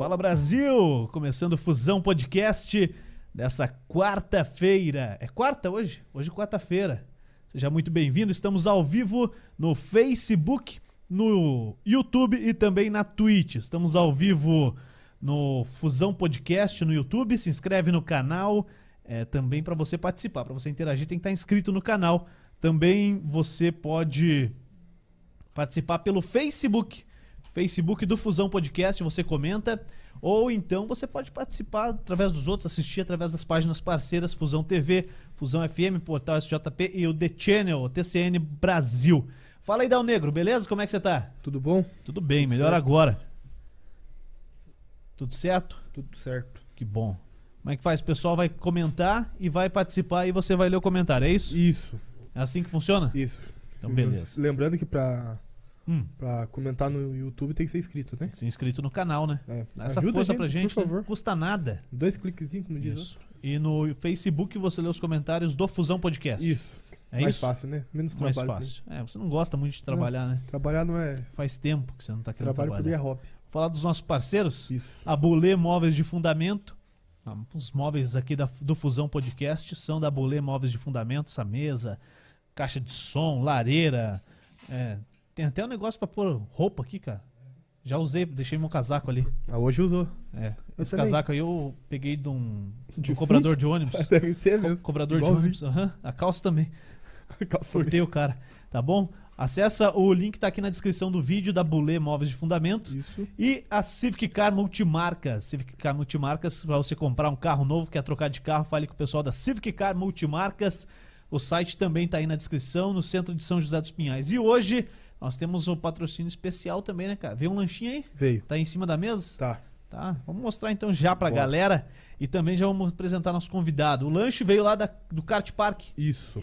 Fala Brasil! Começando o Fusão Podcast dessa quarta-feira. É quarta hoje? Hoje é quarta-feira. Seja muito bem-vindo. Estamos ao vivo no Facebook, no YouTube e também na Twitch. Estamos ao vivo no Fusão Podcast no YouTube. Se inscreve no canal. É, também para você participar, para você interagir, tem que estar inscrito no canal. Também você pode participar pelo Facebook. Facebook do Fusão Podcast, você comenta. Ou então você pode participar através dos outros, assistir através das páginas parceiras Fusão TV, Fusão FM, Portal SJP e o The Channel, TCN Brasil. Fala aí, Dal Negro, beleza? Como é que você tá? Tudo bom? Tudo bem, Tudo melhor certo. agora. Tudo certo? Tudo certo. Que bom. Como é que faz? O pessoal vai comentar e vai participar e você vai ler o comentário, é isso? Isso, É assim que funciona? isso. Então, beleza. Lembrando que pra, Hum, pra comentar no YouTube tem que ser inscrito, né? se inscrito no canal, né? É. Dá essa Ajuda força a pra gente, Por né? favor. custa nada. Dois cliquezinhos, como diz. Isso. E no Facebook você lê os comentários do Fusão Podcast. Isso. É Mais isso? fácil, né? Menos Mais trabalho. fácil. É, você não gosta muito de trabalhar, né? Trabalhar não é Faz tempo que você não tá querendo trabalho por trabalhar. é hobby. Falar dos nossos parceiros, Isso. a Bolê Móveis de Fundamento. Ah, Os móveis aqui da- do Fusão Podcast são da Bolê Móveis de Fundamento, essa mesa, caixa de som, lareira. é, tem até um negócio pra pôr roupa aqui, cara. Já usei, deixei meu casaco ali. Ah, hoje usou. É, Eu esse também. casaco aí eu peguei de um, de um Defunto? cobrador de ônibus. Deve ser Co- mesmo. cobrador de Igualzinho. ônibus. aham. A calça também. Calça Furtei o cara. Tá bom? Acessa o link tá aqui na descrição do vídeo da Bulê Móveis de Fundamento. Isso. E a Civic Car Multimarcas. Civic Car Multimarcas, para você comprar um carro novo, quer trocar de carro, fale com o pessoal da Civic Car Multimarcas. O site também tá aí na descrição, no centro de São José dos Pinhais. E hoje nós temos um patrocínio especial também, né, cara? Vê um lanchinho aí? Veio. Tá aí em cima da mesa? Tá. Tá, vamos mostrar então já pra Bora. galera e também já vamos apresentar nosso convidado. O lanche veio lá da- do Kart Park. Isso.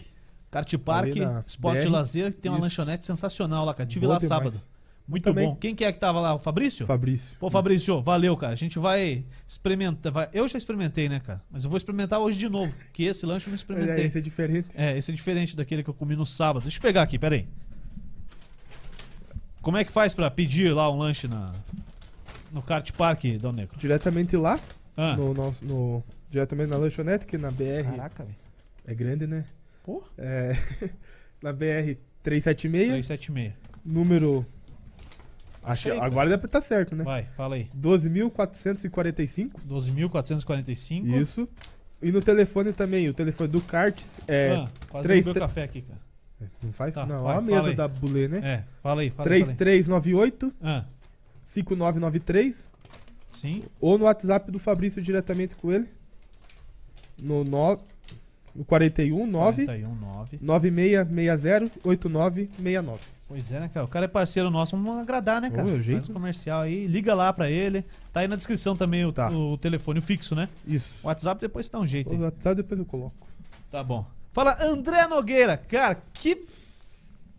Kart Park, Esporte BR. Lazer, que tem uma Isso. lanchonete sensacional lá, cara. Tive Boa lá demais. sábado. Muito Também. bom. Quem que é que tava lá? O Fabrício? Fabrício. Pô, Fabrício, valeu, cara. A gente vai experimentar. vai- Eu já experimentei, né, cara? Mas eu vou experimentar hoje de novo, que esse lanche eu não É, experimentei. esse é diferente. É, esse é diferente daquele que eu comi no sábado. Deixa eu pegar aqui, peraí. Como é que faz pra pedir lá um lanche na, no Kart Park, Dal Negro? Diretamente lá, Ah. no, nosso- no, diretamente na lanchonete, que na BR Caraca, velho. é grande, né? Pô. É, na BR 376, 376. número. Acho, Achei, agora deve estar certo, né? Vai, fala aí. 12.445. 12.445. Isso. E no telefone também, o telefone do kart é. Ah, quase três, derrubei o tre- café aqui, cara. Não faz? Tá, não, vai, a mesa da Bulê, né? É, fala aí, fala aí. fala aí. 3398 Ah, 5993 sim. ou no WhatsApp do Fabrício diretamente com ele. No, no, no 41 9 41, 9. 9660 8969. Pois é, né, cara? O cara é parceiro nosso, vamos agradar, né, cara? Ô, é o jeito. Faz um comercial aí, liga lá pra ele. Tá aí na descrição também o, Tá. o telefone o fixo, né? Isso. O WhatsApp depois dá um jeito O. WhatsApp depois eu coloco. Tá bom. Fala, André Nogueira. Cara, que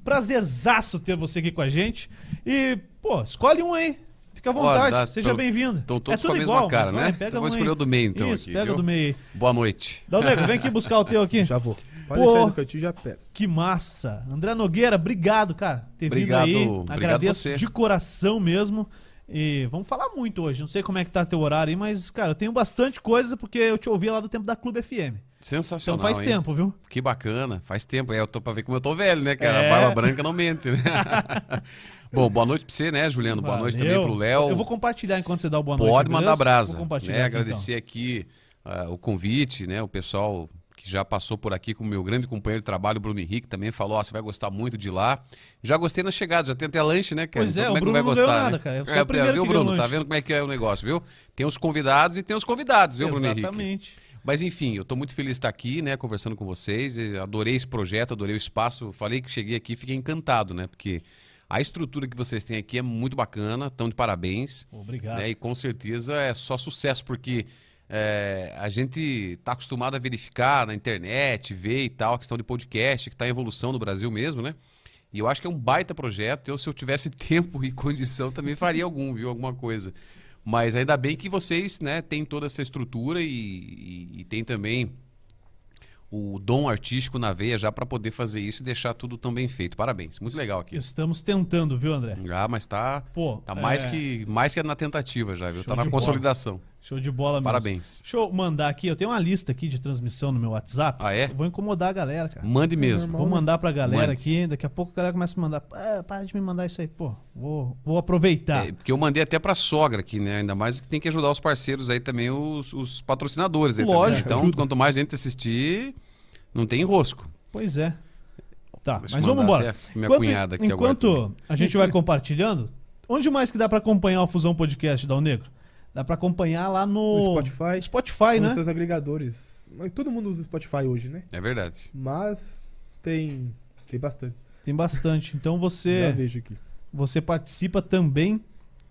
prazerzaço ter você aqui com a gente. E, pô, escolhe um aí. Fica à Ó, vontade, dá- seja bem-vindo. Estão todos é tudo com a mesma igual, cara, né? vai, pega Então um vou escolher o do meio, então, Isso, aqui. pega viu? o do meio aí. Boa noite. Dá o nego, vem aqui buscar o teu aqui. Já vou. Pode Pô. deixar aí no cantinho já pega. Que massa. André Nogueira, obrigado, cara, ter Obrigado, vindo aí. obrigado Agradeço você. de coração mesmo. E vamos falar muito hoje. Não sei como é que tá teu horário aí, mas, cara, eu tenho bastante coisa porque eu te ouvia lá do tempo da Clube FM. Sensacional, Então faz hein? tempo, viu? Que bacana. Faz tempo. É, eu tô pra ver como eu tô velho, né, cara? É. A barba branca não mente, né? Bom, boa noite pra você, né, Juliano? Boa noite Valeu. também pro Léo. Eu vou compartilhar enquanto você dá o boa noite. Pode beleza? mandar brasa. Vou compartilhar. Né? aqui, então. Agradecer aqui ah, o convite, né? O pessoal que já passou por aqui com o meu grande companheiro de trabalho, Bruno Henrique, também falou: ó, você vai gostar muito de lá. Já gostei na chegada, já tem até lanche, né, cara? Pois é, como o é que vai gostar? ganhou nada, né? cara. Só É, o primeiro viu, Bruno? Tá vendo como é que é o negócio, viu? Tem os convidados e tem os convidados, viu, Bruno Henrique? Exatamente. Mas enfim, eu tô muito feliz de estar aqui, né, conversando com vocês. e Adorei esse projeto, adorei o espaço. Falei que cheguei aqui fiquei encantado, né? Porque a estrutura que vocês têm aqui é muito bacana, estão de parabéns. Obrigado. né, E com certeza é só sucesso, porque é, a gente está acostumado a verificar na internet, ver e tal, a questão de podcast, que está em evolução no Brasil mesmo, né? E eu acho que é um baita projeto. Eu, se eu tivesse tempo e condição, também faria algum, viu? Alguma coisa. Mas ainda bem que vocês né, têm toda essa estrutura e, e, e tem também o dom artístico na veia já para poder fazer isso e deixar tudo tão bem feito. Parabéns. Muito legal aqui. Estamos tentando, viu, André? Ah, mas tá, Pô, tá mais, é, que, mais que na tentativa já, viu? Show Tá na de bola. Show de bola mesmo. Parabéns. Deixa eu mandar aqui, eu tenho uma lista aqui de transmissão no meu WhatsApp. Ah, é? Eu vou incomodar a galera, cara. Mande mesmo. Vou mandar pra galera Mande. aqui, daqui a pouco a galera começa a mandar. Ah, para de me mandar isso aí, pô. Vou, vou aproveitar. É, porque eu mandei até pra sogra aqui, né? Ainda mais que tem que ajudar os parceiros aí também, os, os patrocinadores aí também. Lógico, Então, ajuda. quanto mais gente assistir, não tem enrosco. Pois é. Tá, Deixa mas vamos embora. minha Enquanto, cunhada aqui enquanto agora também. a gente vai compartilhando, onde mais que dá pra acompanhar o Fusão Podcast Dal Negro? Dá pra acompanhar lá no, No Spotify. Spotify, nos né? seus agregadores. Mas todo mundo usa Spotify hoje, né? É verdade. Mas tem, tem bastante. Tem bastante. Então Já você, vejo aqui. você participa também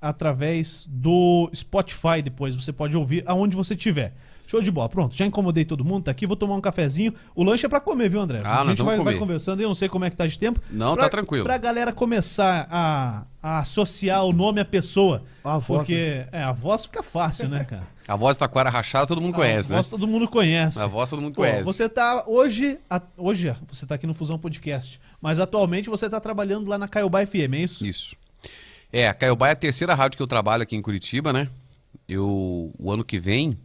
através do Spotify depois. Você pode ouvir aonde você estiver. Show de bola. Pronto, já incomodei todo mundo, tá aqui. Vou tomar um cafezinho. O lanche é pra comer, viu, André? Ah, a nós gente vamos vai, vai comer. conversando. Eu não sei como é que tá de tempo. Não, Pra- tá tranquilo. Pra galera começar a, a associar o nome à pessoa. Ah, a voz, Porque é, a voz fica fácil, né, cara? A voz da Taquara rachada todo mundo conhece, a né? voz todo mundo conhece. A voz todo mundo Pô, conhece. você tá hoje, a- hoje você tá aqui no Fusão Podcast, mas atualmente você tá trabalhando lá na Caiobá FM, é isso? Isso. É, a Caiobá é a terceira rádio que eu trabalho aqui em Curitiba, né? Eu, o ano que vem,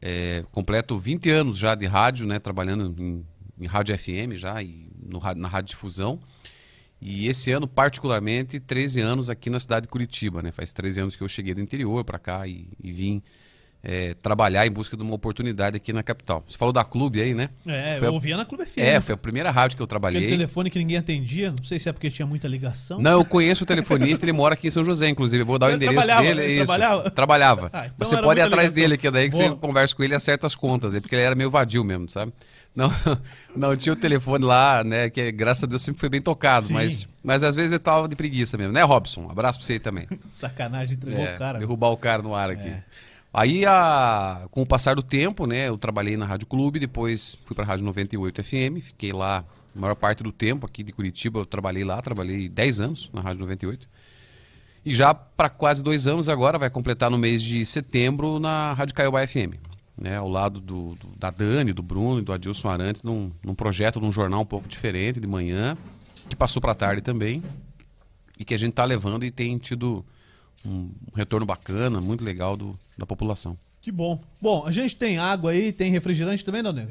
é, completo 20 anos já de rádio, né? Trabalhando em, em rádio FM já, e no, na rádio difusão. E esse ano, particularmente, 13 anos aqui na cidade de Curitiba, né? Faz 13 anos que eu cheguei do interior para cá e, e vim é, trabalhar em busca de uma oportunidade aqui na capital. Você falou da clube aí, né? É, Foi eu a- ouvia na Clube FM. É, foi a primeira rádio que eu Aquele trabalhei. telefone que ninguém atendia, não sei se é porque tinha muita ligação. Não, eu conheço o telefonista, ele mora aqui em São José, inclusive. Eu vou dar o Ele endereço dele. ele isso. trabalhava? Trabalhava. Ah, então você pode ir atrás ligação. dele, que daí que Boa. você conversa com ele e acerta as contas, aí, porque ele era meio vadio mesmo, sabe? Não, não tinha o telefone lá, né? Que graças a Deus sempre foi bem tocado, Sim. mas, mas às vezes ele tava de preguiça mesmo, né, Robson? Abraço pra você aí também. Sacanagem, entregou É, o cara. derrubar o cara no ar aqui. É. Aí, a, com o passar do tempo, né, eu trabalhei na Rádio Clube, depois fui para a Rádio 98 FM, fiquei lá a maior parte do tempo aqui de Curitiba, eu trabalhei lá, trabalhei 10 anos na Rádio 98. E já para quase dois anos agora, vai completar no mês de setembro na Rádio Caiobá FM. Né, ao lado do, do- da Dani, do Bruno e do Adilson Arantes, num, num projeto, num jornal um pouco diferente de manhã, que passou para tarde também, e que a gente está levando e tem tido um retorno bacana, muito legal do, da população. Que bom. Bom, a gente tem água aí, tem refrigerante também, não, nego?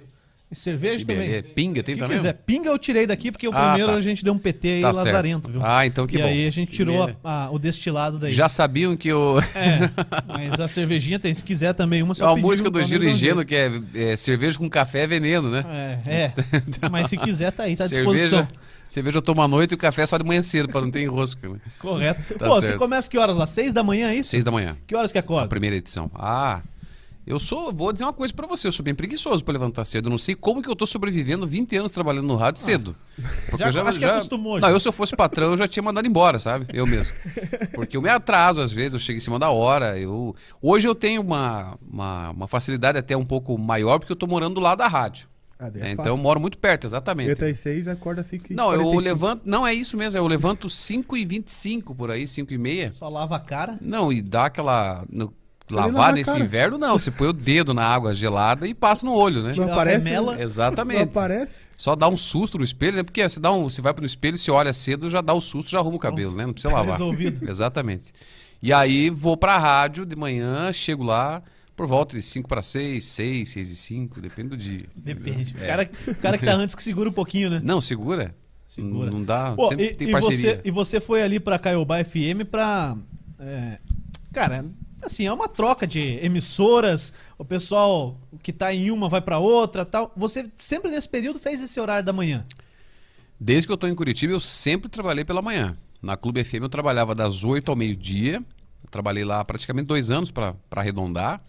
E cerveja Que também. Pinga tem Se também? quiser. Pinga eu tirei daqui, porque o Ah, primeiro tá. a gente deu um PT aí Tá lazarento, certo. viu? Ah, então que e bom. aí a gente tirou a- a- o destilado daí. Já sabiam que o... É, mas a cervejinha tem, se quiser também uma, É só uma pedir música do Giro e Gelo, que é, é cerveja com café é veneno, né? É, é. Mas se quiser, tá aí, tá à disposição. Cerveja, eu tomo à noite e o café é só de manhã cedo, para não ter enrosco. Né? Correto. Tá Pô, você certo. começa que horas lá? Seis da manhã, é isso? Seis da manhã, Que horas que a acorda? primeira edição. Ah, eu sou, vou dizer uma coisa para você, eu sou bem preguiçoso para levantar cedo. Eu não sei como que eu tô sobrevivendo 20 anos trabalhando no rádio cedo. Porque Ah. Já- eu acho que acostumou, Não, já. eu se eu fosse patrão, eu já tinha mandado embora, sabe? Eu mesmo. Porque eu me atraso às vezes, eu chego em cima da hora. Eu... Hoje eu tenho uma, uma, uma facilidade até um pouco maior, porque eu tô morando do lado da rádio. Ah, daí né? é Então eu moro muito perto, exatamente. Entra às 6 e acorda às 5 Não, eu levanto. Não, é isso mesmo. Eu levanto 5 e 25 por aí, 5 e meia. Só lava a cara. Não, e dá aquela. no- lavar nesse cara. inverno, não. Você põe o dedo na água gelada e passa no olho, né? Não aparece, remela. Não Exatamente. aparece. Só dá um susto no espelho, né? Porque você, dá um, você vai pro espelho, se olha cedo, já dá o susto, já arruma o cabelo, né? Não precisa lavar. Resolvido. Exatamente. E aí vou pra rádio de manhã, chego lá por volta de 5 para 6, 6, 6 e 5, depende do dia. Depende. É. O, cara, o cara que tá antes que segura um pouquinho, né? Não, segura. Segura. Não dá. Pô, sempre e, tem e parceria. você, e você foi ali pra Caiobá FM pra. é, cara, assim, é uma troca de emissoras, o pessoal que tá em uma vai pra outra tal. Você sempre nesse período fez esse horário da manhã. Desde que eu tô em Curitiba, eu sempre trabalhei pela manhã. Na Clube FM eu trabalhava das 8 ao meio-dia. Eu Trabalhei lá praticamente dois anos para arredondar.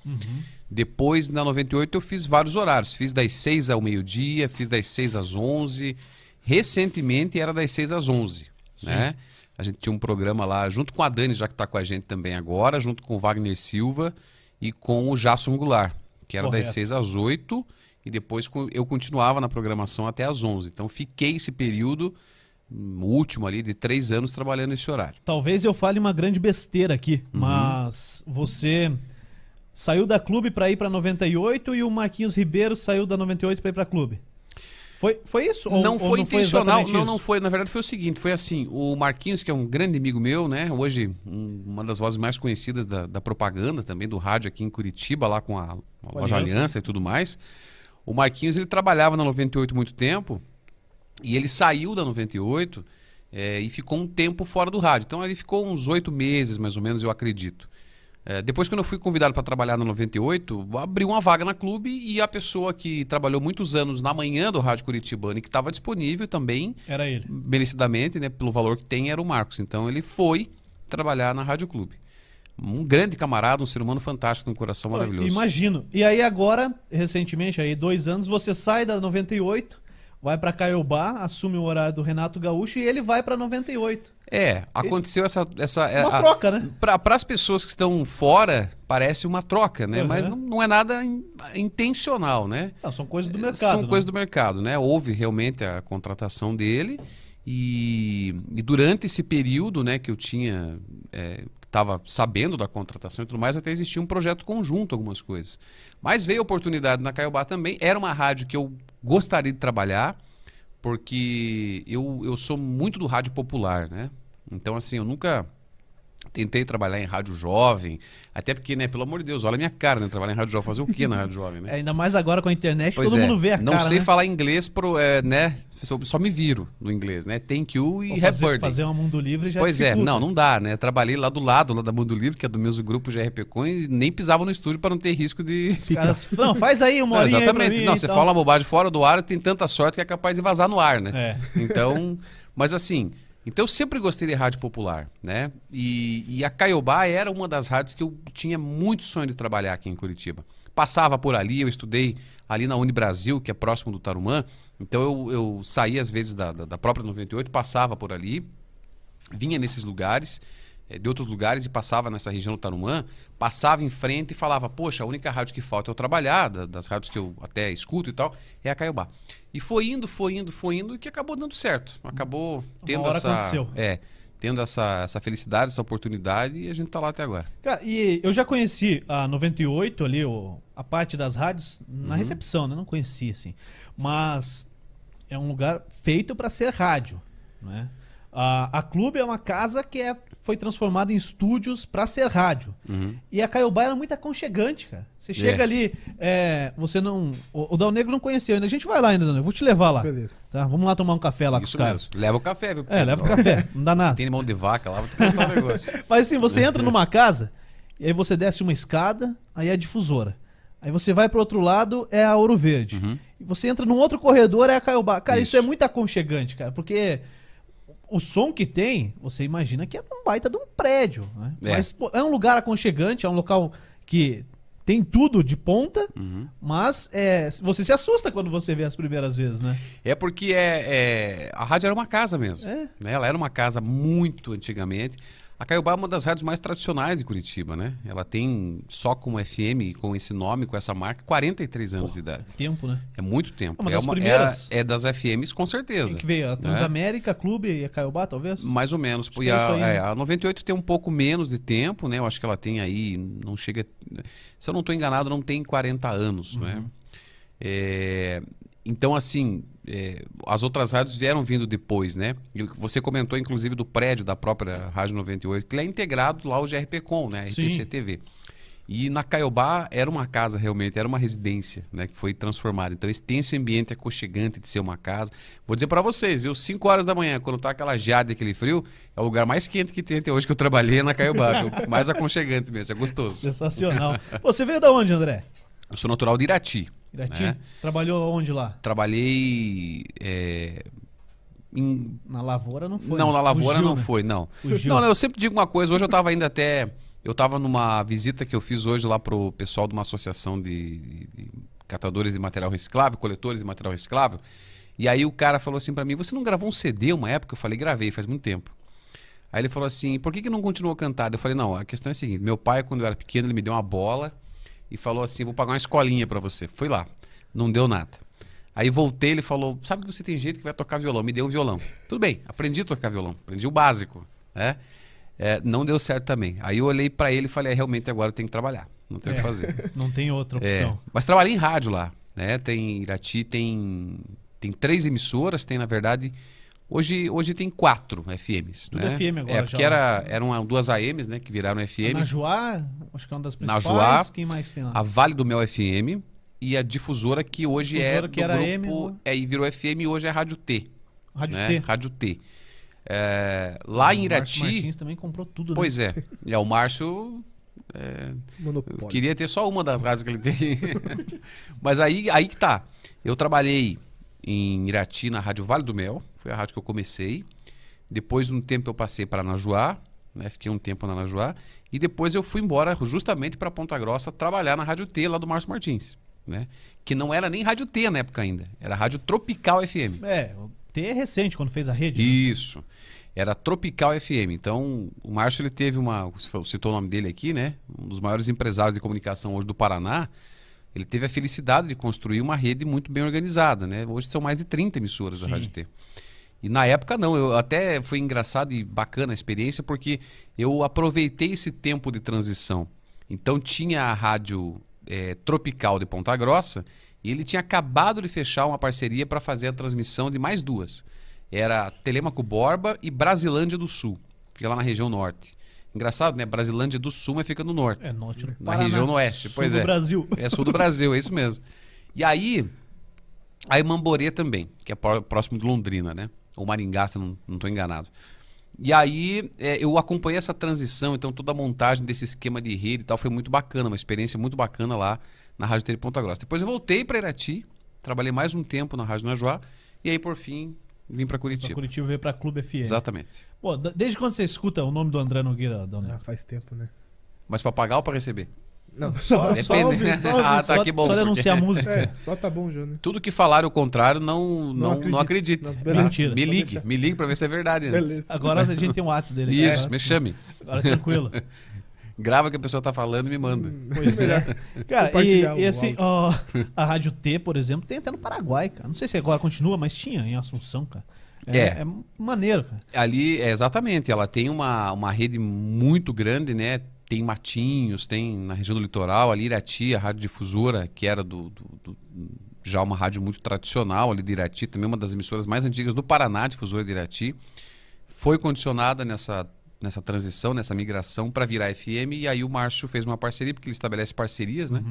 Depois, na 98, eu fiz vários horários. Fiz das 6 ao meio-dia, fiz das 6 às 11. Recentemente era das 6 às 11. Né? A gente tinha um programa lá, junto com a Dani, já que está com a gente também agora, junto com o Wagner Silva e com o Jason Goulart, que era Correto. das 6 às 8. E depois eu continuava na programação até às 11. Então fiquei esse período último ali de três anos trabalhando esse horário. Talvez eu fale uma grande besteira aqui, Uhum. mas você saiu da clube para ir para 98 e o Marquinhos Ribeiro saiu da 98 para ir para clube. Foi, foi isso? Ou- não ou foi intencional, exatamente não, não foi. Na verdade, foi o seguinte: foi assim. O Marquinhos, que é um grande amigo meu, né? Hoje, um- uma das vozes mais conhecidas da, da propaganda também, do rádio aqui em Curitiba, lá com a, a loja Aliança. Aliança e tudo mais. O Marquinhos, ele trabalhava na 98 muito tempo e ele saiu da 98 eh, e ficou um tempo fora do rádio. Então, ele ficou uns oito meses, mais ou menos, eu acredito. É, depois, quando eu fui convidado para trabalhar na 98, abriu uma vaga na clube e a pessoa que trabalhou muitos anos na manhã do Rádio Curitibano e que estava disponível também, Era ele. merecidamente, né, pelo valor que tem, era o Marcos. Então, ele foi trabalhar na Rádio Clube. Um grande camarada, um ser humano fantástico, um coração maravilhoso. Imagino. E aí agora, recentemente, aí dois anos, você sai da 98, vai para Caiobá, assume o horário do Renato Gaúcho e ele vai para 98. É, aconteceu essa... essa é, Uma a- troca, né? Para as pessoas que estão fora, parece uma troca, né? Uhum. Mas não, não é nada in- intencional, né? Não, são coisas do mercado. São né? coisas do mercado, né? Houve realmente a contratação dele e, e durante esse período, né, que eu tinha, é, estava sabendo da contratação e tudo mais, até existia um projeto conjunto, algumas coisas. Mas veio a oportunidade na Caiobá também. Era uma rádio que eu gostaria de trabalhar, porque eu, eu sou muito do rádio popular, né? Então, assim, eu nunca tentei trabalhar em rádio jovem, até porque, né, pelo amor de Deus, olha a minha cara, né? Trabalhar em rádio jovem, fazer o quê na rádio jovem, né? É, Ainda mais agora com a internet, Pois todo é, mundo vê a não cara, sei né? falar inglês, pro, é, né? Só, só me viro no inglês, né? Thank you e happy fazer, fazer uma Mundo Livre já Pois é, dificulta. não, não dá, né? Trabalhei lá do lado, lá da Mundo Livre, que é do mesmo grupo GRP Com, e nem pisava no estúdio para não ter risco de... Os caras, não, faz aí uma Não, horinha pra exatamente. não, você fala uma bobagem fora do ar, tem tanta sorte que é capaz de vazar no ar, né? É. Então, mas assim, então eu sempre gostei de rádio popular, né? E, e a Caiobá era uma das rádios que eu tinha muito sonho de trabalhar aqui em Curitiba. Passava por ali, eu estudei ali na Unibrasil, que é próximo do Tarumã. Então eu, eu saía às vezes da, da, da própria 98, passava por ali, vinha nesses lugares, de outros lugares e passava nessa região do Tarumã, passava em frente e falava, poxa, a única rádio que falta eu trabalhar, da- das rádios que eu até escuto e tal, é a Caiobá. E foi indo, foi indo, foi indo, e que acabou dando certo. Acabou tendo essa... aconteceu. É, tendo essa, essa felicidade, essa oportunidade, e a gente tá lá até agora. Cara, e eu já conheci a 98 ali, o, a parte das rádios, Uhum. na recepção, né? Não conhecia, assim. Mas é um lugar feito para ser rádio, né? A, a Clube é uma casa que é, foi transformada em estúdios para ser rádio. Uhum. E a Caiobá era muito aconchegante, cara. Você chega É. ali, é, você não... O, o Dal Negro não conhecia ainda. A gente vai lá ainda, Dal Negro. Vou te levar lá. Beleza. Tá? Vamos lá tomar um café lá com Isso os caras. Leva o café, viu? É, leva o café. Não dá nada. Tem mão de vaca lá, vou te contar um negócio. Mas assim, você entra numa casa, e aí você desce uma escada, aí é a difusora. Aí você vai pro outro lado, é a Ouro Verde. Uhum. E você entra num outro corredor, é a Caiobá. Cara, isso. Isso. é muito aconchegante, cara, porque o som que tem, você imagina que é um baita de um prédio, né? É. Mas pô, é um lugar aconchegante, é um local que tem tudo de ponta, Uhum. mas é, você se assusta quando você vê as primeiras vezes, né? É porque é, é- a rádio era uma casa mesmo. É. né? Ela era uma casa muito antigamente. A Caiobá é uma das rádios mais tradicionais de Curitiba, né? Ela tem, só com FM, com esse nome, com essa marca, 43 anos de idade. Tempo, né? É muito tempo. Uma é, das uma, primeiras. é, é das FMs, com certeza. Quem que veio? A Transamérica, Clube e a Caiobá, talvez? Mais ou menos. que E é a, né? é, a 98 tem um pouco menos de tempo, né? Eu acho que ela tem aí, não chega. Se eu não estou enganado, não tem 40 anos, Uhum. né? É, então, assim, é, as outras rádios vieram vindo depois, né? E você comentou, inclusive, do prédio da própria Rádio 98, que ele é integrado lá ao GRPcom, né? RPC-TV. E na Caiobá era uma casa realmente, era uma residência, né? Que foi transformada. Então esse- tem esse ambiente aconchegante de ser uma casa. Vou dizer pra vocês, viu? 5 horas da manhã, quando tá aquela geada aquele frio, é o lugar mais quente que tem até hoje que eu trabalhei na Caiobá. viu? mais aconchegante mesmo, é gostoso. Sensacional. Você veio da onde, André? Eu sou natural de Irati. Irati? né? Trabalhou onde lá? Trabalhei é, em Na lavoura não foi. não, né? na lavoura Fugiu, não né? foi, não. Fugiu. Não, eu sempre digo uma coisa. Hoje eu tava ainda até. Eu tava numa visita que eu fiz hoje lá pro pessoal de uma associação de, de- de catadores de material reciclável, coletores de material reciclável. E aí o cara falou assim pra mim: Você não gravou um CD uma época? Eu falei: Gravei, faz muito tempo. Aí ele falou assim: Por que, que não continuou cantado? Eu falei: Não, a questão é a seguinte: Meu pai, quando eu era pequeno, ele me deu uma bola e falou assim: Vou pagar uma escolinha pra você. Fui lá, não deu nada. Aí voltei, ele falou: Sabe que você tem jeito que vai tocar violão? Me deu um violão. Tudo bem, aprendi a tocar violão, aprendi o básico, né? É, não deu certo também. Aí eu olhei pra ele e falei: é, Realmente agora eu tenho que trabalhar. Não tem o que É. fazer. Não tem outra É, opção. mas trabalhei em rádio lá, né? Tem Irati tem tem três emissoras, tem na verdade hoje hoje tem quatro FMs, Tudo né? FM agora É já, porque era eram duas AMs, né, que viraram FM. Na Joá, acho que é uma das Na principais. Joá, Quem mais tem lá? a Vale do Mel FM e a difusora que hoje Difusora é que do era grupo M, é e virou FM e hoje é Rádio T, Rádio né? T. Rádio T. É, lá em O Márcio Irati, Martins também comprou tudo, né? pois é. É o Márcio eu Monopólio. queria ter só uma das rádios que ele tem. Mas aí, aí que tá. Eu trabalhei em Irati, na Rádio Vale do Mel. Foi a rádio que eu comecei. Depois, de um tempo, eu passei para Najuá. Né? Fiquei um tempo na Najuá. E depois eu fui embora justamente para Ponta Grossa trabalhar na Rádio T, lá do Márcio Martins. Né? Que não era nem Rádio T na época ainda. Era Rádio Tropical FM. É, o T é recente, quando fez a rede. né? Isso. Era Tropical FM. Então, o Márcio ele teve uma. Citou o nome dele aqui, né? Um dos maiores empresários de comunicação hoje do Paraná. Ele teve a felicidade de construir uma rede muito bem organizada, né? Hoje são mais de 30 emissoras da Sim. Rádio T. E na época não, eu até foi engraçado e bacana a experiência porque eu aproveitei esse tempo de transição. Então tinha a rádio eh, Tropical de Ponta Grossa e ele tinha acabado de fechar uma parceria para fazer a transmissão de mais duas. Era Telemaco Borba e Brasilândia do Sul, fica lá na região norte. Engraçado, né? Brasilândia do Sul, mas fica no norte. É, norte do Na Paraná, região oeste, sul pois do é. Brasil. É sul do Brasil, é isso mesmo. E aí, aí Mamborê também, que é pró- próximo de Londrina, né? Ou Maringá, se não, não tô enganado. E aí, é, eu acompanhei essa transição, então toda a montagem desse esquema de rede e tal foi muito bacana, uma experiência muito bacana lá na Rádio Tele Ponta Grossa. Depois eu voltei para Irati, trabalhei mais um tempo na Rádio Najuá, e aí, por fim, vim para Pra Curitiba. Curitiba veio pra Clube FM. Exatamente. Pô, desde quando você escuta o nome do André Nogueira, Dona? Ah, faz tempo, né? Mas para pagar ou para receber? Não, só, só Depende. ouvir, só ouvir, ah, tá só, que bom. só porque anunciar a música. É, só tá bom já, né? Tudo que falar o contrário, não, não, acredito. não acredite. Não. Mentira. Me ligue, deixar. me ligue para ver se é verdade. Beleza. Agora a gente tem o WhatsApp dele. Isso, Agora, me chame. agora tranquilo. Grava o que a pessoa tá falando e me manda. Pois é. Melhor Cara, e, e assim, ó, a Rádio T, por exemplo, tem até no Paraguai, cara. Não sei se agora continua, mas tinha em Assunção, cara. É, É. é maneiro, cara. Ali, é, exatamente, ela tem uma, uma rede muito grande, né? Tem Matinhos, tem na região do litoral, ali Irati, a rádio difusora, que era do, do- do- já uma rádio muito tradicional ali de Irati, também uma das emissoras mais antigas do Paraná, difusora de Irati, foi condicionada nessa, nessa transição, nessa migração para virar FM, e aí o Márcio fez uma parceria, porque ele estabelece parcerias, né?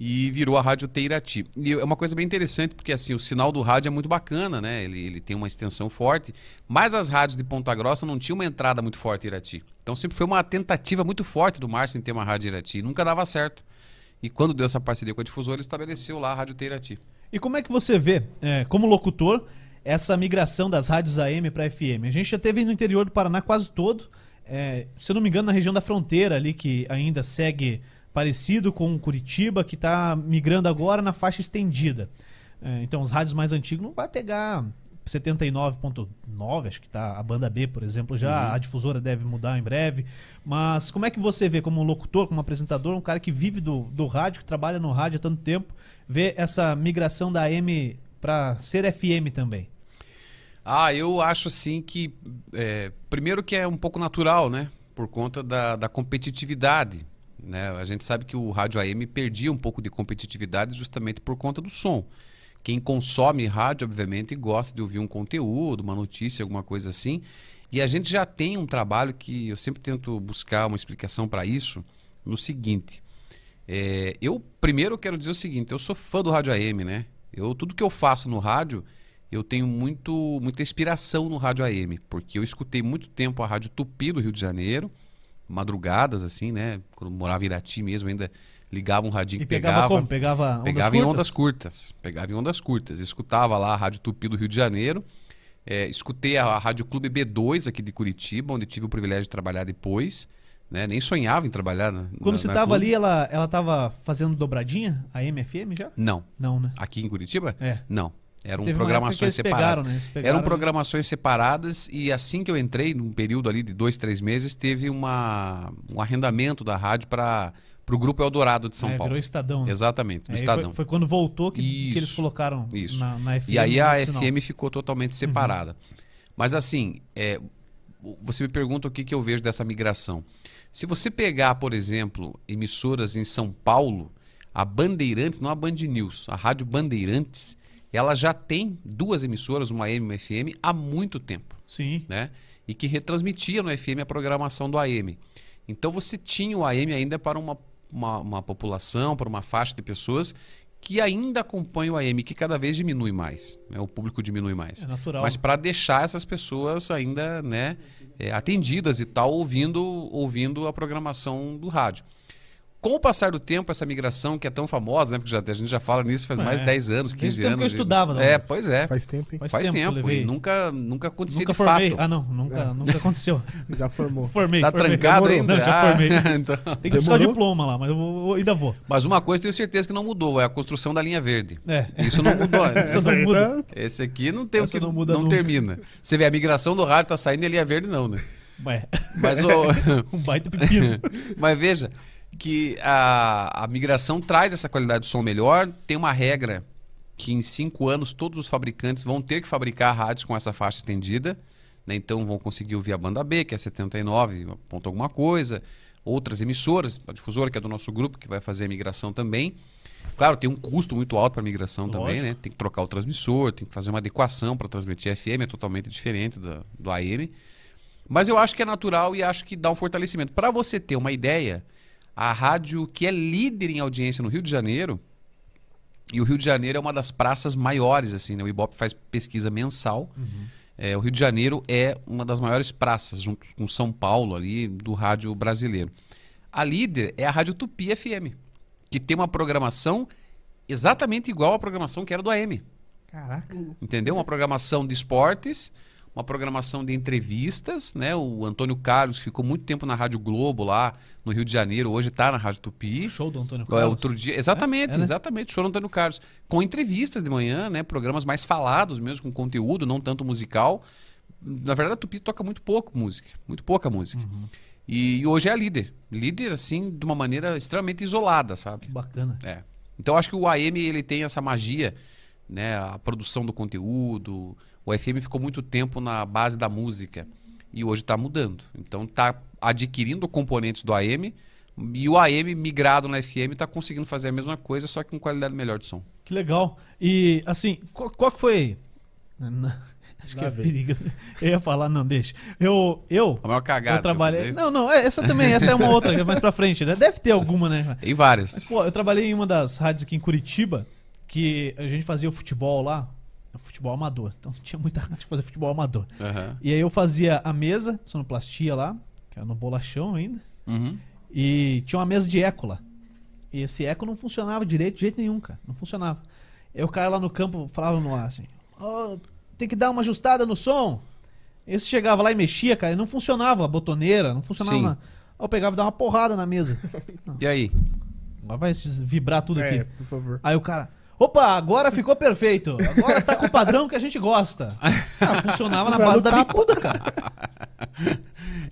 e virou a Rádio Teirati. E é uma coisa bem interessante, porque assim, o sinal do rádio é muito bacana, né? Ele, ele tem uma extensão forte, mas as rádios de Ponta Grossa não tinham uma entrada muito forte em Irati. Então sempre foi uma tentativa muito forte do Márcio em ter uma rádio Irati, e nunca dava certo. E quando deu essa parceria com a difusora, ele estabeleceu lá a Rádio Teirati. E como é que você vê, é, como locutor, essa migração das rádios AM para FM? A gente já teve no interior do Paraná quase todo. É, se eu não me engano, na região da fronteira ali, que ainda segue parecido com Curitiba, que está migrando agora na faixa estendida. É, então, os rádios mais antigos não vai pegar 79.9, acho que tá a banda B, por exemplo, já a difusora deve mudar em breve. Mas como é que você vê como locutor, como apresentador, um cara que vive do, do rádio, que trabalha no rádio há tanto tempo, vê essa migração da AM para ser FM também? Ah, eu acho assim que. é, primeiro que é um pouco natural, né? Por conta da, da competitividade. Né? A gente sabe que o rádio AM perdia um pouco de competitividade justamente por conta do som. Quem consome rádio, obviamente, gosta de ouvir um conteúdo, uma notícia, alguma coisa assim. E a gente já tem um trabalho que eu sempre tento buscar uma explicação para isso no seguinte. É, eu primeiro quero dizer o seguinte, eu sou fã do rádio AM, né? Eu tudo que eu faço no rádio, eu tenho muito muita inspiração no rádio AM, porque eu escutei muito tempo a rádio Tupi do Rio de Janeiro, madrugadas assim, né? Quando eu morava em Irati mesmo, ainda ligava um radinho E que pegava, pegava, como? Pegava ondas pegava em curtas? ondas curtas, pegava em ondas curtas. Escutava lá a rádio Tupi do Rio de Janeiro. É, escutei a, a Rádio Clube B2 aqui de Curitiba, onde tive o privilégio de trabalhar depois. Né? Nem sonhava em trabalhar na, Quando na, você na tava Clube. ali, ela, ela tava fazendo dobradinha, a MFM já? Não. Não, né? Aqui em Curitiba? É. Não. Eram Teve programações separadas. pegaram, né? Pegaram Eram programações separadas e assim que eu entrei, num período ali de dois, três meses, teve uma, um arrendamento da rádio para o Grupo Eldorado de São é, Paulo. virou Estadão. né? Exatamente, o Aí Estadão. Foi, foi quando voltou que, que eles Isso, colocaram isso. Na, na FM. E aí a no sinal. FM ficou totalmente separada. Mas assim, é, você me pergunta o que, que eu vejo dessa migração. Se você pegar, por exemplo, emissoras em São Paulo, a Bandeirantes, não a Band News, a Rádio Bandeirantes, ela já tem duas emissoras, uma AM e uma FM, há muito tempo, Sim. né? E que retransmitia no FM a programação do AM. Então você tinha o AM ainda para uma, uma, uma população, para uma faixa de pessoas que ainda acompanha o AM, que cada vez diminui mais, né? o público diminui mais. É natural. Mas para deixar essas pessoas ainda né, é, atendidas e tal, ouvindo, ouvindo a programação do rádio. Com o passar do tempo, essa migração que é tão famosa, né? Porque já, a gente já fala nisso faz É. mais de 10 anos, Desde 15 o tempo que eu anos. estudava, não. É, pois é. Faz tempo, hein? Faz Faz, tempo que eu tempo. E nunca, nunca acontecia Nunca de formei. fato. Ah, não. Nunca, É. nunca aconteceu. Já formou. Formei. Tá formei. trancado Demorou. ainda? Não, já Ah, formei. então. Tem que buscar o diploma lá, mas eu vou- ainda vou. Mas uma coisa eu tenho certeza que não mudou, é a construção da linha verde. É. Isso não mudou. Isso não muda. Esse aqui não tem o Essa que não muda não nunca. termina. Você vê, a migração do rádio tá saindo e a linha verde não, né? Ué, Mas, o, um baita pepino. mas veja que a, a migração traz essa qualidade de som melhor. Tem uma regra que em cinco anos todos os fabricantes vão ter que fabricar rádios com essa faixa estendida. né? Então vão conseguir ouvir a banda B, que é 79, ponto alguma coisa. Outras emissoras, a difusora, que é do nosso grupo, que vai fazer a migração também. Claro, tem um custo muito alto para a migração também, Lógico. né? Tem que trocar o transmissor, tem que fazer uma adequação para transmitir FM, é totalmente diferente do, do AM. Mas eu acho que é natural e acho que dá um fortalecimento. Para você ter uma ideia, a rádio que é líder em audiência no Rio de Janeiro, e o Rio de Janeiro é uma das praças maiores, assim, né? O Ibope faz pesquisa mensal. É, o Rio de Janeiro é uma das maiores praças, junto com São Paulo ali, do rádio brasileiro. A líder é a Rádio Tupi FM, que tem uma programação exatamente igual à programação que era do AM. Caraca. Entendeu? Uma programação de esportes, uma programação de entrevistas, né? O Antônio Carlos ficou muito tempo na Rádio Globo lá no Rio de Janeiro, hoje está na Rádio Tupi. Show do Antônio É, Carlos. outro dia, exatamente, É, é, né? exatamente, show do Antônio Carlos. Com entrevistas de manhã, né? Programas mais falados mesmo, com conteúdo, não tanto musical. Na verdade, a Tupi toca muito pouco música, muito pouca música. Uhum. E, e hoje é a líder. Líder, assim, de uma maneira extremamente isolada, sabe? Que bacana. É. Então acho que o AM ele tem essa magia, né? A produção do conteúdo. O FM ficou muito tempo na base da música e hoje está mudando. Então está adquirindo componentes do AM e o AM migrado no FM está conseguindo fazer a mesma coisa, só que com qualidade melhor de som. Que legal. E, assim, qual, qual que foi... Na- Acho que é perigo. Eu ia falar, não, deixa. Eu, eu, A maior cagada. eu que eu trabalhei... fiz é Não, não, é, essa também, essa é uma outra, que é mais pra frente, né? Deve ter alguma, né? Tem várias. Mas, pô, eu trabalhei em uma das rádios aqui em Curitiba, que a gente fazia o futebol lá, futebol amador. Então tinha muita que fazia futebol amador. Aham. E aí eu fazia a mesa, sonoplastia lá, que era no bolachão ainda, Uhum. e tinha uma mesa de eco lá. E esse eco não funcionava direito de jeito nenhum, cara. Não funcionava. Aí o cara lá no campo falava no ar assim: "Ó, tem que dar uma ajustada no som. Esse chegava lá e mexia, cara, e não funcionava a botoneira, não funcionava Sim. nada. Aí eu pegava e dava uma porrada na mesa. E aí? Agora vai vibrar tudo aqui. É, por favor. Aí o cara, opa, agora ficou perfeito. Agora tá com o padrão que a gente gosta. Ah, funcionava na base da bicuda, cara.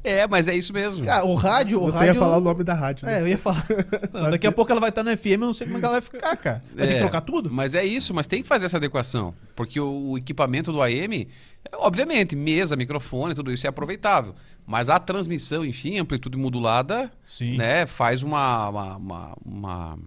É, mas é isso mesmo. Cara, o rádio, o Você rádio. ia falar o nome da rádio. né? É, eu ia falar. Não, daqui a pouco ela vai estar no FM, eu não sei como é que ela vai ficar, cara. Vai ter que É, trocar tudo? Mas é isso, mas tem que fazer essa adequação. Porque o, o equipamento do AM, é, obviamente, mesa, microfone, tudo isso é aproveitável. Mas a transmissão, enfim, amplitude modulada, Sim. né, faz uma, uma, uma, uma,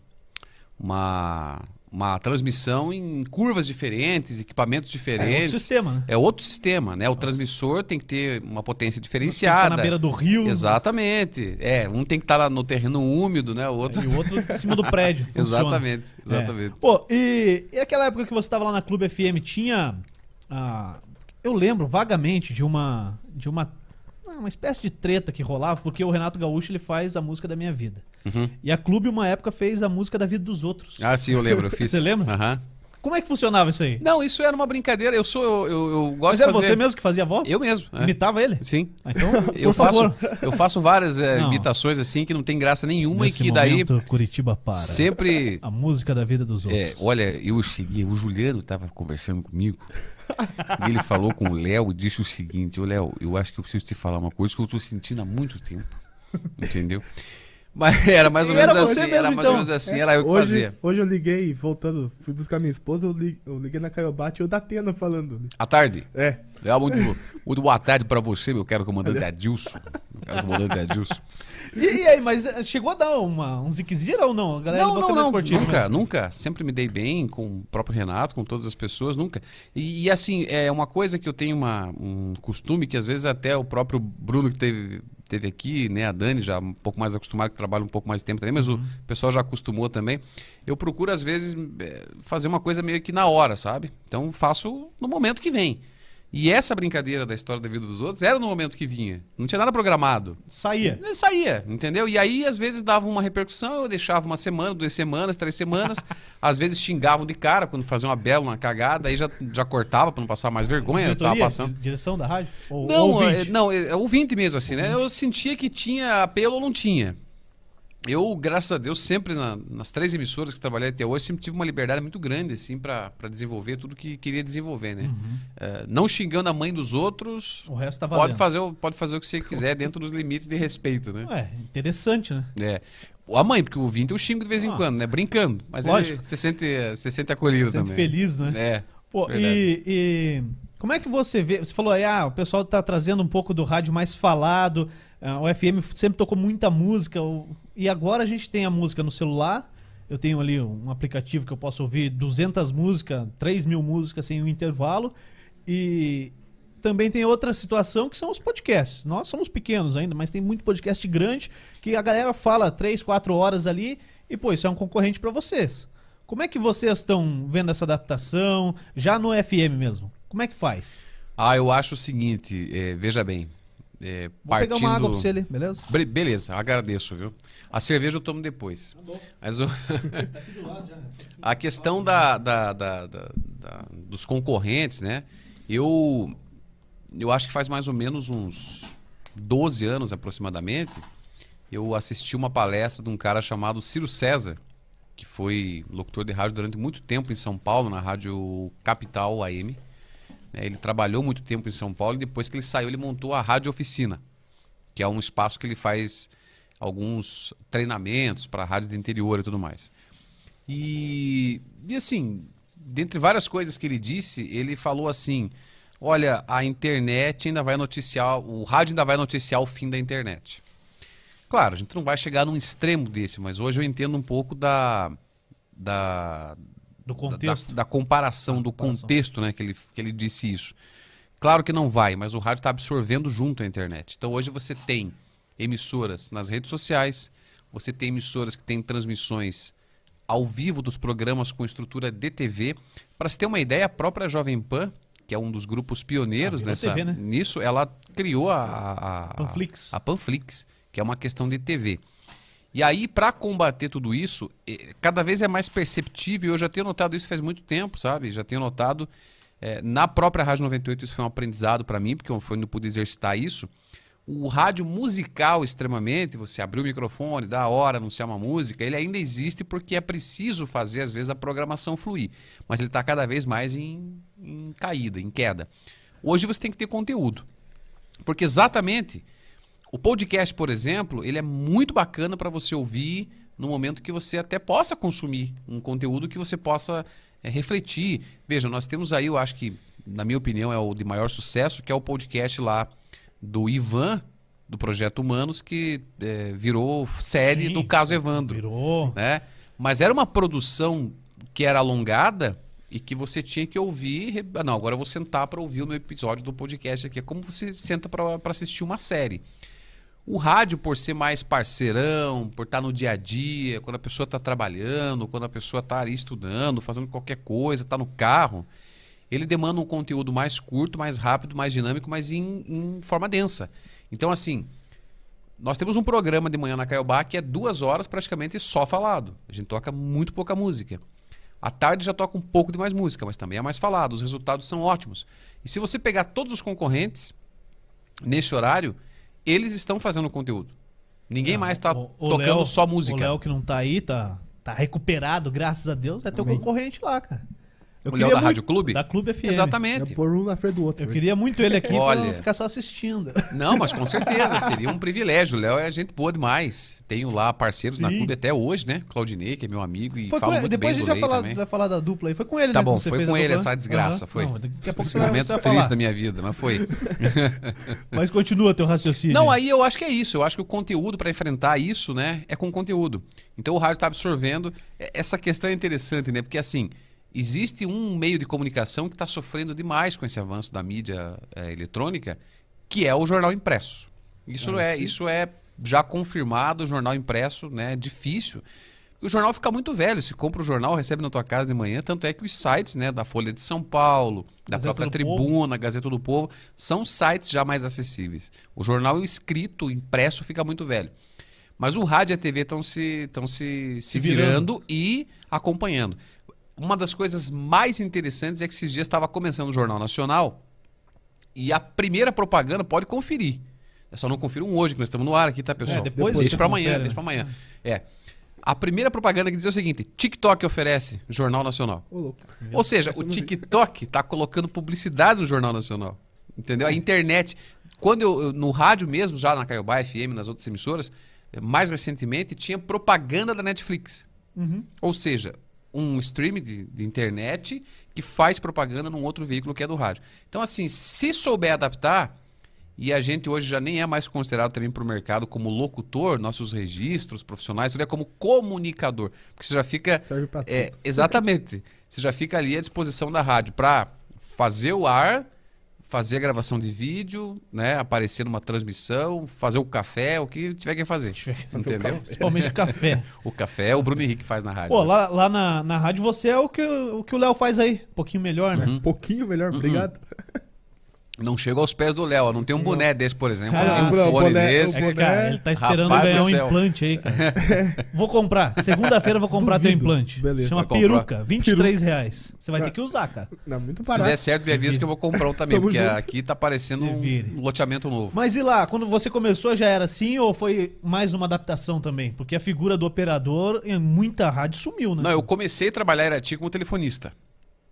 uma, uma transmissão em curvas diferentes, equipamentos É outro diferentes. sistema, né? É outro sistema, né? O transmissor tem que ter uma potência Tá diferenciada. na beira do rio. Exatamente. É, um tem que estar no terreno úmido, né? O outro. E o outro em cima do prédio. Exatamente, exatamente. É. Pô, e, e aquela época que você tava lá na Clube FM, tinha. ah, eu lembro vagamente de uma. De uma. Uma espécie de treta que rolava, porque o Renato Gaúcho ele faz a música da minha vida. Uhum. E a Clube, uma época, fez a música da vida dos outros. Ah, sim, eu lembro, eu fiz. Você lembra? Aham. Como é que funcionava isso aí? Não, isso era uma brincadeira. Eu sou, eu, eu, eu gosto Mas era de fazer. você mesmo que fazia a voz? Eu mesmo. é. Imitava ele? Sim. Ah, Então, por Eu faço, favor. eu faço várias é, imitações assim que não tem graça nenhuma Nesse e que daí momento, Curitiba para. sempre. A música da vida dos outros. É, olha, eu cheguei, o Juliano estava conversando comigo e ele falou com o Léo e disse o seguinte: Ô Léo, eu acho que eu preciso te falar uma coisa que eu estou sentindo há muito tempo. Entendeu? Mas era mais ou menos assim, mesmo, era mais ou então. menos assim, era eu que hoje, fazia. Hoje eu liguei, voltando, fui buscar minha esposa, eu liguei, eu liguei na Caiobate e o Datena falando. À tarde. É. É, muito, muito boa tarde pra você, meu caro comandante Adilson. Meu caro comandante Adilson. E, e aí, mas eh, chegou a dar uma, um ziquezira ou não? A galera Não, gosta não, mais não, esportiva nunca, mesmo. nunca. Sempre me dei bem com o próprio Renato, com todas as pessoas, nunca. E, e, assim, é uma coisa que eu tenho uma, um costume que às vezes até o próprio Bruno que teve, teve aqui, né, a Dani já um pouco mais acostumado, que trabalha um pouco mais de tempo também, mas o pessoal já acostumou também. Eu procuro às vezes é, fazer uma coisa meio que na hora, sabe? Então faço no momento que vem. E essa brincadeira da história da vida dos outros era no momento que vinha. Não tinha nada programado. Saía. Eu saía, entendeu? E aí, às vezes, dava uma repercussão, eu deixava uma semana, duas semanas, três semanas. às vezes xingavam de cara quando faziam uma bela, uma cagada, aí já, já cortava pra não passar mais vergonha, eu tava passando. Di- Direção da rádio? Ou, Não, ouvinte? é, não, é, é ouvinte mesmo, assim, né? Eu sentia que tinha apelo ou não tinha. Eu, graças a Deus, sempre na- nas três emissoras que trabalhei até hoje, sempre tive uma liberdade muito grande, assim, pra pra desenvolver tudo que queria desenvolver, né? É, não xingando a mãe dos outros, O resto tá pode valendo. fazer, o- pode fazer o que você quiser dentro dos limites de respeito, né? É, interessante, né? É. A mãe, porque o ouvinte eu xingo de vez em Ah. quando, né? Brincando. Mas Lógico. ele se sente, se sente acolhido Sente também. feliz, né? É. Pô, e, e como é que você vê? Você falou aí, ah, o pessoal tá trazendo um pouco do rádio mais falado, ah, o FM sempre tocou muita música, o- e agora a gente tem a música no celular. Eu tenho ali um aplicativo que eu posso ouvir 200 músicas, 3 mil músicas sem um intervalo. E também tem outra situação que são os podcasts. Nós somos pequenos ainda, mas tem muito podcast grande que a galera fala 3, 4 horas ali e, pô, isso é um concorrente para vocês. Como é que vocês estão vendo essa adaptação, já no FM mesmo? Como é que faz? Ah, eu acho o seguinte, é, veja bem. É, Vou partindo... pegar uma água pra você ali, beleza? Bre- Beleza, agradeço, viu? A cerveja eu tomo depois. Mas o- a questão da, da- da- da- da- dos concorrentes, né? Eu, eu acho que faz mais ou menos uns 12 anos aproximadamente, eu assisti uma palestra de um cara chamado Ciro César, que foi locutor de rádio durante muito tempo em São Paulo, na rádio Capital AM. Né? Ele trabalhou muito tempo em São Paulo e depois que ele saiu, ele montou a Rádio Oficina, que é um espaço que ele faz alguns treinamentos para rádios do interior e tudo mais. E, e assim, dentre várias coisas que ele disse, ele falou assim: olha, a internet ainda vai noticiar, o rádio ainda vai noticiar o fim da internet. Claro, a gente não vai chegar num extremo desse, mas hoje eu entendo um pouco da. da Do da- contexto. Da, da comparação, do comparação. contexto, né, que ele, que ele disse isso. Claro que não vai, mas o rádio está absorvendo junto a internet. Então hoje você tem emissoras nas redes sociais, você tem emissoras que têm transmissões ao vivo dos programas com estrutura de TV. Para se ter uma ideia, a própria Jovem Pan, que é um dos grupos pioneiros Ah, nessa, TV, né? nisso, ela criou a, a, a- Panflix. a Panflix, que é uma questão de TV. E aí, para combater tudo isso, cada vez é mais perceptível, eu já tenho notado isso faz muito tempo, sabe? Já tenho notado eh, na própria Rádio 98, isso foi um aprendizado para mim, porque eu eu pude exercitar isso. O rádio musical, extremamente, você abrir o microfone, dar a hora, anunciar uma música, ele ainda existe porque é preciso fazer, às vezes, a programação fluir. Mas ele está cada vez mais em, em caída, em queda. Hoje você tem que ter conteúdo. Porque exatamente o podcast, por exemplo, ele é muito bacana para você ouvir no momento que você até possa consumir um conteúdo que você possa é, refletir. Veja, nós temos aí, eu acho que, na minha opinião, é o de maior sucesso, que é o podcast lá do Ivan, do Projeto Humanos, que é, virou série Sim, do caso Evandro Virou. né? Mas era uma produção que era alongada e que você tinha que ouvir. ah, Não, agora eu vou sentar para ouvir o meu episódio do podcast aqui. É como você senta para assistir uma série. O rádio, por ser mais parceirão, por estar no dia a dia, quando a pessoa está trabalhando, quando a pessoa está ali estudando, fazendo qualquer coisa, está no carro, ele demanda um conteúdo mais curto, mais rápido, mais dinâmico, mas em, em forma densa. Então, assim, nós temos um programa de manhã na Caiobá que é duas horas praticamente só falado. A gente toca muito pouca música. À tarde já toca um pouco de mais música, mas também é mais falado. Os resultados são ótimos. E se você pegar todos os concorrentes nesse horário, eles estão fazendo conteúdo. Ninguém mais está O- o tocando Léo- só O música. Léo que não tá aí, tá, tá recuperado, graças a Deus, é teu Amém. concorrente lá, cara. Eu o Léo da muito- Rádio Clube? Da Clube FM. Exatamente. pôr um na frente do outro. Eu né? queria muito ele aqui Olha. pra ficar só assistindo. Não, mas com certeza, seria um privilégio. O Léo é gente boa demais. Tenho lá parceiros na Sim. clube até hoje, né? Claudinei, que é meu amigo, e Foi ele. muito Depois a bem gente do vai falar, também. vai falar da dupla aí. Foi com ele, Tá né? bom, que você foi fez com a ele essa desgraça, Aham. foi. Não, daqui a pouco Esse você vai, momento você vai triste da minha vida, mas foi. Mas continua teu raciocínio. Não, aí eu acho que é isso. Eu acho que o conteúdo para enfrentar isso, né, é com conteúdo. Então o rádio está absorvendo. É- Essa questão é interessante, né? Porque assim, existe um meio de comunicação que está sofrendo demais com esse avanço da mídia eh, eletrônica, que é o jornal impresso. Isso Ah, é, isso é já confirmado, o jornal impresso, né? É difícil. O jornal fica muito velho. Se compra o jornal, recebe na tua casa de manhã. Tanto é que os sites, né, da Folha de São Paulo, da Gazeta própria Tribuna, Gazeta do Povo, são sites já mais acessíveis. O jornal escrito, impresso, fica muito velho. Mas o rádio e a TV estão se, tão se, se virando. virando e acompanhando. Uma das coisas mais interessantes é que esses dias estava começando o Jornal Nacional e a primeira propaganda, pode conferir. É só não confiram hoje, que nós estamos no ar aqui, tá, pessoal? É, depois deixa para amanhã, deixa né? para amanhã. É. A primeira propaganda que dizia o seguinte: TikTok oferece Jornal Nacional. Ô. Ou seja, o TikTok está colocando publicidade no Jornal Nacional. Entendeu? A internet. Quando eu, eu- no rádio mesmo, já na Caiobá FM, nas outras emissoras, mais recentemente, tinha propaganda da Netflix. Uhum. Ou seja, um stream de, de internet que faz propaganda num outro veículo que é do rádio. Então, assim, se souber adaptar, e a gente hoje já nem é mais considerado também para o mercado como locutor, nossos registros profissionais, tudo é como comunicador. Porque você já fica Serve pra tudo. é, exatamente. Você já fica ali à disposição da rádio para fazer o ar, fazer a gravação de vídeo, né, aparecer numa transmissão, fazer o café, o que tiver que fazer. Entendeu? Principalmente café. O café o Bruno Henrique faz na rádio. Pô, né? lá, lá na, na rádio você é o que o que o Léo faz aí. Um pouquinho melhor, né? Uhum. Um pouquinho melhor, obrigado. Não chega aos pés do Léo. ó. Não tem um boné desse, por exemplo. Ah, não tem um não, fone boné- desse. É cara, ele tá esperando Rapaz ganhar um implante aí, cara. vou comprar. Segunda-feira eu vou comprar teu Duvido. implante. Beleza. Chama Vai comprar. peruca, 23 reais. Você vai ter que usar, cara. Não, muito Se barato. der certo, me avisa que eu vou comprar um também, Tamo porque junto. aqui tá parecendo Se um loteamento novo. Mas e lá, quando você começou já era assim ou foi mais uma adaptação também? Porque a figura do operador em muita rádio sumiu, né? Não, eu comecei a trabalhar em Irati como telefonista.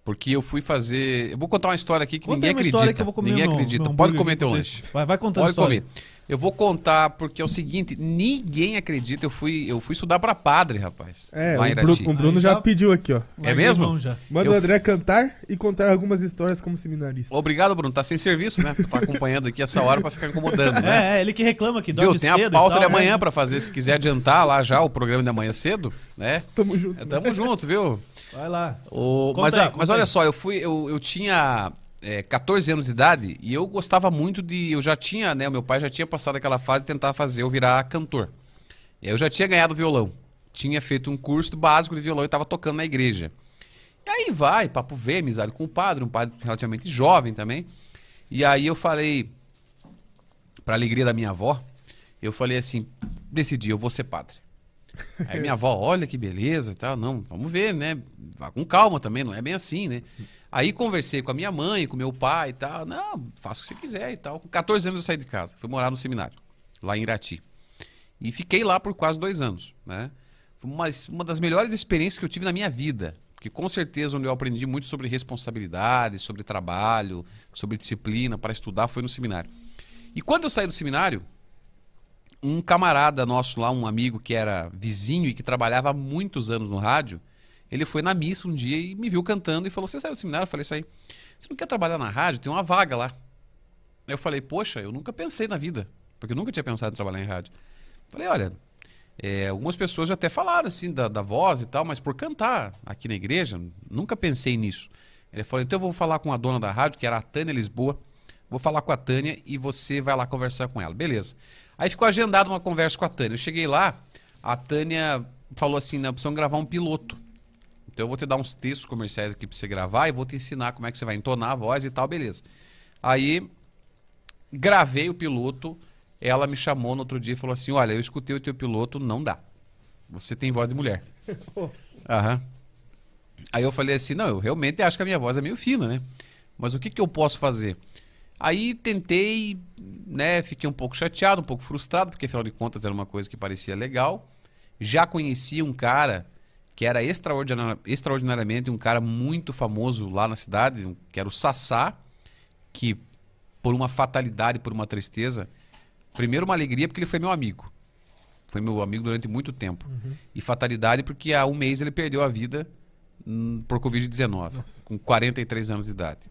Porque eu fui fazer. Eu vou contar uma história aqui que Conta ninguém acredita. história que eu vou comer ninguém meu- acredita. meu Pode comer teu lanche. Vai, vai contando a Pode história. comer. Eu vou contar porque é o seguinte: ninguém acredita. Eu fui, eu fui estudar pra padre, rapaz. É, o. Bru- o Bruno já já- pediu aqui, ó. Larguei mesmo? Manda Eu o André cantar e contar algumas histórias como seminarista. Obrigado, Bruno. Tá sem serviço, né? Tá acompanhando aqui essa hora pra ficar incomodando, né? É, é, ele que reclama que dorme Viu? Tem cedo a pauta tal, de amanhã né? pra fazer. Se quiser adiantar lá já o programa de amanhã cedo, né? Tamo junto. É, Tamo junto, viu? Vai lá. O- mas aí, mas aí. olha só, eu fui, eu, eu tinha é, 14 anos de idade e eu gostava muito de. Eu já tinha, né? O meu pai já tinha passado aquela fase de tentar fazer eu virar cantor. E aí eu já tinha ganhado violão. Tinha feito um curso básico de violão e estava tocando na igreja. E aí vai, papo vê, amizade com o padre, um padre relativamente jovem também. E aí eu falei, para alegria da minha avó, eu falei assim: decidi, eu vou ser padre. Aí minha avó, olha que beleza e tal. Não, vamos ver, né? Vá com calma também, não é bem assim, né? Aí conversei com a minha mãe, com meu pai e tal. Não, faça o que você quiser e tal. Com 14 anos eu saí de casa, fui morar no seminário, lá em Irati. E fiquei lá por quase dois anos, né? Foi uma, uma das melhores experiências que eu tive na minha vida. Porque com certeza onde eu aprendi muito sobre responsabilidade, sobre trabalho, sobre disciplina para estudar foi no seminário. E quando eu saí do seminário, um camarada nosso lá, um amigo que era vizinho e que trabalhava há muitos anos no rádio, ele foi na missa um dia e me viu cantando e falou: Você saiu do seminário? Eu falei: Saí. Você não quer trabalhar na rádio? Tem uma vaga lá. Aí eu falei: Poxa, eu nunca pensei na vida, porque eu nunca tinha pensado em trabalhar em rádio. Falei: Olha, é, algumas pessoas já até falaram assim da, da voz e tal, mas por cantar aqui na igreja, nunca pensei nisso. Ele falou: Então eu vou falar com a dona da rádio, que era a Tânia Lisboa. Vou falar com a Tânia e você vai lá conversar com ela. Beleza. Aí ficou agendada uma conversa com a Tânia. Eu cheguei lá, a Tânia falou assim: não, precisamos gravar um piloto. Então eu vou te dar uns textos comerciais aqui pra você gravar e vou te ensinar como é que você vai entonar a voz e tal, beleza. Aí gravei o piloto, ela me chamou no outro dia e falou assim: olha, eu escutei o teu piloto, não dá. Você tem voz de mulher. Aham. Aí eu falei assim: não, eu realmente acho que a minha voz é meio fina, né? Mas o que, que eu posso fazer? Aí tentei, né? Fiquei um pouco chateado, um pouco frustrado, porque afinal de contas era uma coisa que parecia legal. Já conhecia um cara que era extraordinar- extraordinariamente um cara muito famoso lá na cidade, que era o Sassá, que por uma fatalidade, por uma tristeza, primeiro uma alegria porque ele foi meu amigo. Foi meu amigo durante muito tempo. E fatalidade porque há um mês ele perdeu a vida hum, por Covid-19, com 43 anos de idade.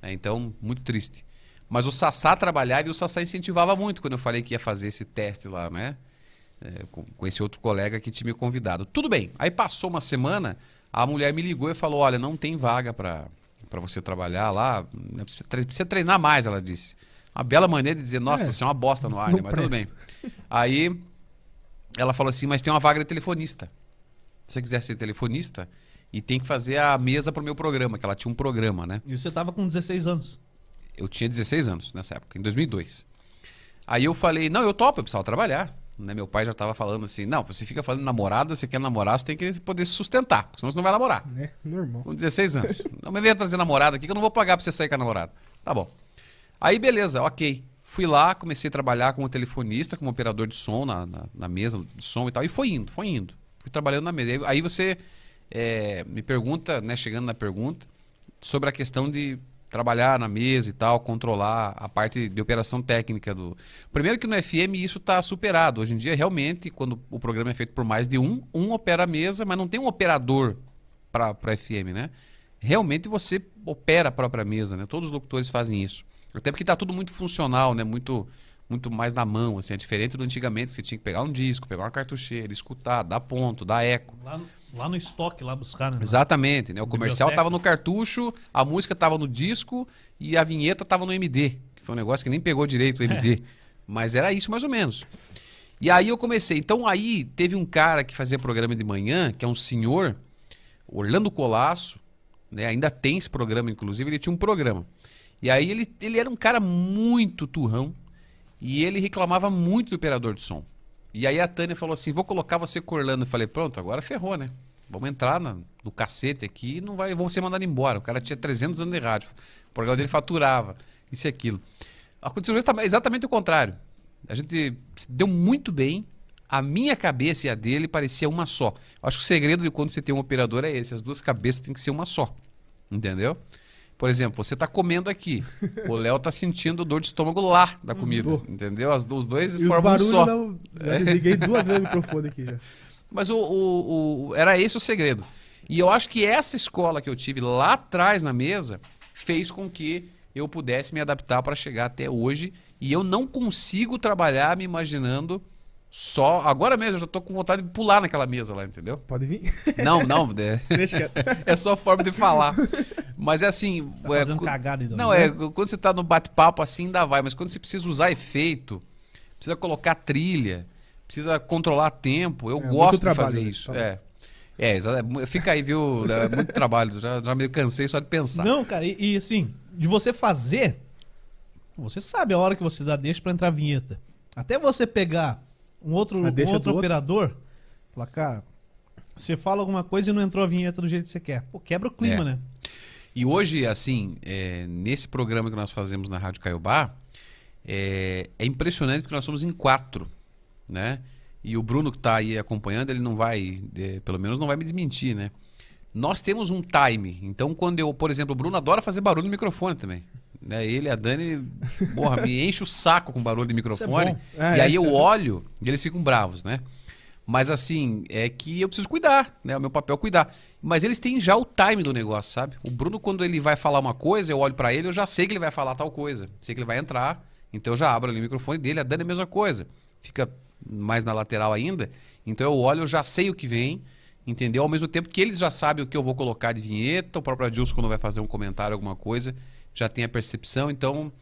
É, então, muito triste. Mas o Sassá trabalhava e o Sassá incentivava muito quando eu falei que ia fazer esse teste lá, né? É, com, com esse outro colega que tinha me convidado. Tudo bem. Aí passou uma semana, a mulher me ligou e falou: Olha, não tem vaga para você trabalhar lá. né, Precisa tre- precisa treinar mais, ela disse. Uma bela maneira de dizer: Nossa, É, você é uma bosta no ar, né? Mas tudo bem. Aí ela falou assim: Mas tem uma vaga de telefonista. Se você quiser ser telefonista, e tem que fazer a mesa pro meu programa, que ela tinha um programa, né? E você tava com 16 anos. Eu tinha 16 anos nessa época, em 2002. Aí eu falei, não, eu topo, eu precisava trabalhar. Né? Meu pai já estava falando assim, não, você fica falando namorada, você quer namorar, você tem que poder se sustentar, senão você não vai namorar. Né? Normal. Com 16 anos. Não me venha trazer namorada aqui que eu não vou pagar pra você sair com a namorada. Tá bom. Aí beleza, ok. Fui lá, comecei a trabalhar como telefonista, como operador de som na, na, na mesa de som e tal. E foi indo, foi indo. Fui trabalhando na mesa. Aí- Aí você é, me pergunta, né, chegando na pergunta, sobre a questão de trabalhar na mesa e tal, controlar a parte de operação técnica do. Primeiro que no FM isso está superado. Hoje em dia, realmente, quando o programa é feito por mais de um, um opera a mesa, mas não tem um operador para FM, né? Realmente você opera a própria mesa, né? Todos os locutores fazem isso. Até porque está tudo muito funcional, né? Muito muito mais na mão, assim, é diferente do antigamente, que você tinha que pegar um disco, pegar uma cartucheira, escutar, dar ponto, dar eco. Lá, no- lá no estoque, lá buscar, né? Exatamente, né? O comercial Biblioteca. estava no cartucho, a música estava no disco e a vinheta estava no MD, que foi um negócio que nem pegou direito o MD. Mas era isso mais ou menos. E aí eu comecei. Então aí teve um cara que fazia programa de manhã, que é um senhor, Orlando Colasso, né? Ainda tem esse programa, inclusive, ele tinha um programa. E aí ele, ele era um cara muito turrão e ele reclamava muito do operador de som. E aí a Tânia falou assim: vou colocar você com o Orlando. Eu falei, pronto, agora ferrou, né? Vamos entrar na- no cacete aqui e não vai, vou ser mandado embora. O cara tinha 300 anos de rádio. O programa dele faturava, isso e aquilo. Aconteceu exata- exatamente o contrário. A gente se deu muito bem. A minha cabeça e a dele parecia uma só. Acho que o segredo de quando você tem um operador é esse: as duas cabeças têm que ser uma só. Entendeu? Por exemplo, você está comendo aqui. O Léo está sentindo dor de estômago lá da comida. Entendeu? As, os dois E formam só. não. Já desliguei duas vezes o microfone aqui já. Mas o, o- o- era esse o segredo. E eu acho que essa escola que eu tive lá atrás na mesa fez com que eu pudesse me adaptar para chegar até hoje. E eu não consigo trabalhar me imaginando só. Agora mesmo, eu já tô com vontade de pular naquela mesa lá, entendeu? Pode vir? Não, não, é, é só forma de falar. Mas é assim. Tá é, cagada então. não, é, quando você tá no bate-papo assim, ainda vai, mas quando você precisa usar efeito, precisa colocar trilha, precisa controlar tempo, eu É, gosto de trabalho, fazer né? isso. Tá. É. É, é fica aí, viu? É muito trabalho, já, já me cansei só de pensar. Não, cara, e, e assim, de você fazer, você sabe a hora que você dá deixa pra entrar a vinheta. Até você pegar um outro, A um outro outro. operador, falar, cara, você fala alguma coisa e não entrou a vinheta do jeito que você quer. Pô, quebra o clima, É. né? E hoje, assim, é, nesse programa que nós fazemos na Rádio Caiobá, é, é impressionante que nós somos em quatro, né? E o Bruno que está aí acompanhando, ele não vai, é, pelo menos não vai me desmentir, né? Nós temos um time. Então, quando eu, por exemplo, o Bruno adora fazer barulho no microfone também. Né? Ele e a Dani, porra, me enche o saco com barulho de microfone. bom. É, e aí é. eu olho e eles ficam bravos, né? Mas assim, é que eu preciso cuidar, né? O meu papel é cuidar. Mas eles têm já o time do negócio, sabe? O Bruno, quando ele vai falar uma coisa, eu olho pra ele, eu já sei que ele vai falar tal coisa. Sei que ele vai entrar, então eu já abro ali o microfone dele, a Dani é a mesma coisa. Fica mais na lateral ainda. Então eu olho, eu já sei o que vem, entendeu? Ao mesmo tempo que eles já sabem o que eu vou colocar de vinheta, o próprio Adilson, quando vai fazer um comentário, alguma coisa, já tem a percepção. Então,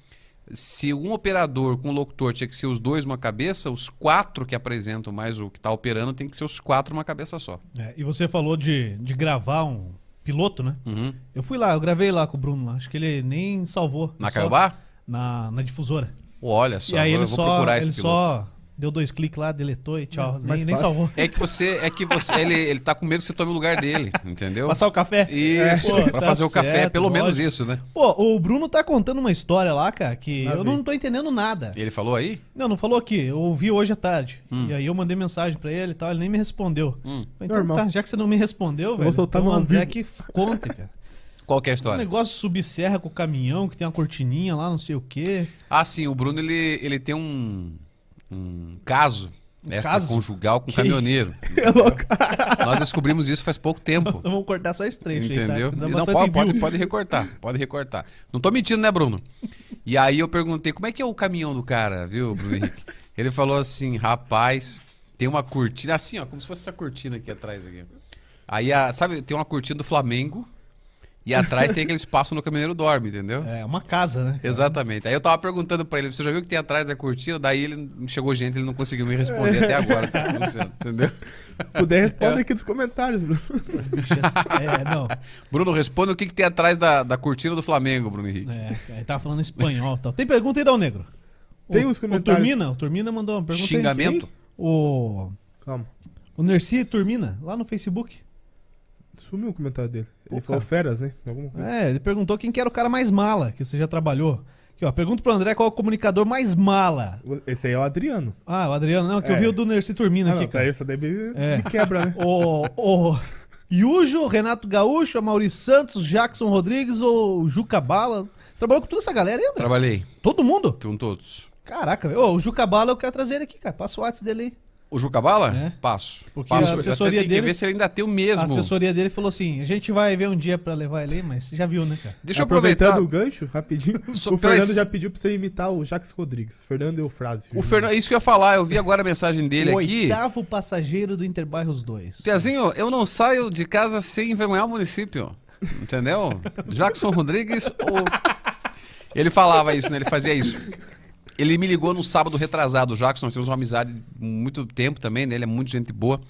se um operador com um locutor tinha que ser os dois uma cabeça, os quatro que apresentam mais o que está operando tem que ser os quatro uma cabeça só. É, e você falou de, de gravar um piloto, né? Uhum. Eu fui lá, eu gravei lá com o Bruno lá. Acho que ele nem salvou. Na Caiobá? Na, na difusora. Olha só, e aí eu ele vou só, procurar ele esse piloto. só Deu dois cliques lá, deletou e tchau. mais nem, nem fácil. salvou. É que você. É que você. Ele, ele tá com medo que você tome o lugar dele, entendeu? Passar o café? Isso, Pô, pra tá fazer o café, certo, pelo menos lógico. isso, né? Pô, o Bruno tá contando uma história lá, cara, que Lá eu vem. não tô entendendo nada. Ele falou aí? Não, não falou aqui. Eu ouvi hoje à tarde. Hum. E aí eu mandei mensagem pra ele e tal, ele nem me respondeu. Hum. Então Normal. tá, já que você não me respondeu, velho, soltar então André vivo. que conte, cara. Qual que é a Um história? negócio de subir serra com o caminhão, que tem uma cortininha lá, não sei o quê. Ah, sim, o Bruno ele, ele tem um, um caso Um extraconjugal com um caminhoneiro. É. Nós descobrimos isso faz pouco tempo. Então vamos cortar só esse trecho Entendeu? aí, tá? Não, pode, pode, pode recortar, pode recortar. Não tô mentindo, né, Bruno? E aí eu perguntei, como é que é o caminhão do cara, viu, Bruno Henrique? Ele falou assim, rapaz, tem uma cortina, assim, ó, como se fosse essa cortina aqui atrás. Aqui. Aí, a, sabe, tem uma cortina do Flamengo e atrás tem aquele espaço no caminhoneiro dorme, entendeu? É, uma casa, né? Exatamente. Aí eu tava perguntando pra ele, você já viu o que tem atrás da cortina? Daí ele chegou gente, ele não conseguiu me responder até agora o que tá acontecendo, entendeu? Puder, responde aqui nos comentários, Bruno. É, não. Bruno, responda o que, que tem atrás da, da cortina do Flamengo, Bruno Henrique. É, ele tava falando espanhol e tal. Tem pergunta aí, Dal Negro? Tem o, os O comentários. Turmina, o Turmina mandou uma pergunta aí. Xingamento? O, Calma. o Nerci Turmina, lá no Facebook. Sumiu o comentário dele. Ele Pô, falou cara. feras, né? É, ele perguntou quem que era o cara mais mala que você já trabalhou. Aqui, ó, pergunta pro André qual é o comunicador mais mala. Esse aí é o Adriano. Ah, o Adriano, não, que eu É. vi o do Nerci Turmina Ah, aqui, não, cara. daí essa daí me, É. me quebra, né? O, o Yujo, Renato Gaúcho, Maurício Santos, Jackson Rodrigues ou Juca Bala. Você trabalhou com toda essa galera aí, André? Trabalhei Todo mundo? com todos. Caraca, velho. Ô, o Juca Bala eu quero trazer ele aqui, cara. Passa o WhatsApp dele aí. O Juca Bala? É. Passo. Porque Passo. a assessoria dele- que ver se ele ainda tem o A mesmo. assessoria dele falou assim: a gente vai ver um dia pra levar ele aí, mas você já viu, né, cara? Deixa eu Aproveitando aproveitar. o gancho, rapidinho. O Fernando es- já pediu pra você imitar o Jacques Rodrigues. Fernando Eufrásio. O Fernando, isso que eu ia falar, eu vi agora a mensagem dele o aqui. oitavo passageiro do Interbairros 2. Tiazinho, eu não saio de casa sem envergonhar o município. Entendeu? Jackson Rodrigues, o... ele falava isso, né? Ele fazia isso. Ele me ligou no sábado retrasado, o Jackson, nós temos uma amizade de muito tempo também, né? Ele é muito gente boa.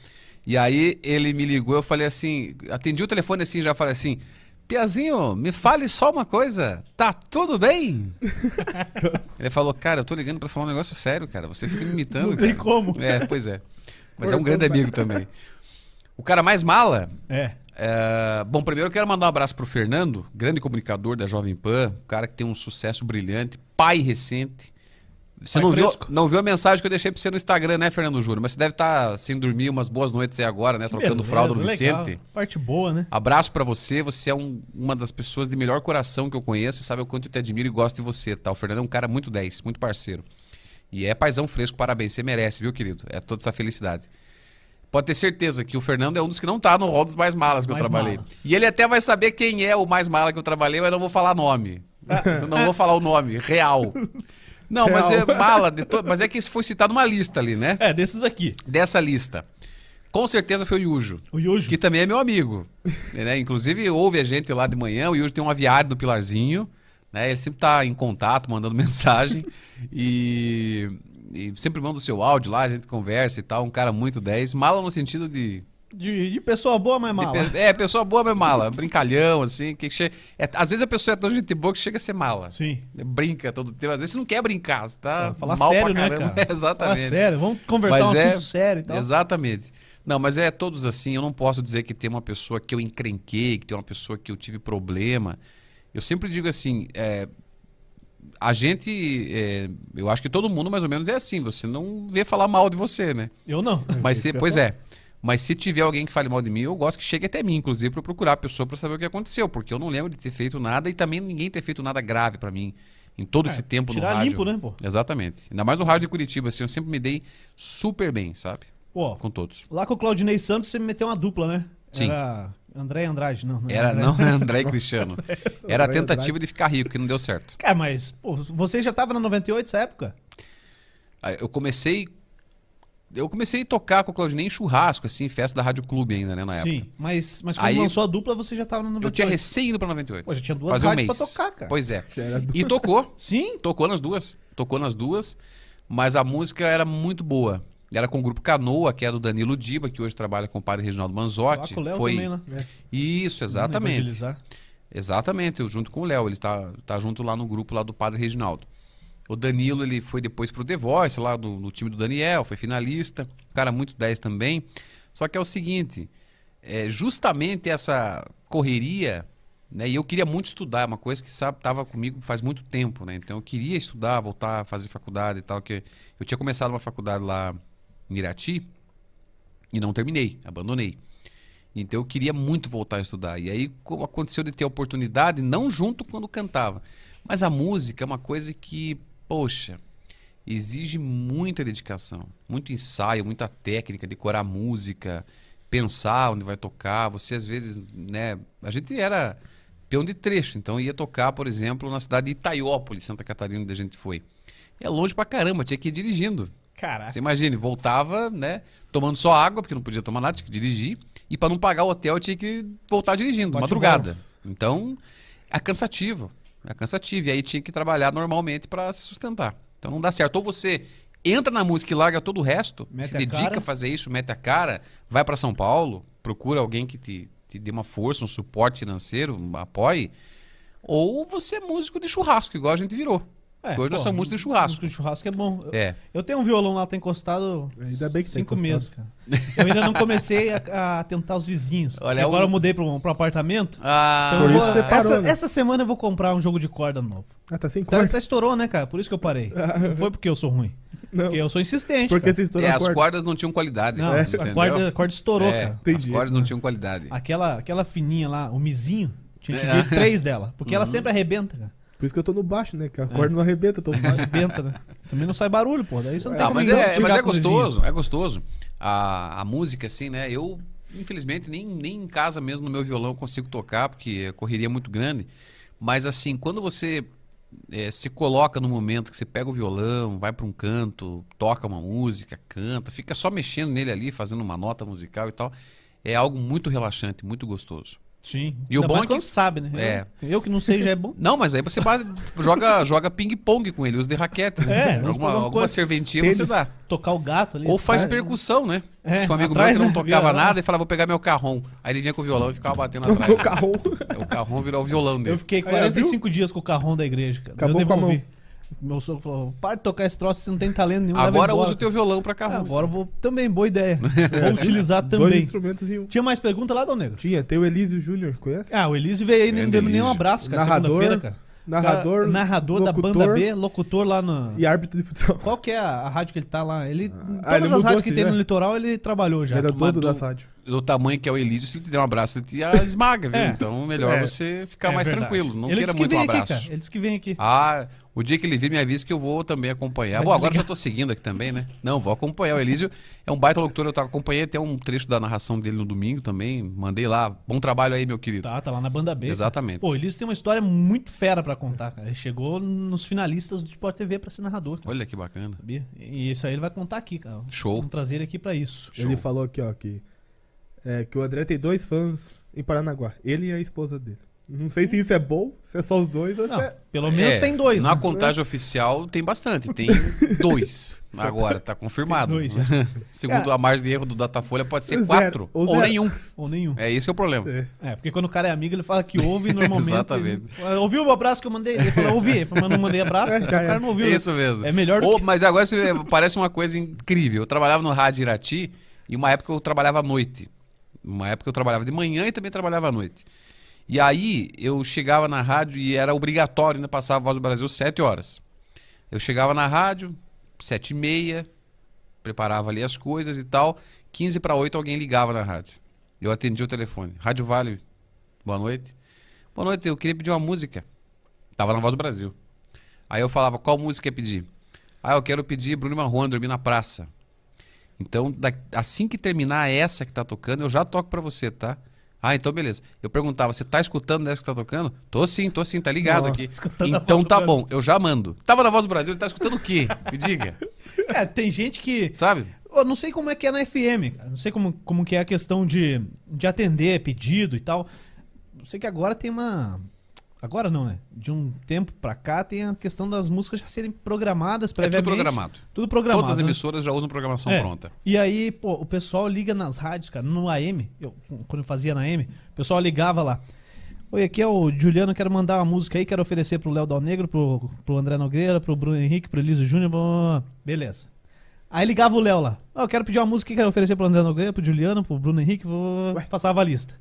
E aí ele me ligou, eu falei assim, atendi o telefone assim, já falei assim, Piazinho, me fale só uma coisa, tá tudo bem? ele falou, cara, eu tô ligando pra falar um negócio sério, cara, você fica me imitando, Não tem cara." como. É, pois é. Mas é um grande amigo também. O cara mais mala, É. é, bom, primeiro eu quero mandar um abraço pro Fernando, grande comunicador da Jovem Pan, um cara que tem um sucesso brilhante, pai recente. Você não viu, não viu a mensagem que eu deixei pra você no Instagram, né, Fernando Júnior? Mas você deve estar sem dormir umas boas noites aí agora, né? Trocando Beleza, fralda no legal. Vicente. Parte boa, né? Abraço pra você, você é um- uma das pessoas de melhor coração que eu conheço, sabe o quanto eu te admiro e gosto de você, tá? O Fernando é um cara muito 10, muito parceiro. E é paizão fresco, parabéns, você merece, viu, querido? É toda essa felicidade. Pode ter certeza que o Fernando é um dos que não tá no rol dos mais malas que Mais eu trabalhei. malas. E ele até vai saber quem é o mais mala que eu trabalhei, mas não vou falar nome. Eu não vou falar o nome, real. Não, mas é mala, to- mas é que foi citado numa lista ali, né? É, desses aqui. Dessa lista. Com certeza foi o Yujo. O Yujo. Que também é meu amigo. né? Inclusive, ouve a gente lá de manhã. O Yuri tem um aviário do Pilarzinho. Né? Ele sempre tá em contato, mandando mensagem. e, e sempre manda o seu áudio lá, a gente conversa e tal. Um cara muito 10. Mala no sentido de. De, de pessoa boa, mas mala. pe- é, pessoa boa, mas mala. Brincalhão, assim. Que che... é, às vezes a pessoa é tão gente boa que chega a ser mala. Sim. Brinca todo tempo. Às vezes você não quer brincar. Você tá Falar mal sério, pra né, caramba. cara? Fala Exatamente. sério, vamos conversar Mas um é- assunto sério e tal. Exatamente. Não, mas é todos assim. Eu não posso dizer que tem uma pessoa que eu encrenquei, que tem uma pessoa que eu tive problema. Eu sempre digo assim: é, a gente. é, eu acho que todo mundo mais ou menos é assim. Você não vê falar mal de você, né? Eu não. Mas ia pois é. Mas se tiver alguém que fale mal de mim, eu gosto que chegue até mim, inclusive, para procurar a pessoa para saber o que aconteceu, porque eu não lembro de ter feito nada e também ninguém ter feito nada grave para mim em todo esse tempo no É, rádio. limpo, né, pô? Exatamente. Ainda mais no rádio de Curitiba, assim, eu sempre me dei super bem, sabe? Pô, Com todos. lá com o Claudinei Santos você me meteu uma dupla, né? Sim. Era André Andrade, não. não Era, André. não é André e Cristiano. Era a tentativa de ficar rico, que não deu certo. Cara, mas, pô, você já tava na 98 essa época? Aí Eu comecei. Eu comecei a tocar com o Claudinei em churrasco, assim, festa da Rádio Clube ainda, né, na época. Sim. Mas, mas quando Aí- lançou a dupla, você já tava na 98. Eu tinha recém ido pra 98. Pô, já tinha duas um rádios mês. pra tocar, cara. Pois é. E tocou. Sim? Tocou nas duas. Tocou nas duas. Mas a música era muito boa. Era com o grupo Canoa, que é do Danilo Diba, que hoje trabalha com o padre Reginaldo Manzotti. com o Léo Foi também, né? Isso, exatamente. Exatamente, eu junto com o Léo, ele está tá junto lá no grupo lá do Padre Reginaldo. O Danilo, ele foi depois pro The Voice, lá do, no time do Daniel, foi finalista. Cara muito 10 também. Só que é o seguinte, é, justamente essa correria, né? E eu queria muito estudar, é uma coisa que sabe, tava comigo faz muito tempo, né? Então eu queria estudar, voltar a fazer faculdade e tal, que eu tinha começado uma faculdade lá em Irati e não terminei, abandonei. Então eu queria muito voltar a estudar. E aí co- aconteceu de ter a oportunidade, não junto quando cantava. Mas a música é uma coisa que, poxa, exige muita dedicação, muito ensaio, muita técnica, decorar música, pensar onde vai tocar. Você às vezes, né, a gente era peão de trecho, então ia tocar, por exemplo, na cidade de Itaiópolis, Santa Catarina, onde a gente foi. É longe pra caramba, tinha que ir dirigindo. Caraca. Você imagine, voltava, né, tomando só água, porque não podia tomar nada, tinha que dirigir, e para não pagar o hotel tinha que voltar dirigindo, Bate madrugada. Então, é cansativo, é cansativo, e aí tinha que trabalhar normalmente para se sustentar. Então não dá certo. Ou você entra na música e larga todo o resto, Mete se a dedica cara. a fazer isso, mete a cara, vai para São Paulo, procura alguém que te, te dê uma força, um suporte financeiro, um apoie, ou você é músico de churrasco, igual a gente virou. É, Hoje nós pô, somos músicos de churrasco. Música de churrasco é bom. Eu- É. Eu tenho um violão lá, tá encostado Ainda bem que tá cinco meses, cara. Eu ainda não comecei a, a tentar os vizinhos. Olha, Porque agora o- eu mudei pro, pro apartamento. Ah, Então eu Por vou- isso você parou, essa, né? essa semana eu vou comprar um jogo de corda novo. Ah, tá sem Tá, corda. tá estourou, né, cara? Por isso que eu parei. Não foi porque eu sou ruim. Não. Porque eu sou insistente. Porque cara. você estourou é, a as corda. cordas não tinham qualidade. Não, É, a corda, a corda estourou, É, cara. as Entendi. cordas não tinham qualidade. Aquela, aquela fininha lá, o mizinho, tinha que É. vir três dela. Porque ela Uhum. sempre arrebenta, cara. Por isso que eu tô no baixo, né? Que a corda não arrebenta, tô no baixo. Arrebenta, né? Também não sai barulho, pô. Daí você não tem Não, como mas é, mas é gostoso, é gostoso. A, a música, assim, né? Eu, infelizmente, nem, nem em casa mesmo, no meu violão, eu consigo tocar, porque a correria é muito grande. Mas, assim, quando você eh, se coloca no momento que você pega o violão, vai para um canto, toca uma música, canta, fica só mexendo nele ali, fazendo uma nota musical e tal, é algo muito relaxante, muito gostoso. Sim. E o Ainda bom mais é que- quando sabe, né? É. Eu, eu que não sei já é bom. Não, mas aí você bate- joga, joga ping-pong com ele, usa de raquete. É, né? alguma, alguma coisa- serventia você dá. Tocar o gato ali. Ou faz sabe? percussão, né? É, Tinha um amigo atrás, meu que né? não tocava Vira lá. nada e falava, vou pegar meu carrom. Aí ele vinha com o violão e ficava batendo O atrás. carro. o carrom virou o violão Eu dele. fiquei Aí, ó, 45 dias com o carrão da igreja, cara. Acabou eu com a devolvi. Meu sogro falou: para de tocar esse troço, você não tem talento nenhum. Agora usa o teu violão pra cara. carrom. Ah, agora eu vou também, boa ideia. É, Vou utilizar Dois também. instrumentos e um. Tinha mais pergunta lá, Dom Negro? Tinha, tem o Elísio Júnior, conhece? Ah, o Elísio veio aí e nem deu nenhum Elísio. abraço, cara, segunda-feira, cara. Narrador, Cara, narrador da locutor banda B, locutor lá no. e árbitro de futsal. Qual que é a, a rádio que ele tá lá? Ele, Ah, todas ele as mudou rádios que esse tem já? no litoral, ele trabalhou já. Era Mas dono do- da rádio. Do tamanho que é o Elísio, se ele te der um abraço, ele te esmaga, viu? É. Então melhor É. você ficar É mais verdade. tranquilo. Não ele queira disse que muito um aqui, abraço. cara. Ele disse que vem aqui. Ah, o dia que ele vir, me avisa que eu vou também acompanhar. Bom, agora já tô seguindo aqui também, né? Não, vou acompanhar. O Elísio é um baita locutor, eu tava acompanhando até um trecho da narração dele no domingo também. Mandei lá. Bom trabalho aí, meu querido. Tá, tá lá na banda B. cara. Exatamente. Pô, o Elísio tem uma história muito fera pra contar, cara. Ele chegou nos finalistas do Sport TV pra ser narrador, cara, Olha que bacana. sabia? E isso aí ele vai contar aqui, cara. Show. Vamos trazer ele aqui pra isso. Show. Ele falou aqui, ó, que, é, que o André tem dois fãs em Paranaguá. Ele e a esposa dele. Não sei se isso é bom, se é só os dois ou se Não, é... pelo menos É, tem dois, Na né? contagem oficial tem bastante, tem dois. Agora, tá confirmado. Dois, já. Segundo Cara, a margem de erro do Datafolha, pode ser Zero, quatro ou ou, nenhum. Ou nenhum. É esse que é o problema. é. É, porque quando o cara é amigo, ele fala que ouve normalmente. Exatamente. Ele... Ouviu o abraço que eu mandei? Ele falou, ouvi. Ele falou, mas não mandei abraço. É, o cara é. não ouviu. Isso mesmo. É melhor do Ô, que. Mas agora parece uma coisa incrível. Eu trabalhava no Rádio Irati e uma época eu trabalhava à noite. Uma época eu trabalhava de manhã e também trabalhava à noite. E aí eu chegava na rádio e era obrigatório ainda passar a Voz do Brasil sete horas. Eu chegava na rádio, sete e meia, preparava ali as coisas e tal. 15 para 8 alguém ligava na rádio. Eu atendia o telefone. Rádio Vale, boa noite. Boa noite, eu queria pedir uma música. Tava na Voz do Brasil. Aí eu falava, qual música quer pedir? Ah, eu quero pedir Bruno Marrone, Dormir na Praça. Então, da- assim que terminar essa que tá tocando, eu já toco pra você, tá? Ah, então beleza. Eu perguntava, você tá escutando essa que tá tocando? Tô sim, tô sim, tá ligado Nossa, aqui. escutando a Então tá bom, eu já mando. Tava na Voz do Brasil, ele tá escutando o quê? Me diga. É, tem gente que. Sabe? Eu não sei como é que é na FM, cara. Não sei como, como que é a questão de, de atender pedido e tal. Eu sei que agora tem uma. Agora não, né? De um tempo pra cá tem a questão das músicas já serem programadas É previamente. tudo programado. Tudo programado. Todas as né? emissoras já usam programação É. pronta. E aí, pô, o pessoal liga nas rádios, cara, no AM, eu, quando eu fazia na AM, o pessoal ligava lá. Oi, aqui é o Juliano, quero mandar uma música aí, quero oferecer pro Léo Dal Negro, pro, pro André Nogueira, pro Bruno Henrique, pro Elísio Júnior. Beleza. Aí ligava o Léo lá. Ó, eu quero pedir uma música que quero oferecer pro André Nogueira, pro Juliano, pro Bruno Henrique, blá, blá, blá. Ué. passava a lista.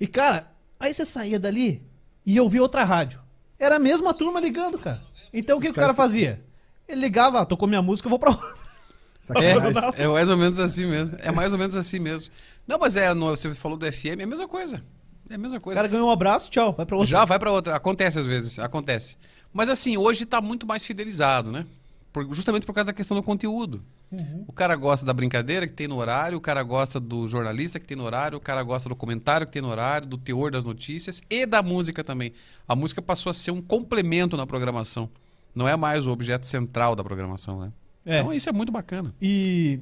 E, cara, aí você saía dali e eu via outra rádio. Era a mesma turma ligando, cara. Então o que, que o cara fazia? Ele ligava, ah, tocou minha música, eu vou pra outra. É, é mais ou menos assim mesmo. É mais ou menos assim mesmo. Não, mas é, no- você falou do FM, é a mesma coisa. É a mesma O coisa. cara ganhou um abraço, tchau, vai pra outra. Já vai pra outra. Acontece às vezes, acontece. Mas assim, hoje tá muito mais fidelizado, né? Por- justamente por causa da questão do conteúdo. O cara gosta da brincadeira que tem no horário, o cara gosta do jornalista que tem no horário, o cara gosta do comentário que tem no horário, do teor das notícias e da música também. A música passou a ser um complemento na programação. Não é mais o objeto central da programação, né? É. Então isso é muito bacana. E,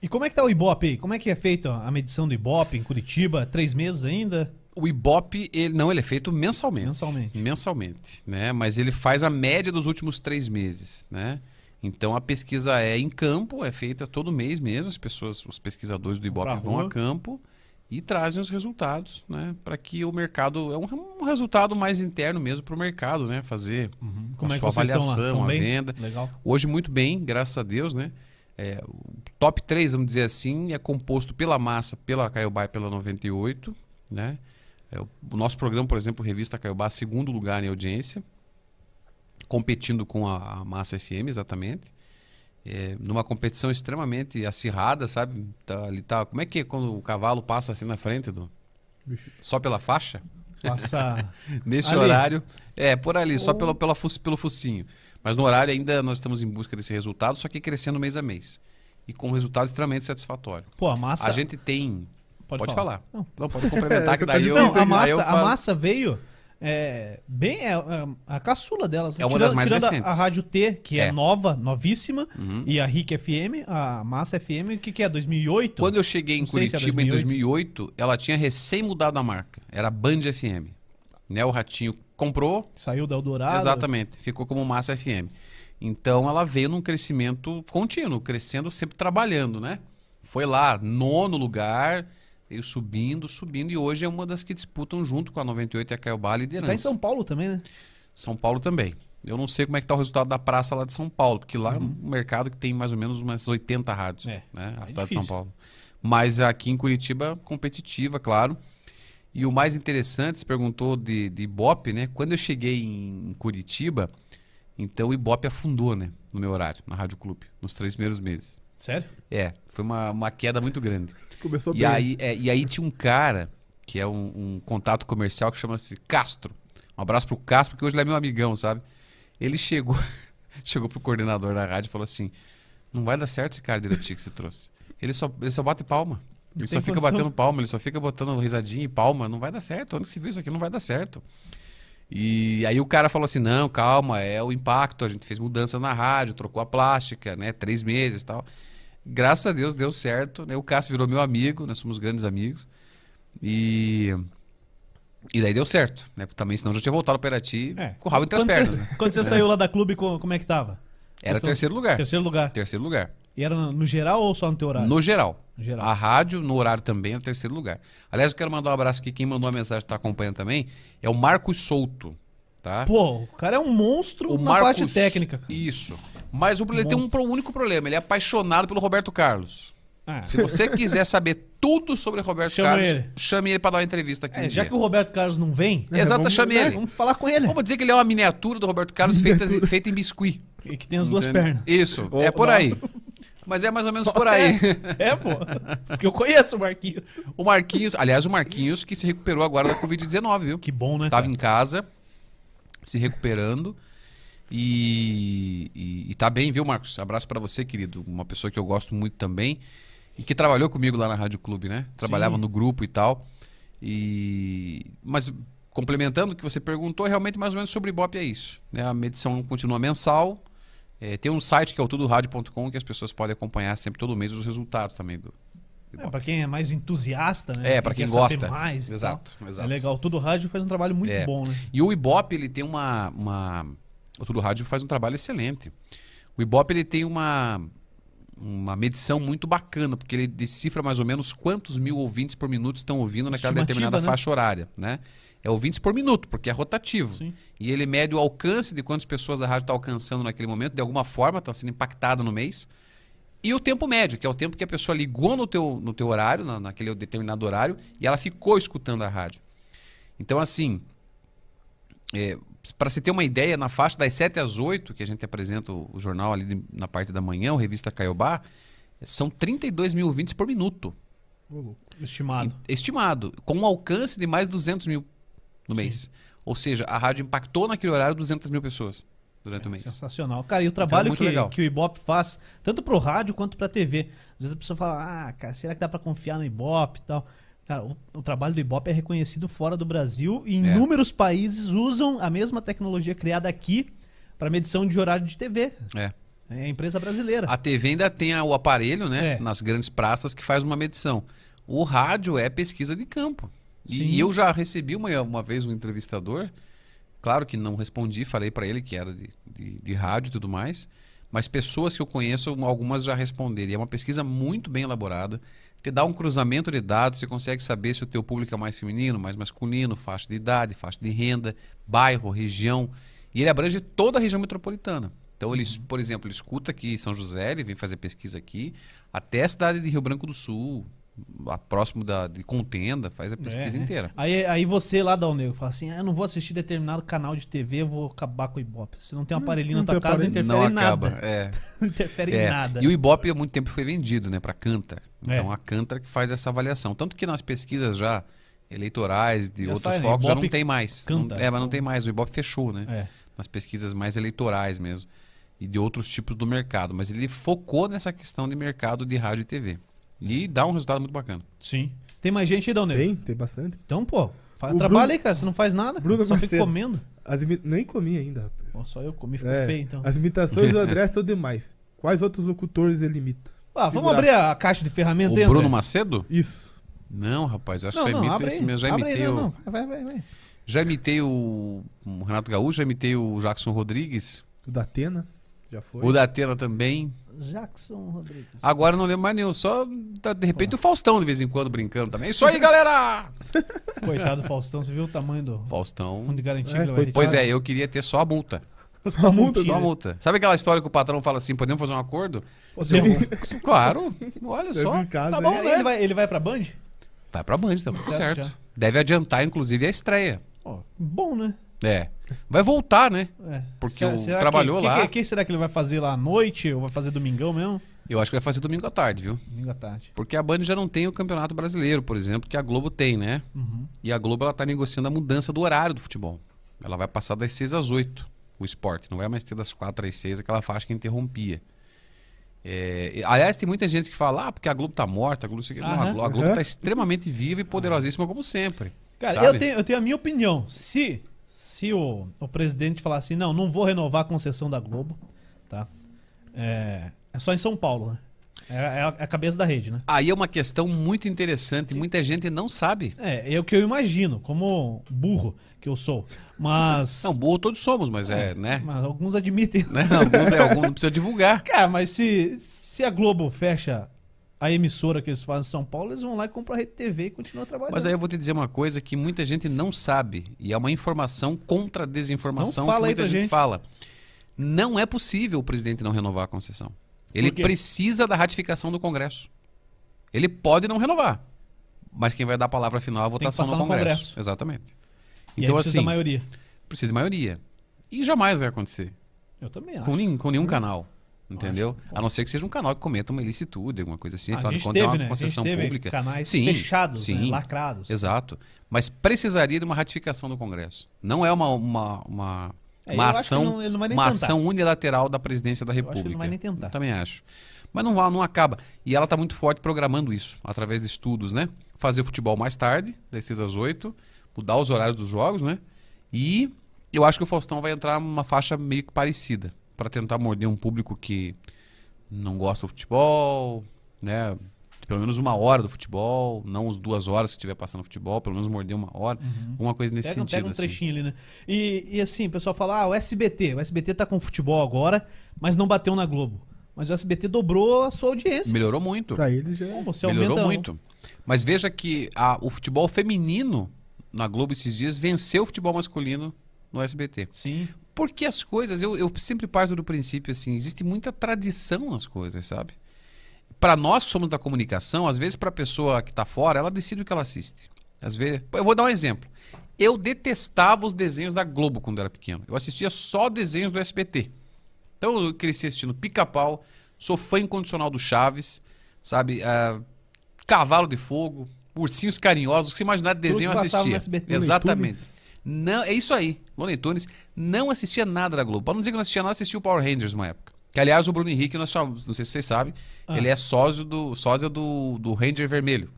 e como é que tá o Ibope aí? Como é que é feita a medição do Ibope em Curitiba? Três meses ainda? O Ibope, ele, não, ele é feito mensalmente. Mensalmente. Mensalmente, né? Mas ele faz a média dos últimos três meses, né? Então a pesquisa é em campo, é feita todo mês mesmo. As pessoas, os pesquisadores do Ibope vão a campo e trazem os resultados, né? Para que o mercado é um, um resultado mais interno mesmo para o mercado, né? Fazer Como a é sua avaliação, a venda. Legal. Hoje muito bem, graças a Deus, né? É, o top 3, vamos dizer assim, é composto pela massa, pela Caiobá e pela 98, né? É, o, o nosso programa, por exemplo, Revista Caiobá, segundo lugar em audiência, competindo com a, a Massa FM, exatamente. É, numa competição extremamente acirrada, sabe? Tá, ali tá, como é que é quando o cavalo passa assim na frente do Vixe. só pela faixa? Passa. Nesse Ali. horário, é, por ali, só Ou- pelo, pela, pelo focinho. Mas no horário ainda nós estamos em busca desse resultado, só que crescendo mês a mês. E com um resultado extremamente satisfatório. Pô, a massa. A gente tem. Pode, Pode, falar. falar. Não. Não, pode complementar, que daí eu. Não, a daí eu massa, a falo. massa veio é, bem. É, é a caçula delas. É uma tirando, das mais a- recentes. a, Rádio T, que é, É. nova, novíssima, Uhum. e a RIC FM, a Massa FM, o que, que é? 2008? Quando eu cheguei em Não Curitiba em 2008. 2008, ela tinha recém mudado a marca. Era Band FM. Né? O Ratinho comprou, Saiu da Eldorado. Exatamente, ficou como Massa FM. Então ela veio num crescimento contínuo, crescendo, sempre trabalhando, né? Foi lá, nono lugar, veio subindo, subindo, e hoje é uma das que disputam junto com a 98 e a Caiobá a liderança. Tá em São Paulo também, né? São Paulo também. Eu não sei como é que tá o resultado da praça lá de São Paulo, porque lá é um mercado que tem mais ou menos umas 80 rádios, Uhum. É, né? A é cidade de difícil. São Paulo. Mas aqui em Curitiba, competitiva, claro. E o mais interessante, você perguntou de, de Ibope, né? Quando eu cheguei em Curitiba, então o Ibope afundou, né? No meu horário, na Rádio Clube, nos três primeiros meses. Sério? É, foi uma, uma queda muito grande. Começou E bem. aí, é, e aí tinha um cara, que é um, um contato comercial, que chama-se Castro. Um abraço pro Castro, porque hoje ele é meu amigão, sabe? Ele chegou, chegou pro coordenador da rádio e falou assim: não vai dar certo esse cara direitinho que você trouxe. Ele só, ele só bate palma. Ele só fica condição. batendo palma, ele só fica botando risadinha e palma. Não vai dar certo. Onde se viu isso aqui? Não vai dar certo. E aí o cara falou assim: não, calma, é o impacto. A gente fez mudança na rádio, trocou a plástica, né? Três meses e tal. Graças a Deus deu certo. Né? O Cássio virou meu amigo, nós somos grandes amigos. E. E daí deu certo, né? Porque também, senão já tinha voltado para Irati É. com o rabo entre as Quando pernas. Você, né? quando você saiu lá da clube, co- como é que tava? Era Questão- terceiro lugar. Terceiro lugar. Terceiro lugar. E era no, geral ou só no teu horário? No geral. No geral. A rádio, no horário também, era terceiro lugar. Aliás, eu quero mandar um abraço aqui. Quem mandou a mensagem está acompanhando também é o Marcos Souto. Tá? Pô, o cara é um monstro o na parte técnica. cara. Isso. Mas o, ele tem um único problema. Ele é apaixonado pelo Roberto Carlos. Ah, Se você quiser saber tudo sobre Roberto Chama Carlos, ele. chame ele para dar uma entrevista aqui. é, um já dia. que o Roberto Carlos não vem, Exato, Vamos- chame né, ele. vamos falar com ele. Vamos dizer que ele é uma miniatura do Roberto Carlos feita, feita em biscuit. E que tem as duas Entende? pernas. Isso, Oh, é por nossa. aí. Mas é mais ou menos por aí. É, pô. Porque eu conheço o Marquinhos. O Marquinhos, aliás, o Marquinhos que se recuperou agora da Covid-19, viu? Que bom, né? Tava cara? em casa, se recuperando. E, e, e tá bem, viu, Marcos? Abraço pra você, querido. Uma pessoa que eu gosto muito também. E que trabalhou comigo lá na Rádio Clube, né? Trabalhava Sim. no grupo e tal. E... Mas complementando o que você perguntou, realmente mais ou menos sobre Ibope é isso. Né? A medição continua mensal. É, tem um site que é o tudoradio.com que as pessoas podem acompanhar sempre todo mês os resultados também do, É, pra quem é mais entusiasta, né? É, pra quem saber gosta. Mais Exato, tal. exato. É legal. Tudo rádio faz um trabalho muito É. bom, né? E o Ibope, ele tem uma, uma... O Tudo Rádio faz um trabalho excelente. O Ibope, ele tem uma, uma medição muito bacana, porque ele decifra mais ou menos quantos mil ouvintes por minuto estão ouvindo naquela determinada né? faixa horária, né? É ouvintes por minuto, porque é rotativo. Sim. E ele mede o alcance de quantas pessoas a rádio está alcançando naquele momento, de alguma forma, está sendo impactada no mês. E o tempo médio, que é o tempo que a pessoa ligou no teu, no teu horário, na, naquele determinado horário, e ela ficou escutando a rádio. Então, assim, para se ter uma ideia, na faixa das 7 às 8, que a gente apresenta o, o jornal ali na parte da manhã, o Revista Caiobá, são 32 mil ouvintes por minuto. Estimado. estimado, com um alcance de mais 200 mil no Sim. mês. Ou seja, a rádio impactou naquele horário 200 mil pessoas durante o mês. Sensacional. Cara, e o trabalho é muito que, legal. que o Ibope faz, tanto pro rádio quanto pra TV. Às vezes a pessoa fala, ah, cara, será que dá pra confiar no Ibope e tal? Cara, o, o trabalho do Ibope é reconhecido fora do Brasil e É. inúmeros países usam a mesma tecnologia criada aqui pra medição de horário de TV. É. É a empresa brasileira. A TV ainda tem o aparelho, né? É. Nas grandes praças que faz uma medição. O rádio é pesquisa de campo. E, Sim. e eu já recebi uma, uma vez um entrevistador. Claro que não respondi, falei para ele que era de, de, de rádio e tudo mais. Mas pessoas que eu conheço, algumas já responderam. E é uma pesquisa muito bem elaborada. Te dá um cruzamento de dados, você consegue saber se o teu público é mais feminino, mais masculino, faixa de idade, faixa de renda, bairro, região. E ele abrange toda a região metropolitana. Então, ele, por exemplo, ele escuta aqui em São José, ele vem fazer pesquisa aqui, até a cidade de Rio Branco do Sul, próximo da, de Contenda, faz a pesquisa É, é. inteira. Aí, aí você lá dá o nego, fala assim: ah, eu não vou assistir determinado canal de TV, eu vou acabar com o Ibope. Se não tem um aparelhinho não na tua casa, não interfere Não em acaba. nada. É. Não interfere É, em nada. E o Ibope há muito tempo foi vendido, né, para Cantar. É. Então a Cantar que faz essa avaliação. Tanto que nas pesquisas já eleitorais de Já outros sai, né? focos já não tem mais. Cantar. Não- é, mas não tem mais. O Ibope fechou, né? É. Nas pesquisas mais eleitorais mesmo. E de outros tipos do mercado. Mas ele focou nessa questão de mercado de rádio e TV. E dá um resultado muito bacana. Sim. Tem mais gente aí, Nego? Tem, tem bastante. Então, pô, faz, O trabalha Bruno- aí, cara. Você não faz nada, Bruno só fica Macedo. comendo. As imi- Nem comi ainda, rapaz. Pô, só eu comi, ficou É, feio, então. As imitações do André são demais. Quais outros locutores ele imita? Ah, vamos abrir a caixa de ferramenta O Bruno André? Macedo? Isso. Não, rapaz, eu acho Não, que só imito esse mesmo. Já abre imitei aí, o. não, não. Vai, vai, vai. Já imitei o, o Renato Gaúcho, já imitei o Jackson Rodrigues. O da Atena. Já foi. O da Atena também. Jackson Rodrigues. Agora eu não lembro mais nenhum. Só, tá, de repente, o Faustão de vez em quando brincando também. Isso aí, galera! Coitado do Faustão, você viu o tamanho do Faustão. fundo de garantia É, que ele vai coitado. Pois é, eu queria ter só a multa. Só multa, Só a multa. Sabe aquela história que o patrão fala assim: podemos fazer um acordo? Pô, eu- Claro. Olha Deve só. casa, Tá né? bom, Ele né? vai, ele vai pra Band? Vai pra Band, tá tudo Certo, certo. Deve adiantar, inclusive, a estreia. Ó, bom, né? É. Vai voltar, né? É. Porque o- que- trabalhou que, lá. O que, que será que ele vai fazer lá à noite? Ou vai fazer domingão mesmo? Eu acho que vai fazer domingo à tarde, viu? Domingo à tarde. Porque a Band já não tem o Campeonato Brasileiro, por exemplo, que a Globo tem, né? Uhum. E a Globo ela tá negociando a mudança do horário do futebol. Ela vai passar das 6 às 8, o esporte. Não vai mais ter das 4 às 6, aquela faixa que interrompia. É, aliás, tem muita gente que fala, ah, porque a Globo tá morta, a Globo, aqui. Não, a. Globo, a Globo Aham. tá extremamente viva e poderosíssima como sempre. Cara, sabe? eu tenho, eu tenho a minha opinião. Se, se o, o presidente falar assim, não, não vou renovar a concessão da Globo, tá? É, é só em São Paulo, né? É, é a, é a cabeça da rede, né? Aí é uma questão muito interessante, muita gente não sabe. É, é o que eu imagino, como burro que eu sou. Mas. Não, burro todos somos, mas é, né? Mas alguns admitem. né? Alguns, é, alguns não precisa divulgar. Cara, mas se, se a Globo fecha a emissora que eles fazem em São Paulo, eles vão lá e compram a Rede TV e continuam trabalhando. Mas aí eu vou te dizer uma coisa que muita gente não sabe, e é uma informação contra a desinformação Então que muita gente, gente. fala. Não é possível o presidente não renovar a concessão. Ele precisa da ratificação do Congresso. Ele pode não renovar, mas quem vai dar a palavra final é a votação no no Congresso. Congresso. Exatamente. E Então, precisa assim, da maioria. precisa de maioria. E jamais vai acontecer. Eu também acho. Com, com nenhum canal. Entendeu? Acho. A não ser que seja um canal que cometa uma ilicitude, alguma coisa assim. Afinal de contas, é uma né? Concessão pública. canais Sim, fechados, né? sim. lacrados. Exato. Mas precisaria de uma ratificação do Congresso. Não é uma, uma, uma, É, uma eu ação, não- não uma tentar. ação unilateral da presidência da acho que República. ele não vai nem tentar. Eu também acho. Mas não, não acaba. E ela está muito forte programando isso, através de estudos, né? Fazer o futebol mais tarde, das 6 às 8, mudar os horários dos jogos, né? E eu acho que o Faustão vai entrar numa faixa meio que parecida, para tentar morder um público que não gosta do futebol, né? Pelo menos uma hora do futebol, não as duas horas que estiver passando futebol, pelo menos morder uma hora, uma coisa nesse Pega, sentido. pega um assim. trechinho ali, né? E, e assim, o pessoal fala, ah, o SBT, o SBT tá com futebol agora, mas não bateu na Globo. Mas o SBT dobrou a sua audiência. Melhorou muito. Pra eles já. Bom, você Melhorou aumenta um- muito. Mas veja que a- o futebol feminino na Globo esses dias venceu o futebol masculino no SBT. Sim. Porque as coisas, eu, eu sempre parto do princípio assim, existe muita tradição nas coisas, sabe? Para nós que somos da comunicação, às vezes para a pessoa que está fora, ela decide o que ela assiste. Às vezes, eu vou dar um exemplo. Eu detestava os desenhos da Globo quando era pequeno. Eu assistia só desenhos do SBT. Então eu cresci assistindo Pica-Pau, sou fã incondicional do Chaves, sabe? Ah, Cavalo de Fogo, Ursinhos Carinhosos, se imaginar de desenho eu assistia. SBT. Exatamente. Não, é isso aí. Looney Tunes não assistia nada da Globo. Pra não dizer que não assistia nada, assistia o Power Rangers uma época. Que, aliás, o Bruno Henrique, nós chamamos, não sei se vocês sabem, Ah. ele é sócio do, sósia do, do Ranger Vermelho.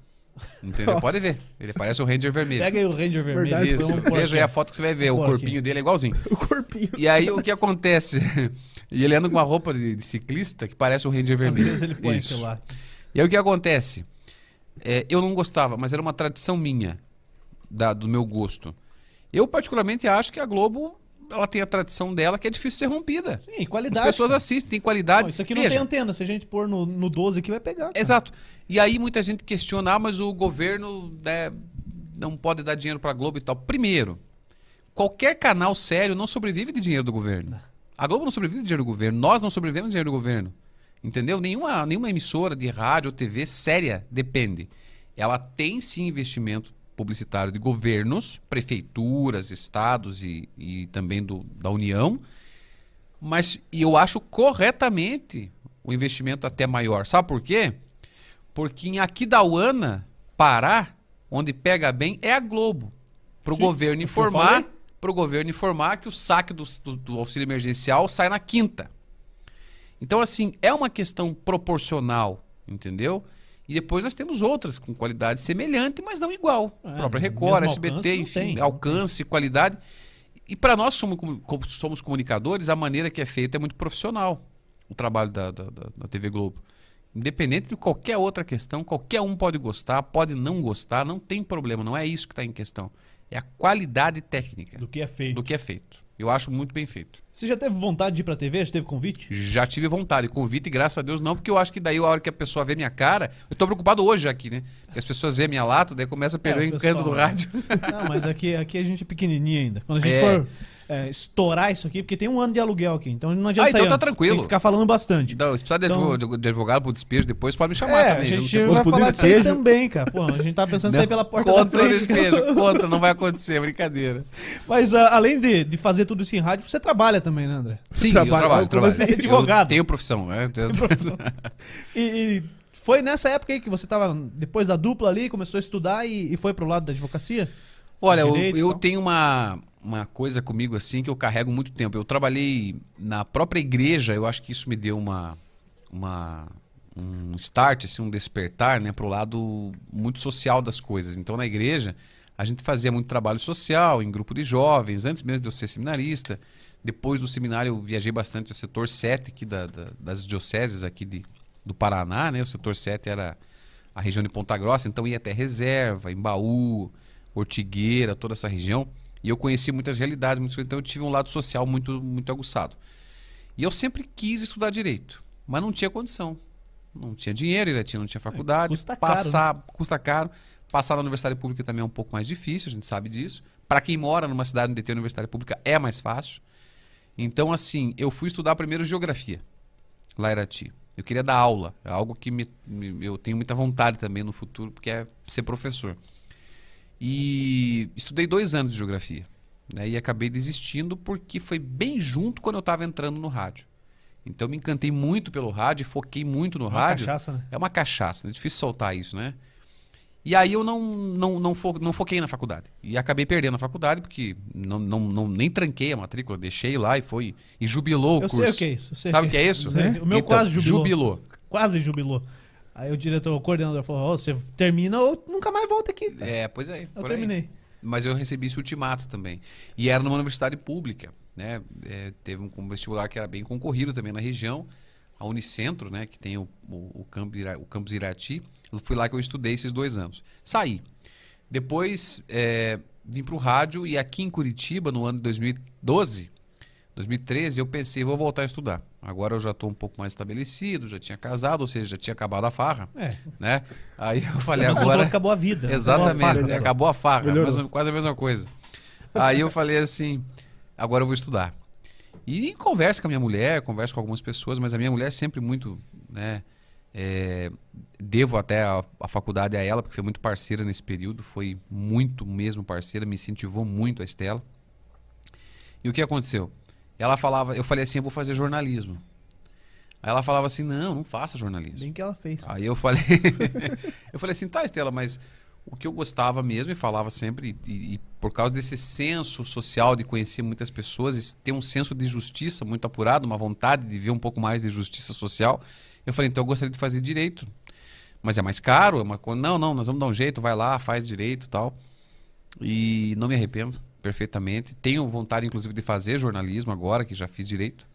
Entendeu? Pode ver. Ele parece o Ranger Vermelho. Pega aí o Ranger vermelho. Verdade, Isso, um veja aí a foto que você vai ver. O Porquinho. corpinho dele é igualzinho. O corpinho. E aí o que acontece? e ele anda com uma roupa de, de ciclista que parece o Ranger Às Vermelho. vezes ele põe Isso. lá. E aí o que acontece? É, eu não gostava, mas era uma tradição minha, da- do meu gosto. Eu particularmente acho que a Globo ela tem a tradição dela que é difícil ser rompida. Sim, As qualidade. pessoas cara. assistem, tem qualidade. Não, isso aqui não Veja, tem antena. Se a gente pôr no, no 12 aqui, vai pegar. cara. Exato. E aí muita gente questiona, ah, mas o governo né, não pode dar dinheiro para a Globo e tal. Primeiro, qualquer canal sério não sobrevive de dinheiro do governo. A Globo não sobrevive de dinheiro do governo. Nós não sobrevivemos de dinheiro do governo. Entendeu? Nenhuma, nenhuma emissora de rádio ou TV séria depende. Ela tem sim investimento publicitário de governos, prefeituras, estados e, e também do, da União. Mas e eu acho corretamente o investimento até maior. Sabe por quê? Porque em Aquidauana, Pará, onde pega bem, é a Globo. Para o governo informar, para o governo informar que o saque do, do- do auxílio emergencial sai na quinta. Então, assim, é uma questão proporcional, entendeu? E depois nós temos outras com qualidade semelhante, mas não igual. É, própria Record, alcance SBT, não enfim, alcance, qualidade. E para nós somos, somos comunicadores, a maneira que é feito é muito profissional o trabalho da, da, da- da TV Globo. Independente de qualquer outra questão, qualquer um pode gostar, pode não gostar, não tem problema, não é isso que está em questão. É a qualidade técnica Do que é feito. do que é feito. Eu acho muito bem feito. Você já teve vontade de ir pra TV? Já teve convite? Já tive vontade, convite, graças a Deus não, porque eu acho que daí a hora que a pessoa vê minha cara, eu tô preocupado hoje aqui, né? Porque as pessoas vêem minha lata, daí começa a perder É, o encanto do pessoal- rádio. Não, mas aqui, aqui a gente é pequenininho ainda. Quando a gente É. for é, estourar isso aqui, porque tem um ano de aluguel aqui, então não adianta Ah, então tá antes. tranquilo. Tem que ficar falando bastante. Então, se precisar de, Então- de advogado pro despejo depois, pode me chamar É, a também. gente não tem vai falar disso despejo. também, cara. Pô, a gente tá pensando em sair Não, pela porta contra da o frente. despejo, contra, não vai acontecer, é brincadeira. Mas ah, além de, de fazer tudo isso em rádio, você trabalha também, né, André? Sim, trabalha- eu trabalho, eu trabalho. advogado. Eu tenho profissão, né? E, e foi nessa época aí que você tava, depois da dupla ali, começou a estudar e, e foi pro lado da advocacia? Olha, eu, Direito eu tal. tenho uma, uma coisa comigo assim que eu carrego muito tempo. Eu trabalhei na própria igreja, eu acho que isso me deu uma, uma um start, assim, um despertar, né, pro lado muito social das coisas. Então, na igreja, a gente fazia muito trabalho social em grupo de jovens, antes mesmo de eu ser seminarista. Depois do seminário, eu viajei bastante o setor 7 aqui da, da- das dioceses aqui de, do Paraná, né? O setor 7 era a região de Ponta Grossa, então ia até Reserva, Embaú, Ortigueira, toda essa região. E eu conheci muitas realidades, muitas coisas, então eu tive um lado social muito, muito aguçado. E eu sempre quis estudar direito, mas não tinha condição. Não tinha dinheiro, não tinha faculdade. custa caro, passar, custa caro. Passar na universidade pública também é um pouco mais difícil, a gente sabe disso. Para quem mora numa cidade onde tem universidade pública é mais fácil. Então, assim, eu fui estudar primeiro geografia lá em Irati. Eu queria dar aula, é algo que me, me- eu tenho muita vontade também no futuro, porque é ser professor. E estudei dois anos de geografia. Né, e acabei desistindo porque foi bem junto quando eu estava entrando no rádio. Então me encantei muito pelo rádio, foquei muito no Uma rádio. cachaça, né? É uma cachaça, né? é difícil soltar isso, né? E aí eu não, não, não, fo- não foquei na faculdade. E acabei perdendo a faculdade, porque não, não, não, nem tranquei a matrícula, deixei lá e foi. E jubilou o Eu curso. sei o que é isso. Sabe o que é isso? Sei. O meu Então, quase jubilou. Jubilou. Quase jubilou. Aí o diretor, o coordenador falou: "Ó, você termina ou nunca mais volta aqui. cara." É, pois é. eu por aí. terminei. Mas eu recebi esse ultimato também. E era numa universidade pública, né? É, teve um vestibular que era bem concorrido também na região, a Unicentro, né? Que tem o, o, o, campus, o campus Irati. Foi lá que eu estudei esses dois anos. Saí. Depois é, vim para o rádio e aqui em Curitiba, no ano de 2012, 2013 eu pensei, vou voltar a estudar. Agora eu já estou um pouco mais estabelecido, já tinha casado, ou seja, já tinha acabado a farra, É. né? Aí eu falei, Você falou agora... que acabou a vida. né? Exatamente, farra, né? só. acabou a farra, quase a mesma coisa. Aí eu falei assim, agora eu vou estudar. E converso com a minha mulher, converso com algumas pessoas, mas a minha mulher sempre muito, né? é, devo até a, a faculdade a ela, porque foi muito parceira nesse período, foi muito mesmo parceira, me incentivou muito a Estela. E o que aconteceu? Ela falava, eu falei assim, eu vou fazer jornalismo. Aí ela falava assim, não, não faça jornalismo. Bem que ela fez. Aí eu falei, eu falei assim, tá, Estela, mas o que eu gostava mesmo e falava sempre, e, e por causa desse senso social de conhecer muitas pessoas, e ter um senso de justiça muito apurado, uma vontade de ver um pouco mais de justiça social, eu falei, então eu gostaria de fazer direito. Mas é mais caro, é uma coisa. Não, não, nós vamos dar um jeito, vai lá, faz direito tal. E não me arrependo perfeitamente. Tenho vontade, inclusive, de fazer jornalismo agora, que já fiz direito.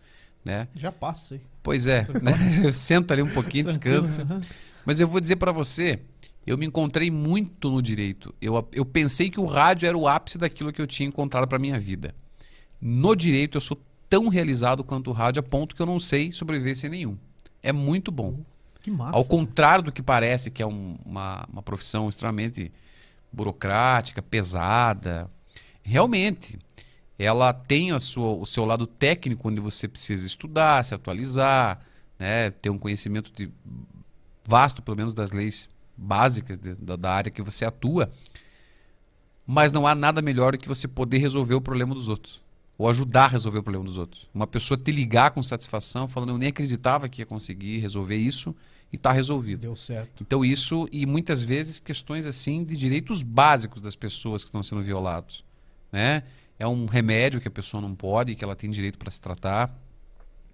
Né? Já passa. Pois é, né? Senta ali um pouquinho, descansa. Mas eu vou dizer pra você, eu me encontrei muito no direito. Eu, eu pensei que o rádio era o ápice daquilo que eu tinha encontrado pra minha vida. No direito, eu sou tão realizado quanto o rádio, a ponto que eu não sei sobreviver sem nenhum. É muito bom. Que massa. Ao contrário do que parece, que é um- uma, uma profissão extremamente burocrática, pesada, realmente ela tem a sua, o seu lado técnico, onde você precisa estudar, se atualizar, né, ter um conhecimento de- vasto, pelo menos das leis básicas de- da, da área que você atua. Mas não há nada melhor do que você poder resolver o problema dos outros. Ou ajudar a resolver o problema dos outros. Uma pessoa te ligar com satisfação, falando, eu nem acreditava que ia conseguir resolver isso, e está resolvido. Deu certo. Então isso, e muitas vezes questões assim de direitos básicos das pessoas que estão sendo violados. Né? É um remédio que a pessoa não pode, que ela tem direito para se tratar.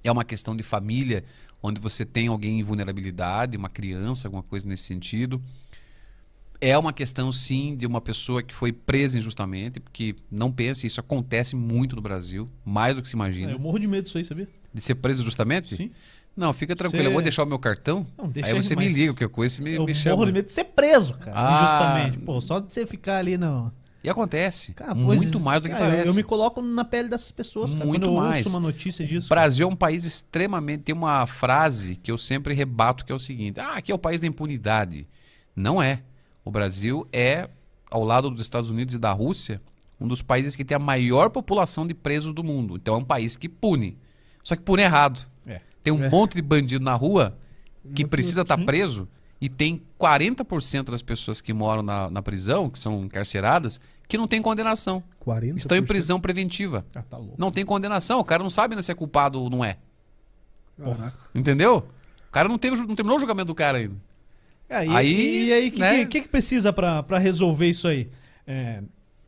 É uma questão de família, onde você tem alguém em vulnerabilidade, uma criança, alguma coisa nesse sentido. É uma questão, sim, de uma pessoa que foi presa injustamente, porque não pense, isso acontece muito no Brasil, mais do que se imagina. É, eu morro de medo disso aí, sabia? De ser preso injustamente? Sim. Não, fica tranquilo, Você- eu vou deixar o meu cartão, Não, deixa aí você me liga, que coisa me, Eu me chama. morro de medo de ser preso, cara. Ah. Injustamente. Pô, só de você ficar ali no. E acontece. Cara, muito mais do que cara, eu- parece. Eu, me coloco na pele dessas pessoas, cara. Muito Quando eu mais. ouço uma notícia disso. O Brasil é um país extremamente. Tem uma frase que eu sempre rebato que é o seguinte: ah, aqui é o país da impunidade. Não é. O Brasil é, ao lado dos Estados Unidos e da Rússia, um dos países que tem a maior população de presos do mundo. Então é um país que pune. Só que pune errado. É. Tem um É. monte de bandido na rua que precisa estar sim. preso e tem 40% das pessoas que moram na, na prisão, que são encarceradas, que não tem condenação. 40%. Estão em prisão preventiva. Ah, tá louco. Não tem condenação, o cara não sabe ainda se é culpado ou não é. Entendeu? O cara não, teve, não terminou o julgamento do cara ainda. É, e, Aí, e aí, o que, né? que, que que precisa pra pra resolver isso aí? É,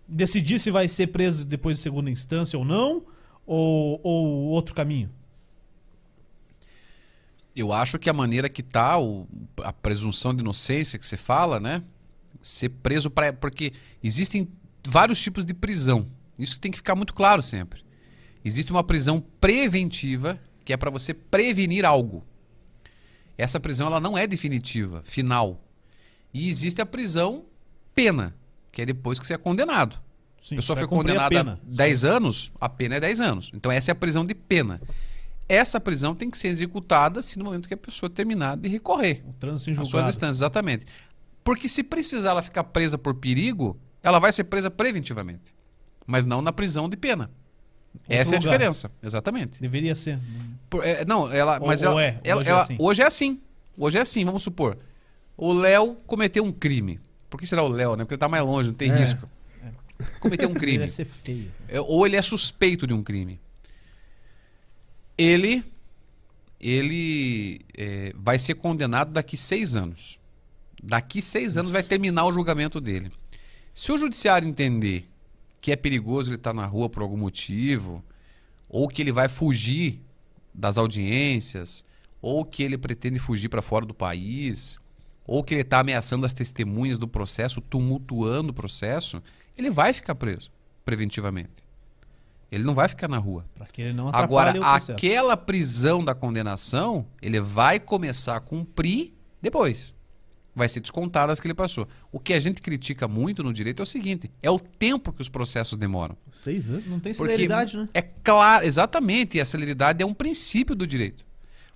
decidir se vai ser preso depois de segunda instância ou não? Ou, ou outro caminho? Eu acho que a maneira que tá, o- a presunção de inocência que você fala, né? Ser preso para. Porque existem vários tipos de prisão. Isso tem que ficar muito claro sempre. Existe uma prisão preventiva, que é para você prevenir algo. Essa prisão ela não é definitiva, final. E existe a prisão pena, que é depois que você é condenado. Sim, a pessoa foi condenada a pena. 10 anos, a pena é 10 anos. Então essa é a prisão de pena. Essa prisão tem que ser executada se no momento que a pessoa terminar de recorrer O trânsito em às suas julgado. instâncias, exatamente. Porque se precisar ela ficar presa por perigo, ela vai ser presa preventivamente, mas não na prisão de pena. Essa é a lugar. diferença, exatamente. Deveria ser. Por- é, não, ela, Ou- mas ou ela, é, ela- hoje é ela- assim. hoje é assim. Hoje é assim, vamos supor. O Léo cometeu um crime. Por que será o Léo, né? Porque ele tá mais longe, não tem É. risco. Cometeu um crime. Deveria ser feio. É, ou ele é suspeito de um crime. Ele, ele é, vai ser condenado daqui seis anos. Daqui seis anos vai terminar o julgamento dele. Se o judiciário entender que é perigoso ele estar na rua por algum motivo, ou que ele vai fugir das audiências, ou que ele pretende fugir para fora do país, ou que ele está ameaçando as testemunhas do processo, tumultuando o processo, ele vai ficar preso preventivamente. Ele não vai ficar na rua. Agora, aquela prisão da condenação, ele vai começar a cumprir depois. vai ser descontado as que ele passou. O que a gente critica muito no direito é o seguinte: é o tempo que os processos demoram. Seis anos? Não tem Porque celeridade, né? É claro, exatamente, e a celeridade é um princípio do direito.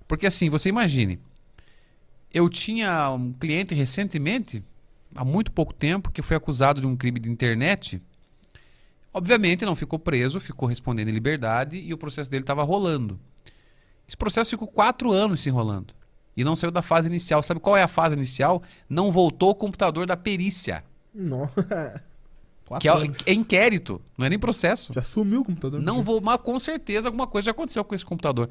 Porque assim, você imagine, eu tinha um cliente recentemente, há muito pouco tempo, que foi acusado de um crime de internet. Obviamente não ficou preso, ficou respondendo em liberdade e o processo dele estava rolando. Esse processo ficou quatro anos se enrolando e não saiu da fase inicial. Sabe qual é a fase inicial? Não voltou o computador da perícia, Nossa. Quatro que é, anos. é inquérito, não é nem processo. Já sumiu o computador. Não vou, mas com certeza alguma coisa já aconteceu com esse computador.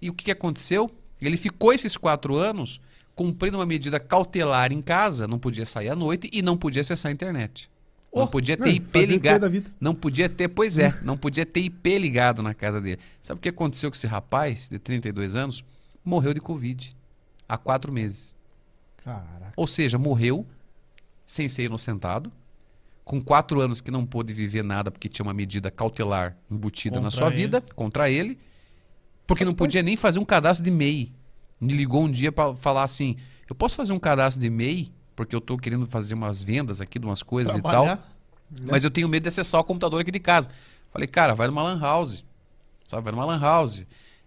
E o que, que aconteceu? Ele ficou esses quatro anos cumprindo uma medida cautelar em casa, não podia sair à noite e não podia acessar a internet. Não podia ter Não, IP ligado. Não podia ter, pois é, não podia ter IP ligado na casa dele. Sabe o que aconteceu com esse rapaz de 32 anos? Morreu de Covid há quatro meses. Caraca. Ou seja, morreu sem ser inocentado, com quatro anos que não pôde viver nada porque tinha uma medida cautelar embutida na Contra sua ele. vida, contra ele, porque não podia nem fazer um cadastro de MEI. Me ligou um dia para falar assim: eu posso fazer um cadastro de MEI? Porque eu tô querendo fazer umas vendas aqui de umas coisas e tal. Trabalhar. Mas eu tenho medo de acessar o computador aqui de casa. Falei, cara, vai numa lan house. Sabe, vai numa lan house.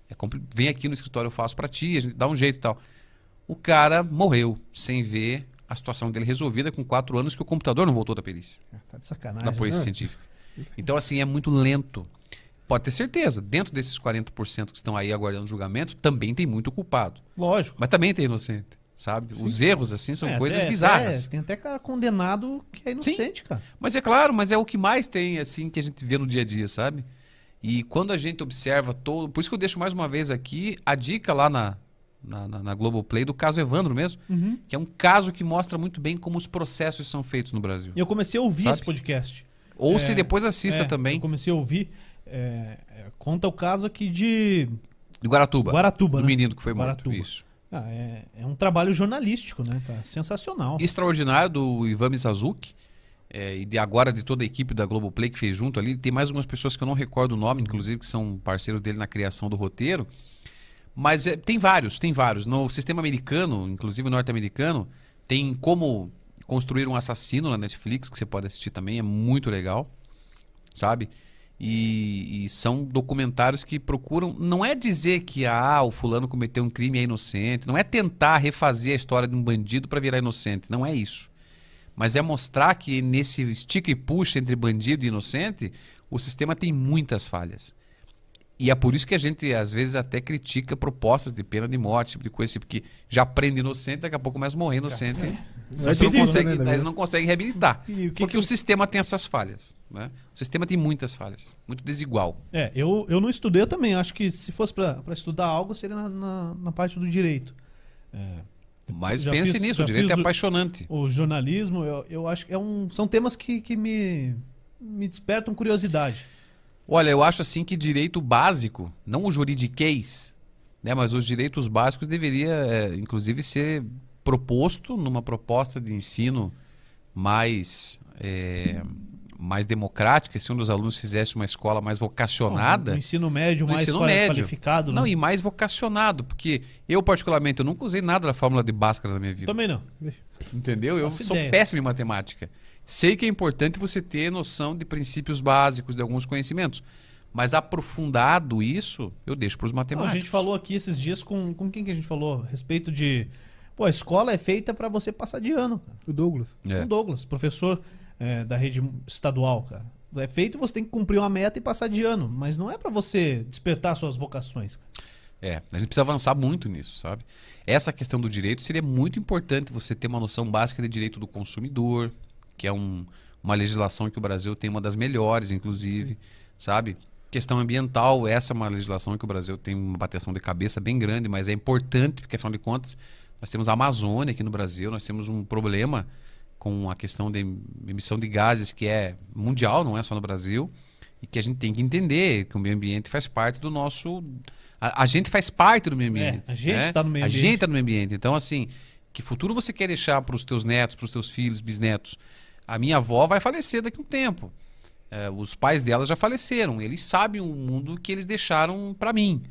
É Vem aqui no escritório, eu faço pra ti, a gente dá um jeito e tal. O cara morreu sem ver a situação dele resolvida com quatro anos que o computador não voltou da perícia, Tá de sacanagem. da polícia Ah. científica. Então, assim, é muito lento. Pode ter certeza, dentro desses 40% que estão aí aguardando julgamento, também tem muito culpado. Lógico. Mas também tem inocente, sabe? Os erros, assim, são É, coisas até- bizarras. até- tem até cara condenado que é inocente, cara. Mas é claro, mas é o que mais tem, assim, que a gente vê no dia a dia, sabe? E quando a gente observa todo. Por isso que eu deixo mais uma vez aqui a dica lá na, na, na, na Globoplay do caso Evandro mesmo, Uhum. que é um caso que mostra muito bem como os processos são feitos no Brasil. E eu comecei a ouvir Sabe? esse podcast. Ou É, se depois assista É, também. Eu comecei a ouvir. é, é, conta o caso aqui de Do Guaratuba. Guaratuba, do né? menino que foi morto. Guaratuba. Isso. Ah, é, é um trabalho jornalístico, né, cara? Sensacional. Extraordinário do Ivan Misazuki. é, e de agora de toda a equipe da Globoplay que fez junto ali. Tem mais algumas pessoas que eu não recordo o nome, inclusive, que são parceiros dele na criação do roteiro. Mas é, tem vários, tem vários. No sistema americano, inclusive norte-americano, tem como construir um assassino na Netflix, que você pode assistir também, é muito legal, sabe? E, e são documentários que procuram. Não é dizer que ah, o fulano cometeu um crime e é inocente. Não é tentar refazer a história de um bandido para virar inocente. Não é isso. Mas é mostrar que nesse estica e puxa entre bandido e inocente, o sistema tem muitas falhas. E é por isso que a gente, às vezes, até critica propostas de pena de morte, tipo de coisa, assim, porque já prende inocente, daqui a pouco começa a morrer inocente. Vai Você não perigo, consegue, né, verdade. não consegue reabilitar. O que porque que- o sistema tem essas falhas. Né? O sistema tem muitas falhas. Muito desigual. É, eu, eu não estudei, eu também. Acho que se fosse pra estudar algo, seria na, na, na parte do direito. É, Mas pense fiz- nisso, o direito é o- apaixonante. o jornalismo, eu, eu acho que é um, são temas que, que me, me despertam curiosidade. Olha, eu acho assim que direito básico, não o juridiquês, né, mas os direitos básicos deveria, é, inclusive, ser proposto numa proposta de ensino mais é, mais democrática, se um dos alunos fizesse uma escola mais vocacionada. O ensino médio mais ensino médio. qualificado, Não, né? e mais vocacionado, porque eu, particularmente, eu nunca usei nada da fórmula de Bhaskara na minha vida. Também não. Entendeu? Eu Faço sou ideia. péssimo em matemática. Sei que é importante você ter noção de princípios básicos, de alguns conhecimentos. Mas aprofundado isso, eu deixo para os Não, matemáticos. a gente falou aqui esses dias com, com quem que a gente falou? A respeito de. Pô, a escola é feita pra você passar de ano. O Douglas. É. O Douglas, professor é, da rede estadual, cara. É feito você tem que cumprir uma meta e passar de ano. Mas não é pra você despertar suas vocações. É, a gente precisa avançar muito nisso, sabe? Essa questão do direito seria muito importante você ter uma noção básica de direito do consumidor, que é um- uma legislação que o Brasil tem uma das melhores, inclusive, sabe? Questão ambiental, essa é uma legislação que o Brasil tem uma bateção de cabeça bem grande, mas é importante, porque afinal de contas, nós temos a Amazônia aqui no Brasil, nós temos um problema com a questão de emissão de gases que é mundial, não é só no Brasil, e que a gente tem que entender que o meio ambiente faz parte do nosso. A, a gente faz parte do meio ambiente. É, a gente né? está no meio A ambiente. gente está no meio ambiente. Então, assim, que futuro você quer deixar para os teus netos, para os teus filhos, bisnetos? A minha avó vai falecer daqui a um tempo. É, os pais dela já faleceram. Eles sabem o mundo que eles deixaram para mim.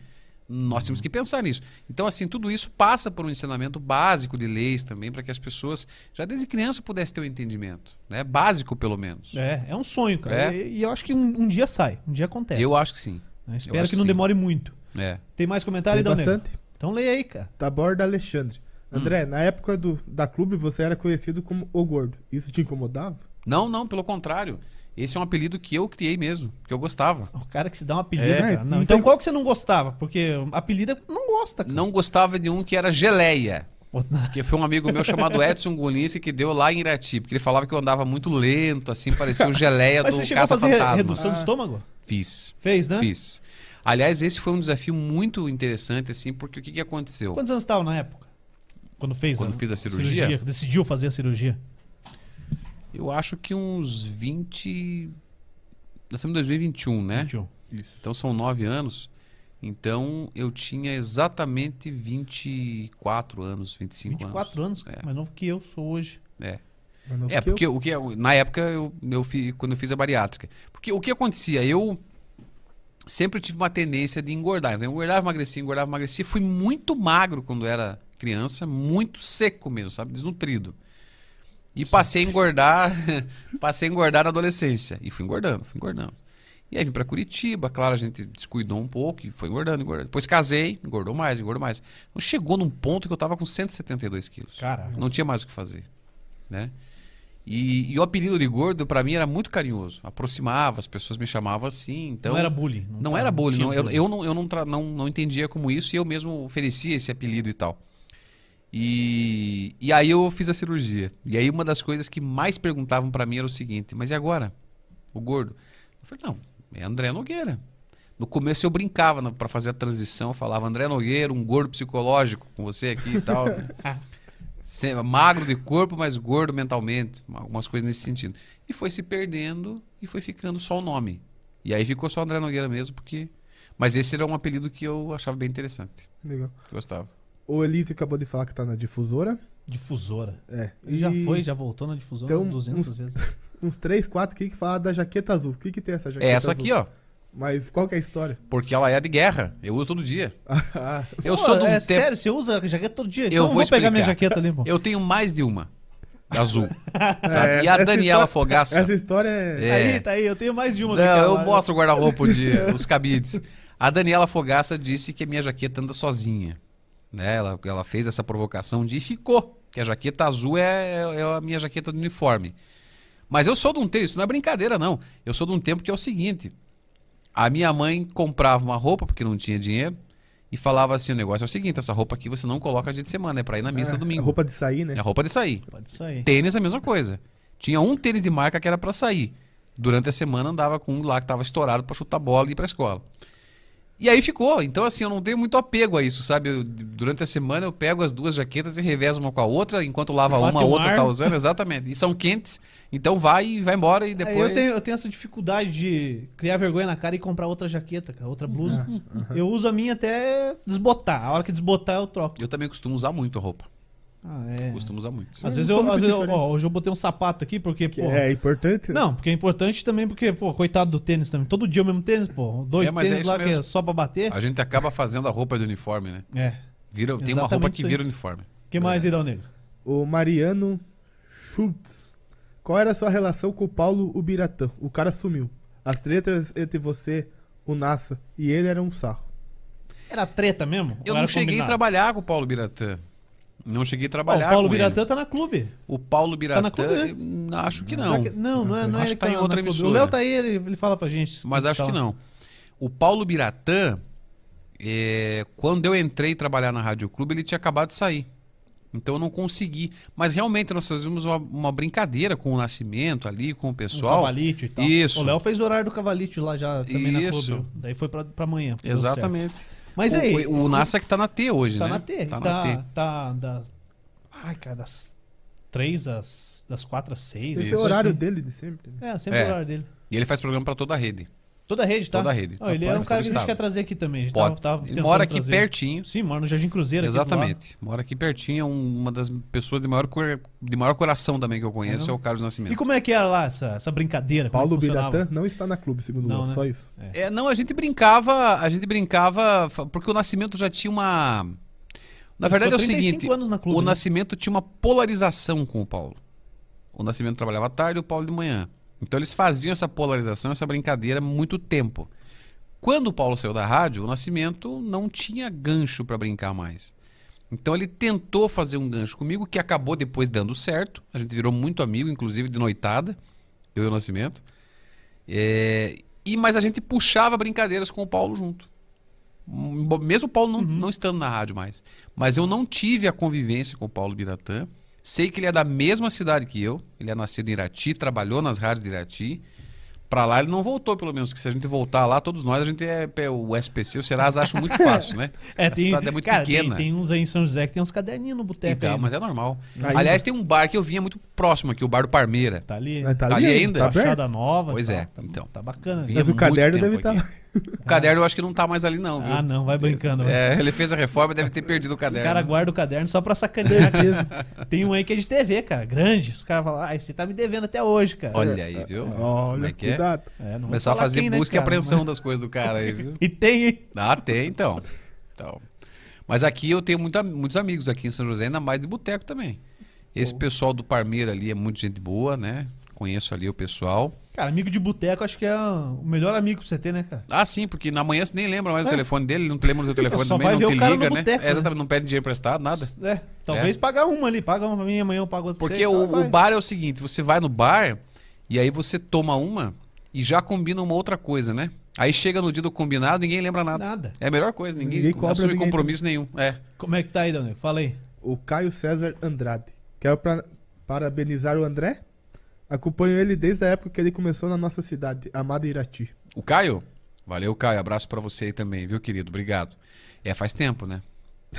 Nós temos que pensar nisso. Então, assim, tudo isso passa por um ensinamento básico de leis também, para que as pessoas, já desde criança, pudessem ter um entendimento. Né? Básico, pelo menos. É, é um sonho, cara. É. E, e eu acho que um, um dia sai, um dia acontece. Eu acho que sim. Eu Espero que não sim. demore muito. É. Tem mais comentário, Tem Negro? bastante. Então leia aí, cara. Da borda Alexandre. Hum. André, na época do, da clube você era conhecido como o gordo. Isso te incomodava? Não, não, pelo contrário. Esse é um apelido que eu criei mesmo, que eu gostava. O cara que se dá um apelido, É, cara. Não, então tem- qual que você não gostava? Porque apelido é- não gosta, cara. Não gostava de um que era geleia. Pô, Que foi um amigo meu chamado Edson Golinski que deu lá em Irati, porque ele falava que eu andava muito lento, assim, parecia o geleia Mas do você chegou a fazer caça-fantasmas. redução do estômago? Fiz, Fez, né? fiz. Aliás, esse foi um desafio muito interessante, assim, porque o que, que aconteceu? Quantos anos estava na época? Quando fez Quando fiz a cirurgia? Decidiu fazer a cirurgia. Eu acho que uns 20. Nós estamos em 2021, né? 21. Isso. Então são nove anos. Então eu tinha exatamente 24 anos, 25 24 anos, É. mais novo que eu sou hoje. É. É, porque o que eu- na época eu, eu fi- quando eu fiz a bariátrica. Porque o que acontecia? Eu sempre tive uma tendência de engordar. Então, eu engordava, emagrecia, engordava, emagrecia. Fui muito magro quando era criança, muito seco mesmo, sabe? Desnutrido. E passei a engordar, passei a engordar na adolescência. E fui engordando, fui engordando. E aí vim pra Curitiba, claro, a gente descuidou um pouco e foi engordando, engordando. Depois casei, engordou mais, engordou mais. Então, chegou num ponto que eu tava com 172 quilos. Caraca. Não tinha mais o que fazer, né? E, e o apelido de gordo pra mim era muito carinhoso. Aproximava, as pessoas me chamavam assim. Então não era bullying. não tá- era bullying, não. Eu, eu não, eu não, não, não entendia como isso e eu mesmo oferecia esse apelido e tal. E, e aí eu fiz a cirurgia. E aí uma das coisas que mais perguntavam pra mim era o seguinte: mas e agora? O gordo? Eu falei: não, é André Nogueira. No começo eu brincava pra fazer a transição, eu falava André Nogueira, um gordo psicológico com você aqui e tal. magro de corpo, mas gordo mentalmente, algumas coisas nesse sentido. E foi se perdendo e foi ficando só o nome. E aí ficou só André Nogueira mesmo, porque. Mas esse era um apelido que eu achava bem interessante. Legal. Gostava. O Elise acabou de falar que tá na difusora. Difusora. É. Ele já foi, já voltou na difusora Então, umas 200 uns- vezes. Uns 3, 4 aqui que fala da jaqueta azul. O que, que tem essa jaqueta É essa azul? aqui, ó. Mas qual que é a história? Porque ela é de guerra. Eu uso todo dia. Ah, Eu Pô, sou um é tempo. sério, você usa a jaqueta todo dia? Eu então vou vou pegar minha explicar. jaqueta ali, pô. Eu tenho mais de uma. Azul. sabe? É, e a Daniela história- Fogaça. essa história é. É. Aí, tá aí, eu tenho mais de uma. Não, eu lá. mostro o guarda-roupa dia, os cabides. A Daniela Fogaça disse que a minha jaqueta anda sozinha. Né? Ela, ela fez essa provocação dia e ficou. Que a jaqueta azul é, é a minha jaqueta do uniforme. Mas eu sou de um tempo, isso não é brincadeira, não. Eu sou de um tempo que é o seguinte: a minha mãe comprava uma roupa, porque não tinha dinheiro, e falava assim: o negócio é o seguinte, essa roupa aqui você não coloca dia de semana, é pra ir na missa é, domingo. Roupa de sair, né? É roupa de sair. Pode sair. Tênis é a mesma coisa. Tinha um tênis de marca que era pra sair. Durante a semana andava com um lá que tava estourado pra chutar bola e ir pra escola. E aí ficou. Então, assim, eu não tenho muito apego a isso, sabe? Eu- durante a semana eu pego as duas jaquetas e revezo uma com a outra, enquanto lava Bate uma, a outra ar. tá usando, exatamente. E são quentes, então vai e vai embora e É, depois. Eu, tenho, eu tenho essa dificuldade de criar vergonha na cara e comprar outra jaqueta, cara, outra blusa. Eu uso a minha até desbotar. A hora que desbotar, eu troco. Eu também costumo usar muito roupa. Ah, é. Costumo usar muito. Às Eu vezes eu, às vezes eu- ó, hoje eu botei um sapato aqui porque, Que pô. é importante. né? Não, porque é importante também, porque, pô, coitado do tênis também. Todo dia o mesmo tênis, pô. Dois É, é tênis isso lá que é mesmo. só pra bater. A gente acaba fazendo a roupa de uniforme, né? É. Vira, tem uma roupa que vira uniforme. O que mais, Irão Negro? O Mariano Schultz. Qual era a sua relação com o Paulo Ubiratã? O cara sumiu. As tretas entre você, o Nassa e ele eram um sarro. Era treta mesmo? Eu não era cheguei a combinado? trabalhar com o Paulo Biratã. Não cheguei a trabalhar o Paulo Biratã ele. tá na clube. O Paulo Biratã, na clube, né? eu acho que não. que- não, não é, não é Acho ele que tá em na- outra na clube. emissora. O Léo tá aí, ele, ele fala pra gente. Mas acho Tá que não. O Paulo Biratã, é, quando eu entrei trabalhar na Rádio Clube, ele tinha acabado de sair. Então eu não consegui. Mas realmente nós fazíamos uma, uma brincadeira com o Nascimento ali, com o Um pessoal. cavalite e tal. Isso. O Léo fez o horário do cavalite lá já também na Isso. clube. Daí foi pra, pra amanhã. Exatamente. Mas o, aí. O, o Nassa que tá na T hoje, Tá né? na T. Tá Tá, na T. tá das. Ai, cara, das três às. das quatro às seis. Esse Isso. é o horário assim. dele de sempre. né? É, sempre É. o horário dele. E ele faz programa pra toda a rede. Toda a rede, tá? Toda a rede. Não, ele é um cara que a gente quer trazer aqui também. A gente Pode. tava- tava Ele mora aqui trazer. pertinho. Sim, mora no Jardim Cruzeiro. aqui. Exatamente. Mora aqui pertinho, é um- uma das pessoas de maior, cor- de maior coração também que eu conheço, é o Carlos E Nascimento. como é que era lá essa, essa brincadeira? É Paulo? Biratã não está na clube, segundo Não, o né? só isso. É, não, a gente brincava, a gente brincava, porque o Nascimento já tinha uma. Na verdade é o Ficou 35 seguinte, anos na clube, o né? Nascimento tinha uma polarização com o Paulo. O Nascimento trabalhava à tarde e o Paulo de manhã. Então eles faziam essa polarização, essa brincadeira há muito tempo. Quando o Paulo saiu da rádio, o Nascimento não tinha gancho para brincar mais. Então ele tentou fazer um gancho comigo que acabou depois dando certo. A gente virou muito amigo, inclusive de noitada, eu e o Nascimento. É, e mas a gente puxava brincadeiras com o Paulo junto. Mesmo o Paulo não, não estando na rádio mais. Mas eu não tive a convivência com o Paulo Biratã. Sei que ele é da mesma cidade que eu. Ele é nascido em Irati, trabalhou nas rádios de Irati. Pra lá ele não voltou, pelo menos. Que se a gente voltar lá, todos nós, a gente é é o SPC, o Serasa acho muito fácil, né? É, a tem, cidade é muito cara, tem- pequena. Tem, uns aí em São José que tem uns caderninhos no boteco Então, aí, mas é normal. Ainda. Aliás, tem um bar que eu vinha muito próximo aqui, o bar do Parmeira. Tá ali, Mas Tá ali ainda? Tá? Fachada nova. Pois tá, é, tá- então. Tá bacana. Vinha Mas o caderno deve tá aqui. O caderno eu acho que não tá mais ali, não, viu? Ah, não, vai brincando. vai. É, ele fez a reforma e deve ter perdido o Os caderno. caras guardam o caderno só pra sacanear mesmo. Tem um aí que é de TV, cara, grande. Os caras falam, ah, você tá me devendo até hoje, cara. Olha aí, viu? Como Olha, é que é? cuidado. É, vou Começar a fazer quem, né, busca e cara, apreensão das coisas do cara aí, viu? mas- E tem, hein? Ah, tem, então. então. Mas aqui eu tenho muitos amigos aqui em São José, ainda mais de boteco também. Esse pessoal do Parmeira ali é muito gente boa, né? Conheço ali o pessoal. Cara, amigo de boteco acho que é o melhor amigo pra você ter, né, cara? Ah, sim, porque na manhã você nem lembra mais É. do telefone dele, não te lembra do seu telefone também, não te liga, né? boteco, É, exatamente, não pede dinheiro emprestado, nada. É, talvez pagar uma ali, paga uma pra mim, amanhã eu pago outra pra Porque você, o, tá, o bar é o seguinte, você vai no bar e aí você toma uma e já combina uma outra coisa, né? Aí chega no dia do combinado, ninguém lembra nada. Nada. É a melhor coisa, ninguém, Ninguém cobra assume ninguém compromisso nenhum. É. Como é que tá aí, Daniel? Fala aí. O Caio César Andrade. Quero pra- parabenizar o André. Acompanho ele desde a época que ele começou na nossa cidade, amada Irati. O Caio? Valeu, Caio. Abraço pra você aí também, viu, querido? Obrigado. É, faz tempo, né?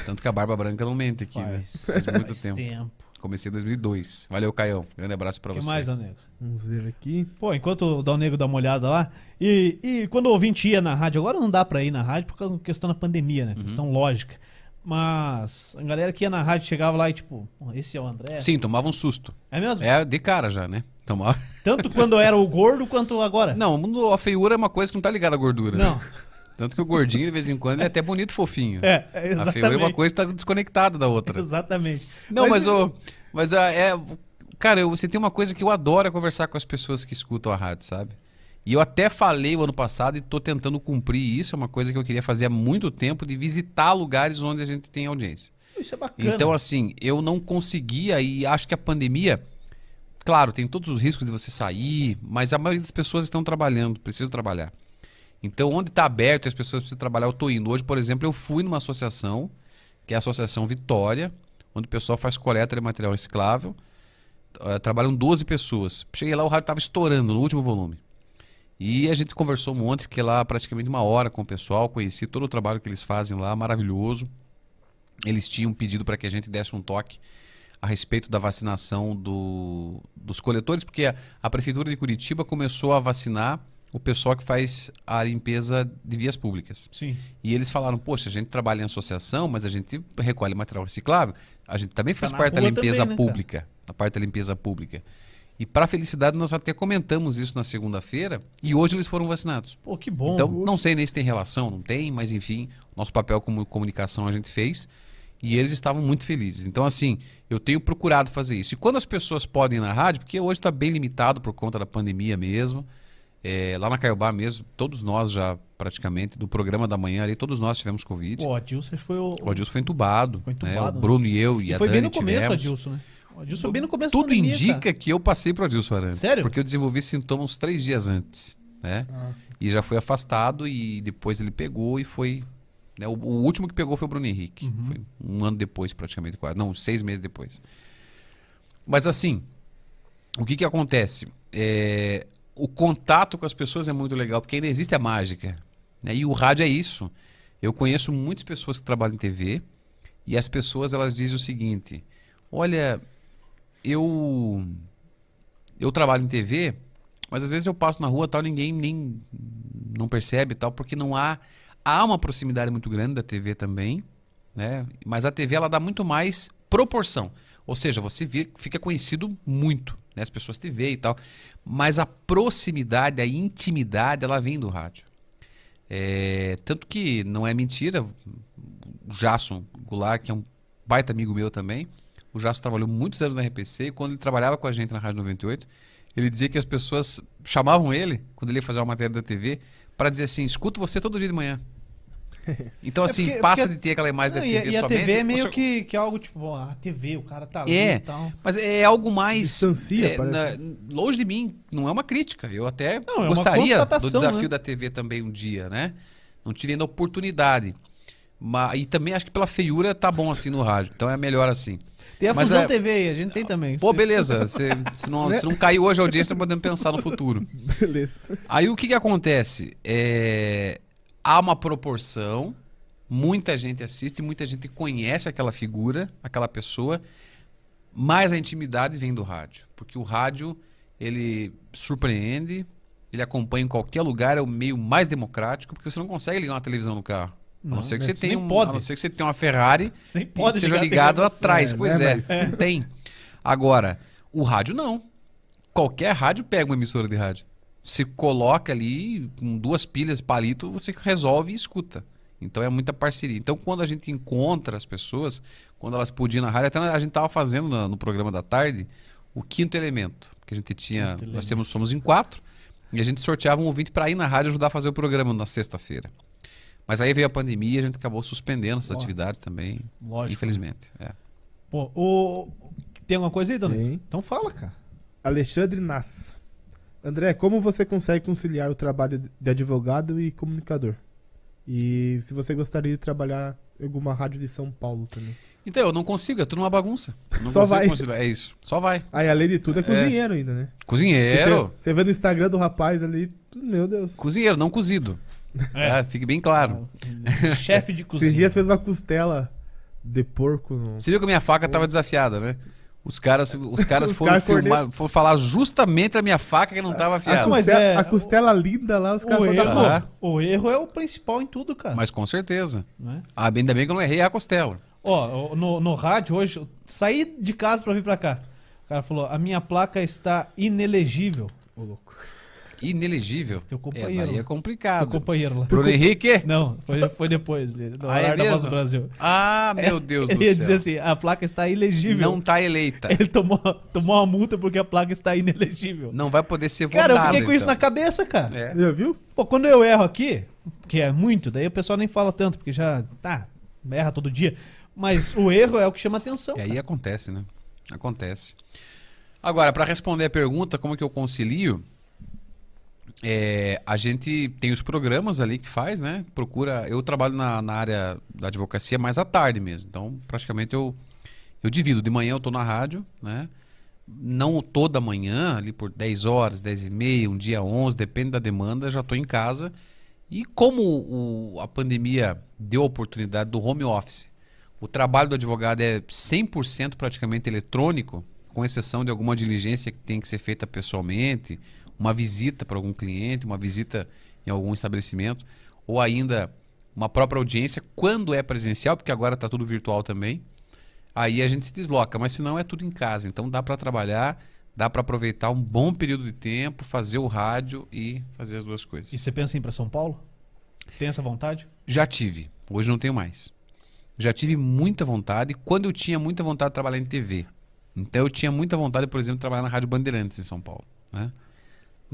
Tanto que a Barba Branca não mente aqui, né? Faz muito faz tempo. Comecei em 2002. Valeu, Caião. Grande abraço pra O que você. mais, Daniel? Vamos ver aqui. Pô, enquanto o Dal Negro dá uma olhada lá, e, e quando o ouvinte ia na rádio, agora não dá pra ir na rádio por causa da questão da pandemia, né? Uhum. Questão lógica. Mas a galera que ia na rádio chegava lá e tipo, "Pô, esse é o André. Sim, tomava um susto. É mesmo? É de cara já, né? Tanto quando era o gordo quanto agora. Não, o mundo- a feiura é uma coisa que não tá ligada à gordura. Não. Tanto que o gordinho, de vez em quando, é até bonito e fofinho. É, é a exatamente. feiura é uma coisa que tá desconectada da outra. Exatamente. Não, mas, Mas- o. Mas a, é. Cara, eu- você tem uma coisa que eu adoro é conversar com as pessoas que escutam a rádio, sabe? E eu até falei o ano passado e tô tentando cumprir isso. É uma coisa que eu queria fazer há muito tempo, de visitar lugares onde a gente tem audiência. Isso é bacana. Então, assim, eu não conseguia e acho que a pandemia. Claro, tem todos os riscos de você sair, mas a maioria das pessoas estão trabalhando, precisam trabalhar. Então, onde está aberto as pessoas precisam trabalhar, eu estou indo. Hoje, por exemplo, eu fui numa associação, que é a Associação Vitória, onde o pessoal faz coleta de material reciclável. Eh, trabalham 12 pessoas. Cheguei lá, o rádio estava estourando no último volume. E a gente conversou um monte, fiquei lá praticamente uma hora com o pessoal, conheci todo o trabalho que eles fazem lá, maravilhoso. Eles tinham pedido para que a gente desse um toque a respeito da vacinação do- dos coletores, porque a, a Prefeitura de Curitiba começou a vacinar o pessoal que faz a limpeza de vias públicas. Sim. E eles falaram, poxa, a gente trabalha em associação, mas a gente recolhe material reciclável, a gente também faz na parte da limpeza também, né, pública, a parte da limpeza pública. E para felicidade nós até comentamos isso na segunda-feira e hoje eles foram vacinados. Pô, que bom. Então, não sei nem se tem relação, não tem, mas enfim, nosso papel como comunicação a gente fez e eles estavam muito felizes. Então, assim, eu tenho procurado fazer isso. E quando as pessoas podem ir na rádio, porque hoje está bem limitado por conta da pandemia mesmo, é, lá na Caiobá mesmo, todos nós já praticamente, do programa da manhã ali, todos nós tivemos Covid. O Adilson foi o. o Adilson foi entubado, Foi né? entubado, o né? Bruno e eu e, E a foi Dani bem no começo, tivemos. Adilson, né? O Adilson bem no começo Tudo pandemia, indica cara. que eu passei pro Adilson antes. Sério? Porque eu desenvolvi sintomas três dias antes, né? Ah. E já foi afastado e depois ele pegou e foi... né, O, o último que pegou foi o Bruno Henrique. Uhum. Foi um ano depois, praticamente. quase. Não, seis meses depois. Mas assim, o que que acontece? É, o contato com as pessoas é muito legal, porque ainda existe a mágica. né? E o rádio é isso. Eu conheço muitas pessoas que trabalham em TV e as pessoas elas dizem o seguinte: olha, eu eu trabalho em TV, mas às vezes eu passo na rua tal ninguém nem não percebe tal, porque não há há uma proximidade muito grande da TV também, né? Mas a TV ela dá muito mais proporção. Ou seja, você fica conhecido muito, né? As pessoas te veem e tal. Mas a proximidade, a intimidade, ela vem do rádio. É, tanto que não é mentira, o Jasson Goulart, que é um baita amigo meu também, o Jasson trabalhou muitos anos na RPC e quando ele trabalhava com a gente na Rádio 98, ele dizia que as pessoas chamavam ele, quando ele ia fazer uma matéria da TV, para dizer assim: escuto você todo dia de manhã. Então, É assim, porque- passa porque- de ter aquela imagem Não, da e, a- TV e a somente. TV é meio Você- que, que algo tipo, ó, a TV, o cara tá ali É. e tal. Mas é algo mais. Distancia, é, parece. na- longe de mim, não é uma crítica. Eu até Não, é gostaria do constatação, desafio né? da TV também um dia, né? Não tive ainda oportunidade. Mas, e também acho que pela feiura tá bom assim no rádio. Então é melhor assim. Tem a Mas Fusão é- TV aí, a gente tem também. Pô, beleza. Se, se não, se não caiu hoje a audiência, podemos pensar no futuro. Beleza. Aí o que, que acontece? É, há uma proporção, muita gente assiste, muita gente conhece aquela figura, aquela pessoa, mas a intimidade vem do rádio. Porque o rádio, ele surpreende, ele acompanha em qualquer lugar, é o meio mais democrático, porque você não consegue ligar uma televisão no carro. a Não, não ser que é, você você tenha um, pode. a não ser que você tenha uma Ferrari Você nem pode seja ligado atrás. É, pois né, é, não tem. Agora, o rádio não. Qualquer rádio pega uma emissora de rádio. Você coloca ali, com duas pilhas, palito, você resolve e escuta. Então é muita parceria. Então quando a gente encontra as pessoas, quando elas podiam ir na rádio, até a gente estava fazendo na- no programa da tarde o quinto elemento. Que a gente tinha. Quinto nós temos, somos em quatro. E a gente sorteava um ouvinte para ir na rádio ajudar a fazer o programa na sexta-feira. Mas aí veio a pandemia e a gente acabou suspendendo essas atividades também. Lógico. Infelizmente. É. Pô, o... Tem alguma coisa aí, Dona? Tem. Então fala, cara. Alexandre Nass. André, como você consegue conciliar o trabalho de advogado e comunicador? E se você gostaria de trabalhar em alguma rádio de São Paulo também? Então, eu não consigo, é tudo uma bagunça. Não Só consigo vai. conciliar, É isso. Só vai. Aí, além de tudo, é cozinheiro ainda, né? Cozinheiro. Você, você vê no Instagram do rapaz ali, meu Deus. Cozinheiro, não cozido. É. É, fique bem claro. Chefe de cozinha. Esses dias fez uma costela de porco. no- Você viu que a minha faca estava desafiada, né? Os caras, os caras Os foram filmar, foram falar justamente da minha faca que não estava A, afiada. mas costela, é- a costela linda lá, os caras O erro, Ah. o erro é o principal em tudo, cara. Mas com certeza. Né? Ah, ainda bem que eu não errei a costela. Ó, no, no rádio hoje, eu saí de casa pra vir pra cá. O cara falou: a minha placa está inelegível. Ô, louco. Inelegível. Teu É, companheiro. daí é Teu complicado. companheiro lá. Bruno Henrique? Não, foi, foi depois. No Ah, é da Voz do Brasil. Ah, meu Deus Ele do ia céu. dizer assim: a placa está ilegível. Não tá eleita. Ele tomou, tomou uma multa porque a placa está inelegível. Não vai poder ser votada. Cara, eu fiquei com isso então. na cabeça, cara. É. Já viu? Pô, quando eu erro aqui, que é muito, daí o pessoal nem fala tanto, porque já, tá, erra todo dia. Mas o erro é o que chama atenção. E aí cara. acontece, né? Acontece. Agora, para responder a pergunta, como que eu concilio? É, a gente tem os programas ali que faz, né? Procura. Eu trabalho na, na área da advocacia mais à tarde mesmo. Então, praticamente eu, eu divido. De manhã eu tô na rádio, né? Não toda manhã, ali por 10 horas, 10 e meia, um dia 11, depende da demanda, já tô em casa. E como o- a pandemia deu a oportunidade do home office, o trabalho do advogado é 100% praticamente eletrônico, com exceção de alguma diligência que tem que ser feita pessoalmente, uma visita para algum cliente, uma visita em algum estabelecimento, ou ainda uma própria audiência, quando é presencial, porque agora está tudo virtual também. Aí a gente se desloca, mas se não é tudo em casa. Então dá para trabalhar, dá para aproveitar um bom período de tempo, fazer o rádio e fazer as duas coisas. E você pensa em ir pra São Paulo? Tem essa vontade? Já tive, hoje não tenho mais. Já tive muita vontade, quando eu tinha muita vontade de trabalhar em TV. Então eu tinha muita vontade, por exemplo, de trabalhar na Rádio Bandeirantes em São Paulo. Né?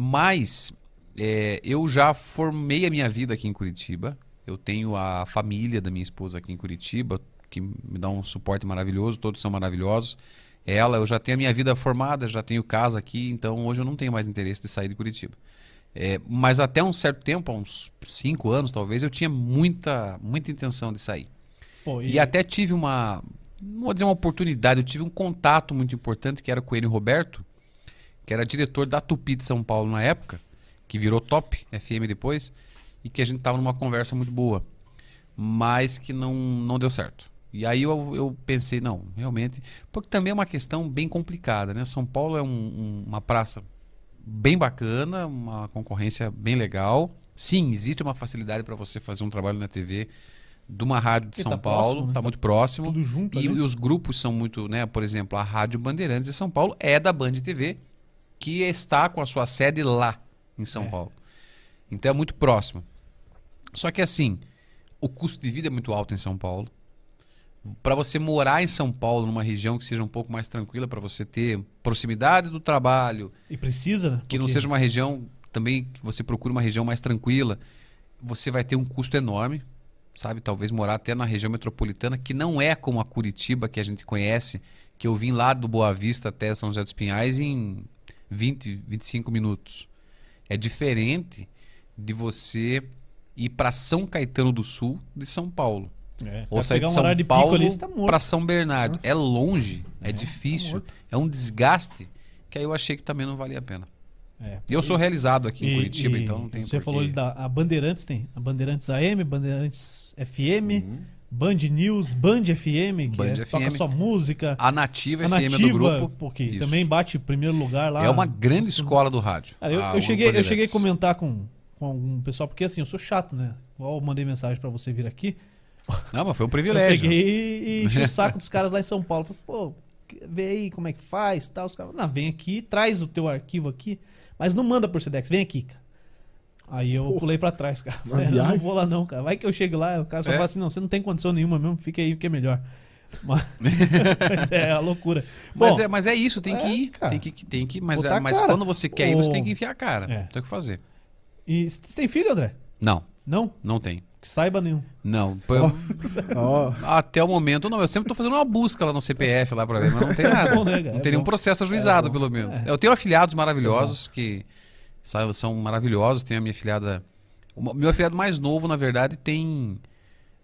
Mas é, eu já formei a minha vida aqui em Curitiba. Eu tenho a família da minha esposa aqui em Curitiba, que me dá um suporte maravilhoso, todos são maravilhosos. Ela, eu já tenho a minha vida formada, já tenho casa aqui, então hoje eu não tenho mais interesse de sair de Curitiba. É, mas até um certo tempo, há uns cinco anos talvez, eu tinha muita, muita intenção de sair. Pô, E até tive uma, não vou dizer uma oportunidade, eu tive um contato muito importante que era com ele Roberto, que era diretor da Tupi de São Paulo na época, que virou Top FM depois, e que a gente tava numa conversa muito boa, mas que não, não deu certo. E aí eu, eu pensei, não, realmente, porque também é uma questão bem complicada, né? São Paulo é um- um- uma praça bem bacana, uma concorrência bem legal, Sim, existe uma facilidade para você fazer um trabalho na TV de uma rádio de Porque São tá Paulo, próximo, né? tá Tá muito próximo. Tudo junto E, ali. e os grupos são muito, né? Por exemplo, a Rádio Bandeirantes de São Paulo é da Band TV, que está com a sua sede lá em São É. Paulo. Então é muito próximo. Só que assim, o custo de vida é muito alto em São Paulo. Para você morar em São Paulo, numa região que seja um pouco mais tranquila, para você ter proximidade do trabalho, E precisa, né? que não seja uma região também que você procure uma região mais tranquila, você vai ter um custo enorme, sabe? Talvez morar até na região metropolitana, que não é como a Curitiba que a gente conhece, que eu vim lá do Boa Vista até São José dos Pinhais em 20, 25 minutos. É diferente de você ir para São Caetano do Sul de São Paulo. É, Ou vai sair de um São pico Paulo tá para São Bernardo. Nossa. É longe, é, tá difícil, morto. é um desgaste que aí eu achei que também não valia a pena. É. E eu sou realizado aqui em E- Curitiba, e então não tem Você porquê. falou da a Bandeirantes, tem a Bandeirantes AM, Bandeirantes FM, Uhum. Band News, Band FM, que Band é, toca FM. só música. A Nativa A FM Nativa, é do grupo. porque Isso. também bate em primeiro lugar lá. É uma grande escola do rádio. Cara, eu, eu cheguei, eu cheguei a comentar com, com algum pessoal, porque assim, eu sou chato, né? Igual eu mandei mensagem pra você vir aqui. Não, mas foi um Eu privilégio. peguei e enchi o saco dos caras lá em São Paulo. Falei, pô, vê aí como é que faz tal. Os caras, não, vem aqui, traz o teu arquivo aqui, mas não manda por Sedex, vem aqui, cara. Aí eu Pô, pulei pra trás, cara. Falei, não, não vou lá não, cara. Vai que eu chego lá, o cara só É. fala assim, não, você não tem condição nenhuma mesmo, fica aí que é melhor. Mas, mas é a loucura. Mas, Bom, é, mas é isso, tem que é, ir. cara. Tem que, tem que, mas é- mas quando você quer ir, você tem que enfiar a cara. É. Tem o que fazer. E você tem filho, André? Não, Não? não tem. Que saiba nenhum. Não. Eu- Ó, até o momento, não. Eu sempre tô fazendo uma busca lá no CPF lá pra ver, mas não tem nada. bom, né? Não É tem nenhum bom. processo ajuizado, É bom. pelo menos. É. Eu tenho afiliados maravilhosos que sabe, são maravilhosos. Tenho a minha afiliada. O meu afiliado mais novo, na verdade, tem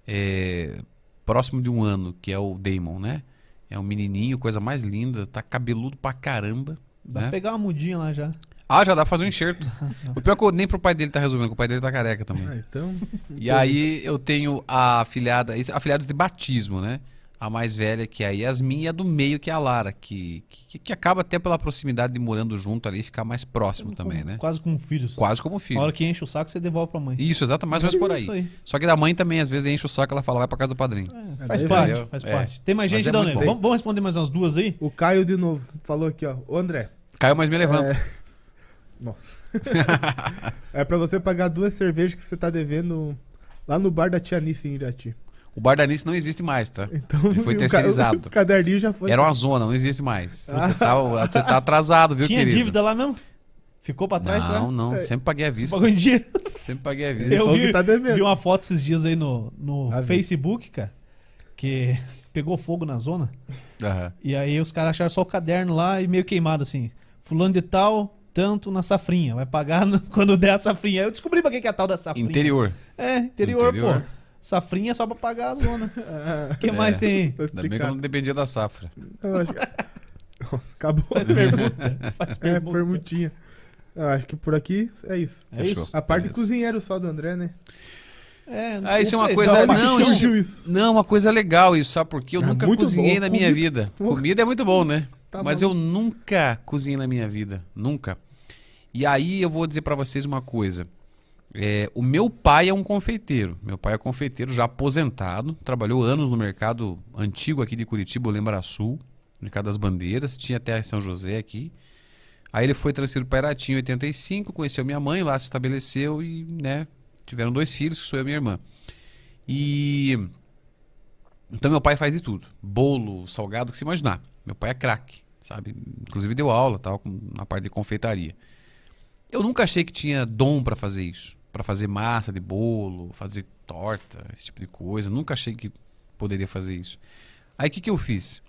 é, próximo de um ano, que é o Damon, né? É um menininho, coisa mais linda, tá cabeludo pra caramba. Dá né? pra pegar uma mudinha lá já. Ah, já dá pra fazer um enxerto. o pior é que eu- nem pro pai dele tá resolvendo, que o pai dele tá careca também. ah, então. E aí eu tenho a afiliada, esse- afiliados de batismo, né? A mais velha, que é a Yasmin, e a do meio, que é a Lara, que, que, que acaba até pela proximidade de morando junto ali, ficar mais próximo também, né? Quase como filhos. Quase como A filho. hora que enche o saco, você devolve pra mãe. Isso, exatamente, mais ou menos por aí. Isso aí. Só que da mãe também, às vezes, enche o saco, ela fala, vai pra casa do padrinho. É, É, faz parte, faz É. parte. Tem mais gente, é não, né? Vamos, vamos responder mais umas duas aí? O Caio de novo falou aqui, ó. Ô André. Caiu, mas me levanta. É... Nossa. é pra você pagar duas cervejas que você tá devendo lá no bar da Tia Nice em Irati. O bar da Nice não existe mais, tá? Então, Ele foi o terceirizado. O caderninho já foi. Era uma zona, não existe mais. Ah. Você, tá, você tá atrasado, viu, Tinha querido? dívida lá mesmo? Ficou pra trás Não, lá? não, É. sempre paguei Você vista. pagou em dia. Sempre paguei Ele vista. Eu vi, tá vi uma foto esses dias aí no, no. Facebook, cara, que pegou fogo na zona. Aham. E aí os caras acharam só o caderno lá e meio queimado assim. Fulano de tal, tanto na safrinha. Vai pagar no- quando der a safrinha. Aí eu descobri pra que que é a tal da safrinha. Interior. É, interior, Interior. pô. Safrinha é só pra pagar a zona. Ah, O que É. mais tem aí? tô Ainda bem que eu não dependia da safra. Eu acho que- Nossa, acabou. Pergunta. Faz É, pergunta. permutinha. Eu acho que por aqui é isso. É Fechou. isso? A parte de Beleza. cozinheiro só do André, né? É, Ah, isso é não uma sei, coisa- só não, que isso- surgiu isso. Não, uma coisa legal isso, sabe? Porque eu É nunca muito cozinhei bom. na minha Comida- vida. Porra. Comida é muito bom, né? Tá Mas bom. eu nunca cozinhei na minha vida. Nunca. E aí eu vou dizer pra vocês uma coisa. É, o meu pai é um confeiteiro. Meu pai é confeiteiro já aposentado. Trabalhou anos no mercado antigo aqui de Curitiba, Lembra Sul. Mercado das Bandeiras. Tinha até São José aqui. Aí ele foi transferido para Irati em 85, conheceu minha mãe, lá se estabeleceu e, né, tiveram dois filhos, que sou eu e minha irmã. E então meu pai faz de tudo. Bolo, salgado, o que se imaginar. Meu pai é craque, sabe? Inclusive deu aula, tal, na parte de confeitaria. Eu nunca achei que tinha dom para fazer isso, para fazer massa de bolo, fazer torta, esse tipo de coisa. Nunca achei que poderia fazer isso. Aí o que que eu fiz?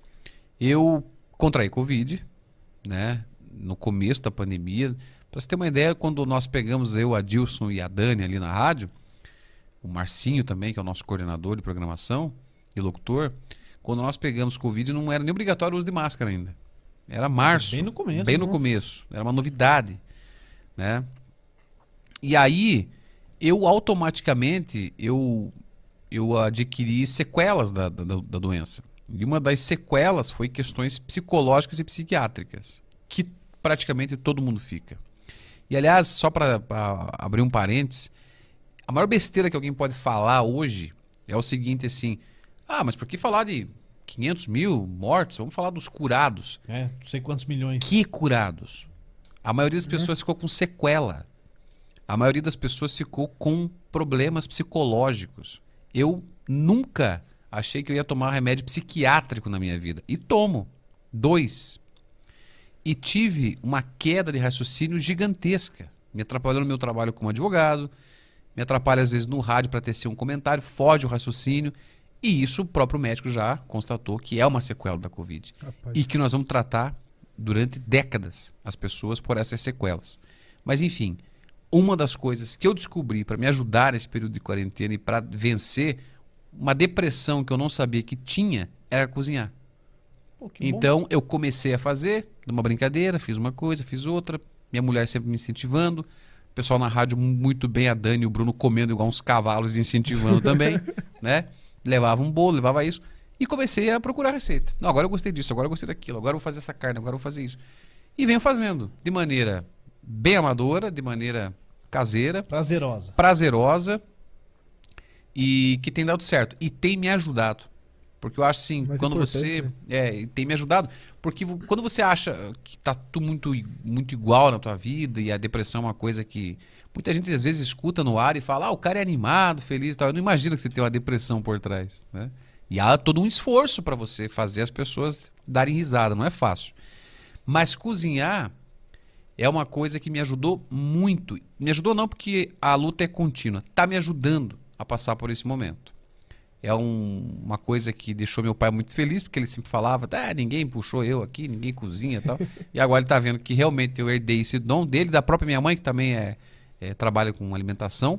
Eu contraí Covid, né? No começo da pandemia. Pra você ter uma ideia, quando nós pegamos eu, a Dilson e a Dani ali na rádio, o Marcinho também, que é o nosso coordenador de programação e locutor, quando nós pegamos Covid não era nem obrigatório o uso de máscara ainda. Era março. Bem no começo, Bem no nossa. começo. Era uma novidade, né? E aí, eu automaticamente, eu, eu adquiri sequelas da, da, da doença. E uma das sequelas foi questões psicológicas e psiquiátricas, que praticamente todo mundo fica. E aliás, só para abrir um parênteses, A maior besteira que alguém pode falar hoje é o seguinte, assim... Ah, mas por que falar de 500 mil mortos? Vamos falar dos curados. É, não sei quantos milhões. Que curados? A maioria das pessoas ficou com sequela. A maioria das pessoas ficou com problemas psicológicos. Eu nunca achei que eu ia tomar remédio psiquiátrico na minha vida. E tomo. Dois. E tive uma queda de raciocínio gigantesca. Me atrapalhou no meu trabalho como advogado, me atrapalha às vezes no rádio para tecer um comentário, foge o raciocínio. E isso o próprio médico já constatou que é uma sequela da Covid. Rapaz. E que nós vamos tratar durante décadas as pessoas por essas sequelas. Mas enfim, uma das coisas que eu descobri para me ajudar nesse período de quarentena e para vencer uma depressão que eu não sabia que tinha era cozinhar. Pô, que bom. Então eu comecei a fazer, numa brincadeira, fiz uma coisa, fiz outra, minha mulher sempre me incentivando, o pessoal na rádio muito bem, a Dani e o Bruno comendo igual uns cavalos incentivando também, né? Levava um bolo, levava isso. E comecei a procurar receita. Não, agora eu gostei disso, agora eu gostei daquilo, agora eu vou fazer essa carne, agora eu vou fazer isso. E venho fazendo de maneira bem amadora, de maneira caseira, Prazerosa. prazerosa e que tem dado certo. E tem me ajudado. Porque eu acho assim, Mais quando você. importante, É, e tem me ajudado. Porque quando você acha que tá tudo muito, muito igual na tua vida e a depressão é uma coisa que. Muita gente às vezes escuta no ar e fala, ah, o cara é animado, feliz e tal. Eu não imagino que você tem uma depressão por trás. Né? E há todo um esforço para você fazer as pessoas darem risada, não é fácil. Mas cozinhar é uma coisa que me ajudou muito. Me ajudou não porque a luta é contínua, tá me ajudando a passar por esse momento. É um- uma coisa que deixou meu pai muito feliz, porque ele sempre falava, ah, ninguém puxou eu aqui, ninguém cozinha e tal. e agora ele tá vendo que realmente eu herdei esse dom dele, da própria minha mãe, que também é, é, trabalha com alimentação.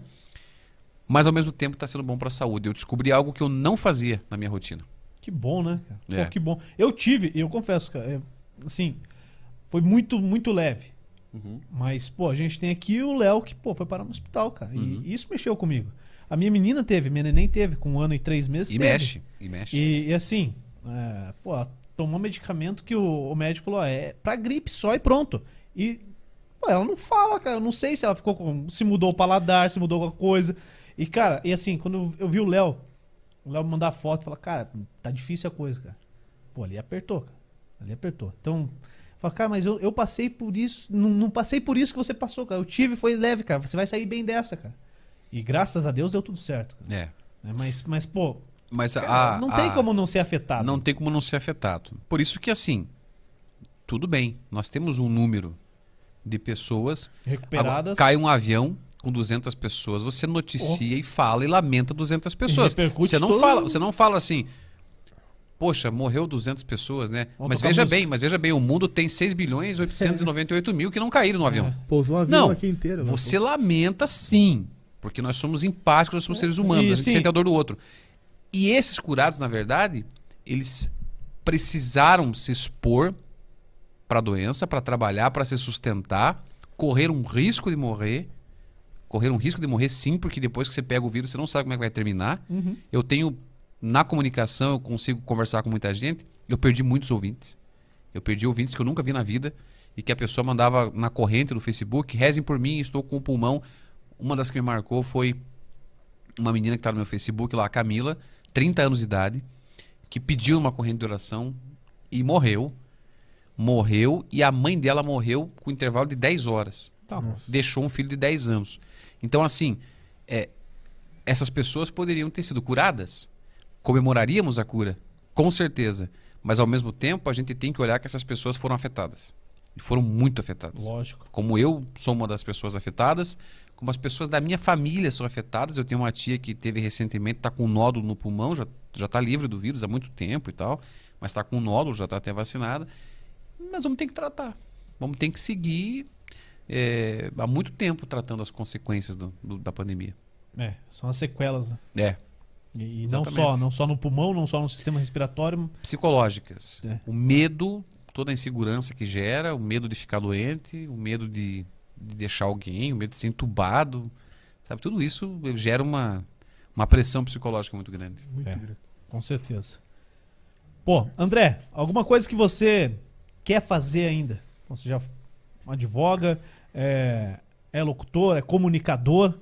Mas ao mesmo tempo está sendo bom para a saúde. Eu descobri algo que eu não fazia na minha rotina. Que bom, né? cara? Pô, É. que bom. Eu tive, eu confesso, cara, é, assim, foi muito, muito leve. Mas, pô, a gente tem aqui o Léo que, pô, foi parar no hospital, cara. Uhum. E isso mexeu comigo. A minha menina teve, minha neném teve, com um ano e três meses. E teve. mexe, e mexe. E, e assim, é, pô, ela tomou medicamento que o, o médico falou, ó, é pra gripe só e pronto. E, pô, ela não fala, cara. Eu não sei se ela ficou com. Se mudou o paladar, se mudou alguma coisa. E, cara, e assim, quando eu, eu vi o Léo, o Léo mandar foto, falar, cara, tá difícil a coisa, cara. Pô, ali apertou, cara. Ali apertou. Então, fala, cara, mas eu, eu passei por isso. Não, não passei por isso que você passou, cara. Eu tive, foi leve, cara. Você vai sair bem dessa, cara. E graças a Deus deu tudo certo. Cara. É. Né, Mas, mas, pô, Mas cara, a, não a- tem como não ser afetado. Não tem como não ser afetado. Por isso que, assim, tudo bem. Nós temos um número de pessoas. Agora, recuperadas. cai um avião com 200 pessoas, você noticia e fala e lamenta 200 pessoas. Você não todo- fala, você não fala assim, poxa, morreu 200 pessoas, né? Vamos mas veja música. bem, mas veja bem, o mundo tem 6 bilhões e 898 mil que não caíram no avião. É. Pousou um avião Não, aqui inteiro. né, Você lamenta sim, porque nós somos empáticos, nós somos seres humanos, E, a gente sim. sente a dor do outro. E esses curados, na verdade, eles precisaram se expor para a doença, para trabalhar, para se sustentar, correr um risco de morrer. Correr um risco de morrer sim, porque depois que você pega o vírus, você não sabe como é que vai terminar. Uhum. Eu tenho, na comunicação, eu consigo conversar com muita gente. Eu perdi muitos ouvintes. Eu perdi ouvintes que eu nunca vi na vida e que a pessoa mandava na corrente do Facebook, rezem por mim, estou com o pulmão. Uma das que me marcou foi uma menina que está no meu Facebook lá, a Camila, 30 anos de idade, que pediu uma corrente de oração e morreu. Morreu e a mãe dela morreu com intervalo de 10 horas Tá deixou um filho de 10 anos. Então, assim, é, essas pessoas poderiam ter sido curadas. Comemoraríamos a cura, com certeza. Mas, ao mesmo tempo, a gente tem que olhar que essas pessoas foram afetadas. E foram muito afetadas. Lógico. Como eu sou uma das pessoas afetadas, como as pessoas da minha família são afetadas. Eu tenho uma tia que teve recentemente, está com um nódulo no pulmão, já já está livre do vírus há muito tempo e tal, mas está com um nódulo, já está até vacinada. Mas vamos ter que tratar. Vamos ter que seguir é, há muito tempo tratando as consequências do- do- da pandemia. É, são as sequelas. né? É, E, e não só, não só no pulmão, não só no sistema respiratório. psicológicas. É. O medo, toda a insegurança que gera, o medo de ficar doente, o medo de, de deixar alguém, o medo de ser entubado, sabe? Tudo isso gera uma, uma pressão psicológica muito grande. Muito É. grande. Com certeza. Pô, André, alguma coisa que você quer fazer ainda? Você já advoga, é, é locutor, é comunicador.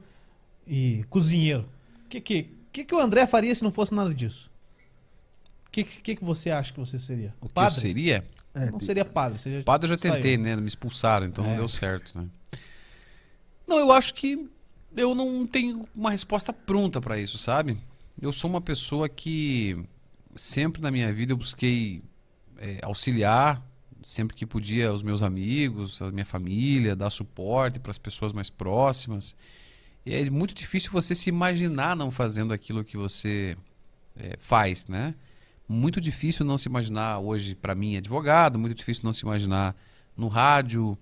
e cozinheiro. O que que, que que o André faria se não fosse nada disso? O que, que que você acha que você seria? O que eu Padre? seria? É, Não seria padre. Já Padre eu já saiu. tentei, né? Me expulsaram, então É. não deu certo, né? Não, eu acho que eu não tenho uma resposta pronta pra isso, sabe? Eu sou uma pessoa que sempre na minha vida eu busquei é, auxiliar, sempre que podia, os meus amigos, a minha família, dar suporte para as pessoas mais próximas. E é muito difícil você se imaginar não fazendo aquilo que você é, faz, né? Muito difícil não se imaginar hoje, para mim, advogado, muito difícil não se imaginar no rádio,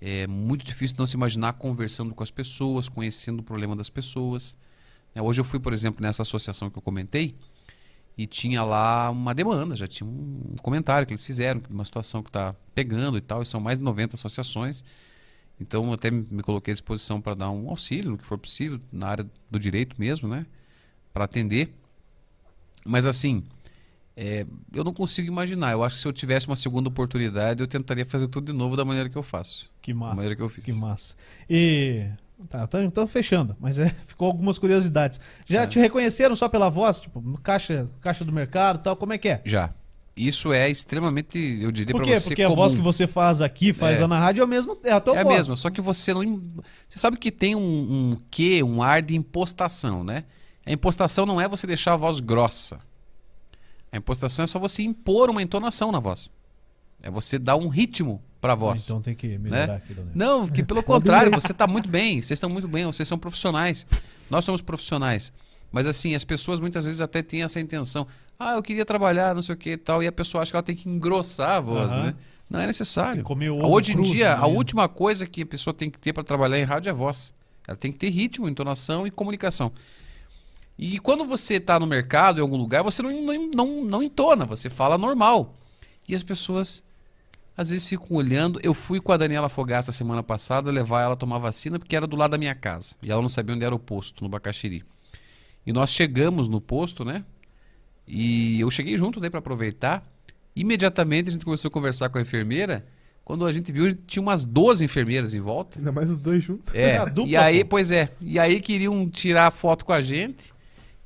é muito difícil não se imaginar conversando com as pessoas, conhecendo o problema das pessoas. É, hoje eu fui, por exemplo, nessa associação que eu comentei e tinha lá uma demanda, já tinha um comentário que eles fizeram, uma situação que está pegando e tal, e são mais de 90 associações. Então, até me coloquei à disposição para dar um auxílio, no que for possível, na área do direito mesmo, né? Para atender. Mas, assim, é, eu não consigo imaginar. Eu acho que se eu tivesse uma segunda oportunidade, eu tentaria fazer tudo de novo da maneira que eu faço. Que Da massa. maneira que eu fiz. Que massa. E. Tá, tá, então fechando, mas é, ficou algumas curiosidades. Já É. te reconheceram só pela voz? Tipo, no caixa, caixa do mercado e tal, como é que é? Já. Isso é extremamente, eu diria Por para você, Porque a comum. voz que você faz aqui, faz É. lá na rádio, é, o mesmo, é a tua É a voz. mesma, só que você não. Você sabe que tem um, um quê, um ar de impostação, né? A impostação não é você deixar a voz grossa. A impostação é só você impor uma entonação na voz. É você dar um ritmo para a voz. Então tem que melhorar aquilo, né? Não, que pelo contrário, você está muito bem, vocês estão muito bem, vocês são profissionais. Nós somos profissionais. Mas assim, as pessoas muitas vezes até têm essa intenção. Ah, eu queria trabalhar, não sei o que e tal, e a pessoa acha que ela tem que engrossar a voz, Aham. né? Não é necessário. Hoje em dia, a também. última coisa que a pessoa tem que ter para trabalhar em rádio é a voz. Ela tem que ter ritmo, entonação e comunicação. E quando você está no mercado, em algum lugar, você não, não, não, não entona, você fala normal. E as pessoas às vezes ficam olhando. Eu fui com a Daniela Fogaça semana passada levar ela a tomar vacina porque era do lado da minha casa. E ela não sabia onde era o posto, no Bacaxiri. E nós chegamos no posto, né? E eu cheguei junto daí para aproveitar. Imediatamente a gente começou a conversar com a enfermeira. Quando a gente viu, tinha umas 12 enfermeiras em volta. Ainda mais os dois juntos. É, a dupla, e aí, pô. pois é, e aí queriam tirar foto com a gente.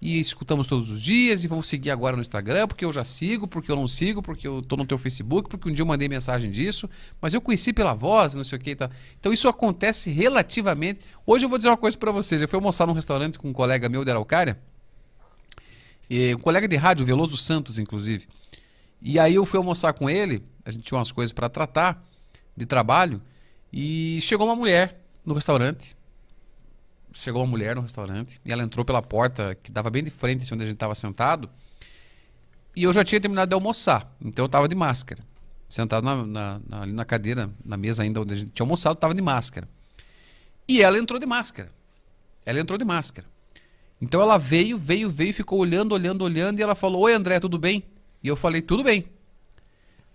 E escutamos todos os dias e vamos seguir agora no Instagram, porque eu já sigo, porque eu não sigo, porque eu tô no teu Facebook, porque um dia eu mandei mensagem disso, mas eu conheci pela voz, não sei o que e tal. Então isso acontece relativamente. Hoje eu vou dizer uma coisa pra vocês. Eu fui almoçar num restaurante com um colega meu de Araucária, e um colega de rádio, Veloso Santos, inclusive. E aí eu fui almoçar com ele, a gente tinha umas coisas pra tratar de trabalho, e chegou uma mulher no restaurante. Chegou uma mulher no restaurante e ela entrou pela porta que dava bem de frente assim, onde a gente estava sentado. E eu já tinha terminado de almoçar, então eu estava de máscara. Sentado na, na- na- ali na cadeira, na mesa ainda onde a gente tinha almoçado, estava de máscara. E ela entrou de máscara. Ela entrou de máscara. Então ela veio, veio, veio, ficou olhando, olhando, olhando e ela falou: Oi André, tudo bem? E eu falei: Tudo bem.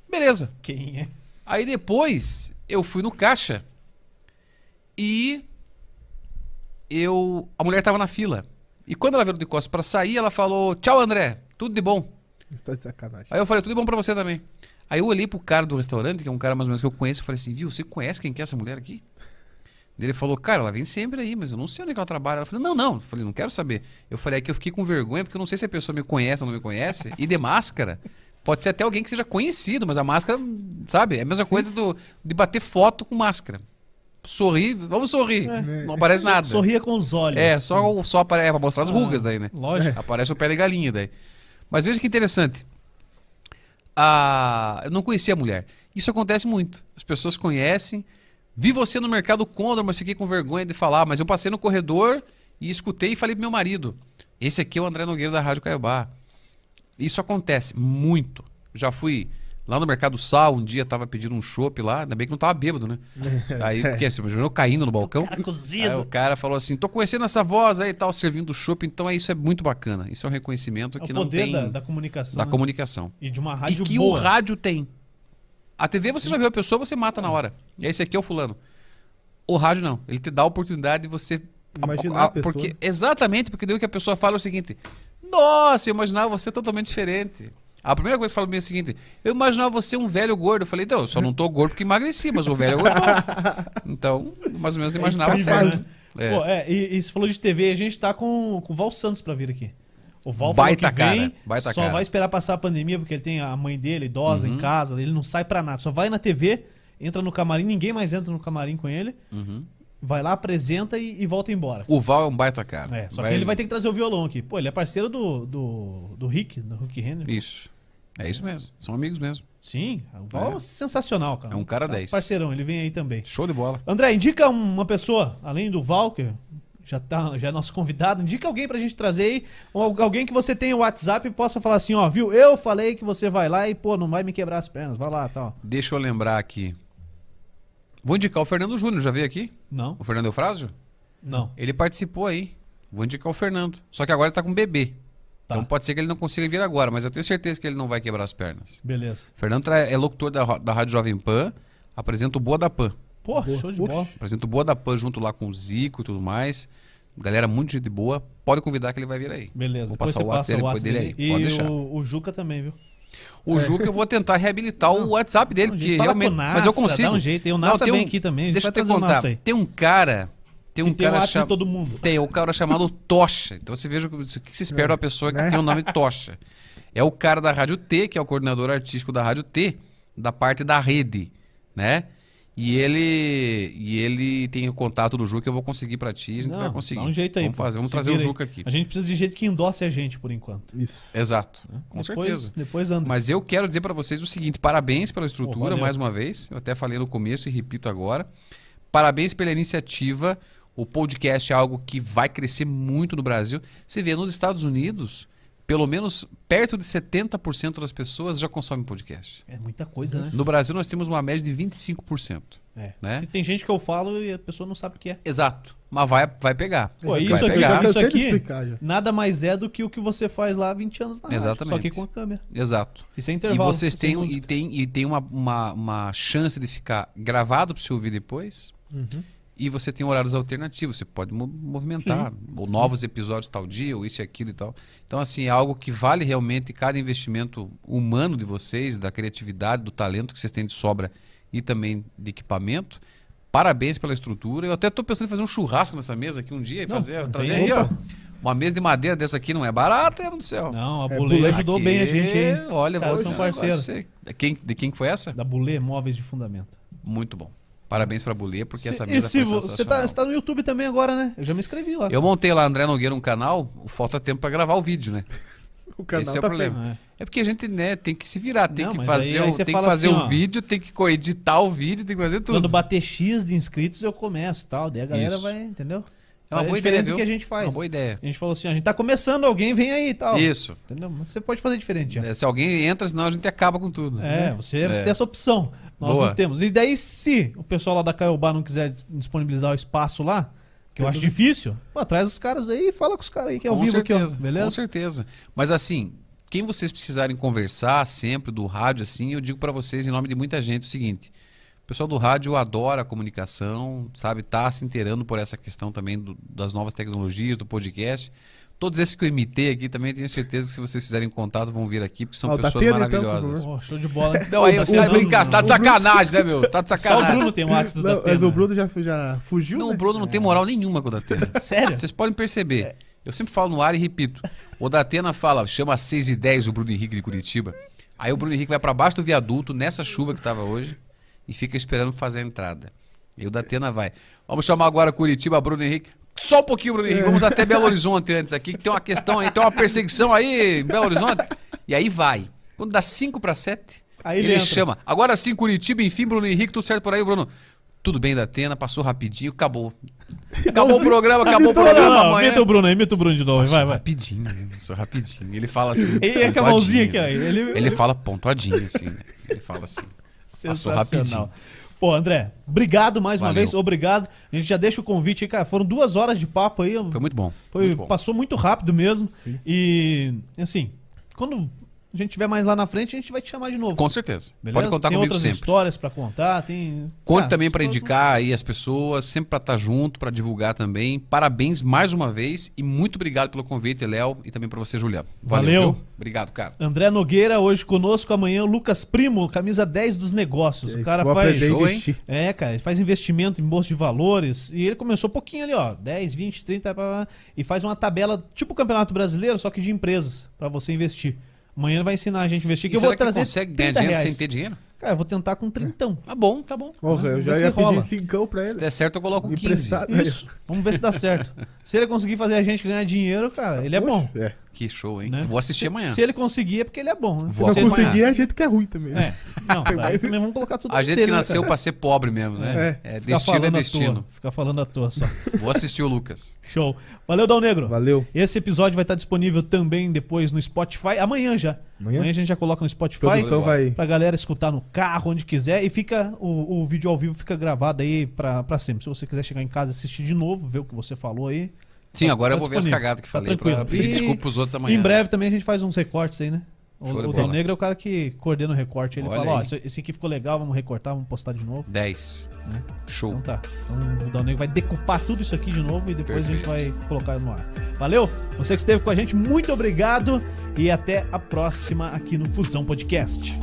Beleza. Quem é? Aí depois eu fui no caixa e eu a mulher tava na fila. E quando ela veio de costas pra sair, ela falou: "Tchau, André. Tudo de bom". Está de sacanagem. Aí eu falei: "Tudo de bom pra você também". Aí eu olhei pro cara do restaurante, que é um cara mais ou menos que eu conheço, e falei assim: "Viu, você conhece quem que é essa mulher aqui?" Ele falou, cara, ela vem sempre aí, mas eu não sei onde é que ela trabalha. Ela falou, não, não. Eu falei, não quero saber. Eu falei, é que eu fiquei com vergonha, porque eu não sei se a pessoa me conhece ou não me conhece. E de máscara, pode ser até alguém que seja conhecido, mas a máscara, sabe? É a mesma coisa do, de bater foto com máscara. Sorrir, vamos sorrir. Não aparece nada. Sorria com os olhos. É, só, só apare- é pra mostrar as Ah, rugas daí, né? Lógico. Aparece o pé de galinha daí. Mas veja que interessante. Ah, eu não conhecia a mulher. Isso acontece muito. As pessoas conhecem. Vi você no mercado Condor, mas fiquei com vergonha de falar. Mas eu passei no corredor e escutei e falei pro meu marido. Esse aqui é o André Nogueira da Rádio Caiobá. Isso acontece muito. Já fui lá no Mercado Sal, um dia tava pedindo um chopp lá. Ainda bem que não tava bêbado, né? Aí, porque você imaginou eu caindo no balcão. Cara Aí o cozido. cara falou assim: tô conhecendo essa voz aí e tal, servindo chopp. Então é, isso é muito bacana. Isso é um reconhecimento É que o não tem da, da comunicação. da né? comunicação. E de uma E rádio que boa. o rádio tem. A TV você já viu a pessoa, você mata na hora. E esse aqui é o fulano. O rádio não. Ele te dá a oportunidade de você. Imaginar a- a pessoa. Porque, exatamente, porque daí o que a pessoa fala é o seguinte: Nossa, eu imaginava você totalmente diferente. A primeira coisa que fala pra mim é o seguinte: Eu imaginava você um velho gordo. Eu falei, então, eu só não tô gordo porque emagreci, mas o velho é gordo. Então, mais ou menos, eu imaginava incrível, certo. né? É. Pô, é, e, e você falou de TV, a gente tá com, com o Val Santos pra vir aqui. O Val Baita que vem, cara, baita só cara. vai esperar passar a pandemia, porque ele tem a mãe dele, idosa, Uhum. em casa, ele não sai pra nada. Só vai na TV, entra no camarim, ninguém mais entra no camarim com ele, Uhum. vai lá, apresenta e, e volta embora. O Val é um baita cara. É, só que ele vai ter que trazer o violão aqui. Pô, ele é parceiro do, do, do Rick, do Rick Henry. Isso. É isso mesmo. São amigos mesmo. Sim, o Val é. É. sensacional, cara. É um cara Tá 10. Parceirão, ele vem aí também. Show de bola. André, indica uma pessoa, além do Val, que já, tá, já é nosso convidado, indica alguém pra gente trazer aí, ou alguém que você tenha o WhatsApp e possa falar assim, ó, viu, eu falei que você vai lá e, pô, não vai me quebrar as pernas, vai lá, tal. Deixa eu lembrar aqui. Vou indicar o Fernando Júnior, já veio aqui? Não, O Fernando Eufrásio? não. Ele participou aí. Vou indicar o Fernando. Só que agora ele tá com bebê. Tá. Então pode ser que ele não consiga vir agora, mas eu tenho certeza que ele não vai quebrar as pernas. Beleza. O Fernando é locutor da, da Rádio Jovem Pan, apresenta o Boa da Pan. Pô, Boa. show de bola. Apresenta o Boa da Pan junto lá com o Zico e tudo mais. Galera muito gente boa. Pode convidar que ele vai vir aí. Beleza. Vou passar o WhatsApp passa o dele, WhatsApp dele aí. Pode E deixar. o, o Juca também, viu? O Juca eu vou tentar reabilitar o WhatsApp dele, Não, porque realmente. Nassa, mas eu consigo. Dá um jeito. E o Não, tem vem um- aqui também. Deixa eu te contar. Tem um cara. Tem um e tem o cara cham- de todo mundo. Tem um cara chamado Tocha. Então você veja o que que se espera de uma pessoa que né? tem o nome Tocha. É o cara da Rádio T, que é o coordenador artístico da Rádio T, da parte da rede, né? E ele e ele tem o contato do Juca, eu vou conseguir pra ti, a gente Não, vai conseguir. Dá um jeito aí. Vamos fazer, vamos trazer o. Juca aqui. A gente precisa de gente que endosse a gente, por enquanto. Isso. Exato. Com depois, certeza. Depois anda. Mas eu quero dizer pra vocês o seguinte: parabéns pela estrutura, mais uma vez. Eu até falei no começo e repito agora. Parabéns pela iniciativa. O podcast é algo que vai crescer muito no Brasil. Você vê, nos Estados Unidos, pelo menos perto de 70% das pessoas já consomem podcast. É muita coisa, né? No Brasil, nós temos uma média de 25%. É. Né? Tem- Tem gente que eu falo e a pessoa não sabe o que é. Exato. Mas vai, vai pegar. Pô, vai isso aqui, pegar. isso aqui- explicar. Nada mais é do que o que você faz lá há 20 anos na rádio, Exatamente. Só que com a câmera. Exato. E sem E intervalo. vocês sem têm, e tem, e tem uma, uma, uma chance de ficar gravado para você ouvir depois. Uhum. E você tem horários alternativos, você pode mo- movimentar. Ou novos episódios tal dia, ou isso e aquilo e tal. Então, assim, é algo que vale realmente cada investimento humano de vocês, da criatividade, do talento que vocês têm de sobra e também de equipamento. Parabéns pela estrutura. Eu até estou pensando em fazer um churrasco nessa mesa aqui um dia e Não, fazer, trazer aí, ó. Uma mesa de madeira dessa aqui não é barata, meu do céu. Não, a É, Bulê ajudou Aqui, bem a gente, hein? Olha, vou são um parceiros. Quem, de quem que foi essa? Da Bulê Móveis de Fundamento. Muito bom. Parabéns pra Bulê, porque Se- essa mesa foi vo- você tá, tá no YouTube também agora, né? Eu já me inscrevi lá. Eu montei lá André Nogueira um canal, falta tempo pra gravar o vídeo, né? O canal Esse é o tá problema. feio. É. É porque a gente, né, tem que se virar, tem Não, que fazer, aí- aí o, tem que fazer assim, o ó. vídeo, tem que editar o vídeo, tem que fazer tudo. Quando bater X de inscritos, eu começo e tal. Daí a galera Isso. vai, entendeu? É uma é boa diferente ideia, do que a viu? gente faz. Uma boa ideia. A gente falou assim, a gente tá começando, alguém vem aí e tal. Isso. Entendeu? Mas você pode fazer diferente já. É, Se alguém entra, senão a gente acaba com tudo. É, você, É. você tem essa opção. Nós Boa. não temos. E daí, se o pessoal lá da Caiobá não quiser dis- disponibilizar o espaço lá, que eu acho difícil, pô, traz os caras aí e fala com os caras aí que é ao com vivo certeza, aqui, ó. Com Beleza? certeza. Mas assim, quem vocês precisarem conversar sempre do rádio, assim, eu digo pra vocês em nome de muita gente o seguinte: o pessoal do rádio adora a comunicação, sabe? Tá se inteirando por essa questão também do- das novas tecnologias, do podcast. Todos esses que eu imitei aqui também tenho certeza que se vocês fizerem contato vão vir aqui, porque são Ah, pessoas Tena, então, maravilhosas. Pô, show de bola. Não, aí O você tá brincando, você tá de sacanagem, né, meu? Tá de Só o sacanagem. Bruno tem o da Não, mas o Bruno já, já fugiu, Não, né? o Bruno não tem moral nenhuma com o Datena. Sério? Vocês podem perceber. Eu sempre falo no ar e repito. O Datena fala, chama às 6 e 10 o Bruno Henrique de Curitiba. Aí o Bruno Henrique vai pra baixo do viaduto, nessa chuva que tava hoje, e fica esperando fazer a entrada. E o Datena vai. Vamos chamar agora Curitiba, Bruno Henrique. Só um pouquinho, Bruno Henrique. Vamos até Belo Horizonte antes aqui, que tem uma questão aí, tem uma perseguição aí em Belo Horizonte. E aí vai. Quando dá 5 para 7, Aí ele, ele chama. Agora sim, Curitiba, enfim, Bruno Henrique, tudo certo por aí, Bruno. Tudo bem, Datena, passou rapidinho, acabou. Acabou o programa, acabou o programa não, amanhã. imita o Bruno aí, imita o Bruno de novo, Passou vai, vai. rapidinho, né? passou rapidinho. Ele fala assim. E é com a mãozinha aqui, ó. pontuadinho, né? Ele, Ele fala pontuadinho, assim, né? Ele fala assim. Sensacional. Pô, André, obrigado mais uma Valeu. vez, obrigado. A gente já deixa o convite aí, cara. Foram duas horas de papo aí. Foi muito bom. Foi, muito bom. passou muito rápido mesmo. E, assim, quando a gente tiver mais lá na frente, a gente vai te chamar de novo. Com certeza. Beleza? Pode contar tem comigo outras sempre. histórias pra contar, tem... Conte Ah, também para indicar aí as pessoas, sempre para estar junto, para divulgar também. Parabéns mais uma vez e muito obrigado pelo convite, Léo, e também para você, Juliano. Valeu. viu? Obrigado, cara. André Nogueira hoje conosco, amanhã o Lucas Primo, camisa 10 dos negócios. O cara faz... Show, hein? É, cara, ele faz investimento em bolsa de valores e ele começou pouquinho ali, ó, 10, 20, 30, pá, pá, e faz uma tabela tipo o Campeonato Brasileiro, só que de empresas, pra você investir. Amanhã ele vai ensinar a gente a investir, que E eu vou que trazer consegue ganhar 30 dinheiro reais. sem ter dinheiro? Cara, eu vou tentar com trintão. Tá bom, tá bom. Porra, eu já ia se rola. pedir cincão pra Se ele. der certo, eu coloco 15. Emprestado. Isso, vamos ver se dá certo. Se ele conseguir fazer a gente ganhar dinheiro, cara, ele é bom. É. Que show, hein? Né? Vou assistir Se- amanhã. Se ele conseguir é porque ele é bom. Né? Vou Se ele- acompanhar. conseguir, a gente que é ruim também. É, não, daí também vamos colocar tudo A gente dele, que né, nasceu cara? pra ser pobre mesmo, né? É. É, destino é destino. Ficar falando à toa só. Vou assistir o Lucas. Show. Valeu, Dal Negro. Valeu. Esse episódio vai estar disponível também depois no Spotify. Amanhã já. Amanhã? Amanhã a gente já coloca no Spotify. Vai. Pra galera escutar no carro, onde quiser. E fica o, o vídeo ao vivo fica gravado aí pra, pra sempre. Se você quiser chegar em casa e assistir de novo, ver o que você falou aí. Sim, Tá- agora tá eu vou ver as disponível. cagadas que Tá falei pra tranquilo. pedir E- desculpa pros outros amanhã. Em breve também a gente faz uns recortes aí, né? O, Show o. Dal Negro é o cara que coordena o recorte. Ele Olha fala, ó, aí. esse, aqui ficou legal, vamos recortar, vamos postar de novo. 10. Né? Show. Então tá. Então o Dal Negro vai decupar tudo isso aqui de novo e depois a gente vai colocar no ar. Valeu? Você que esteve com a gente, muito obrigado e até a próxima aqui no Fusão Podcast.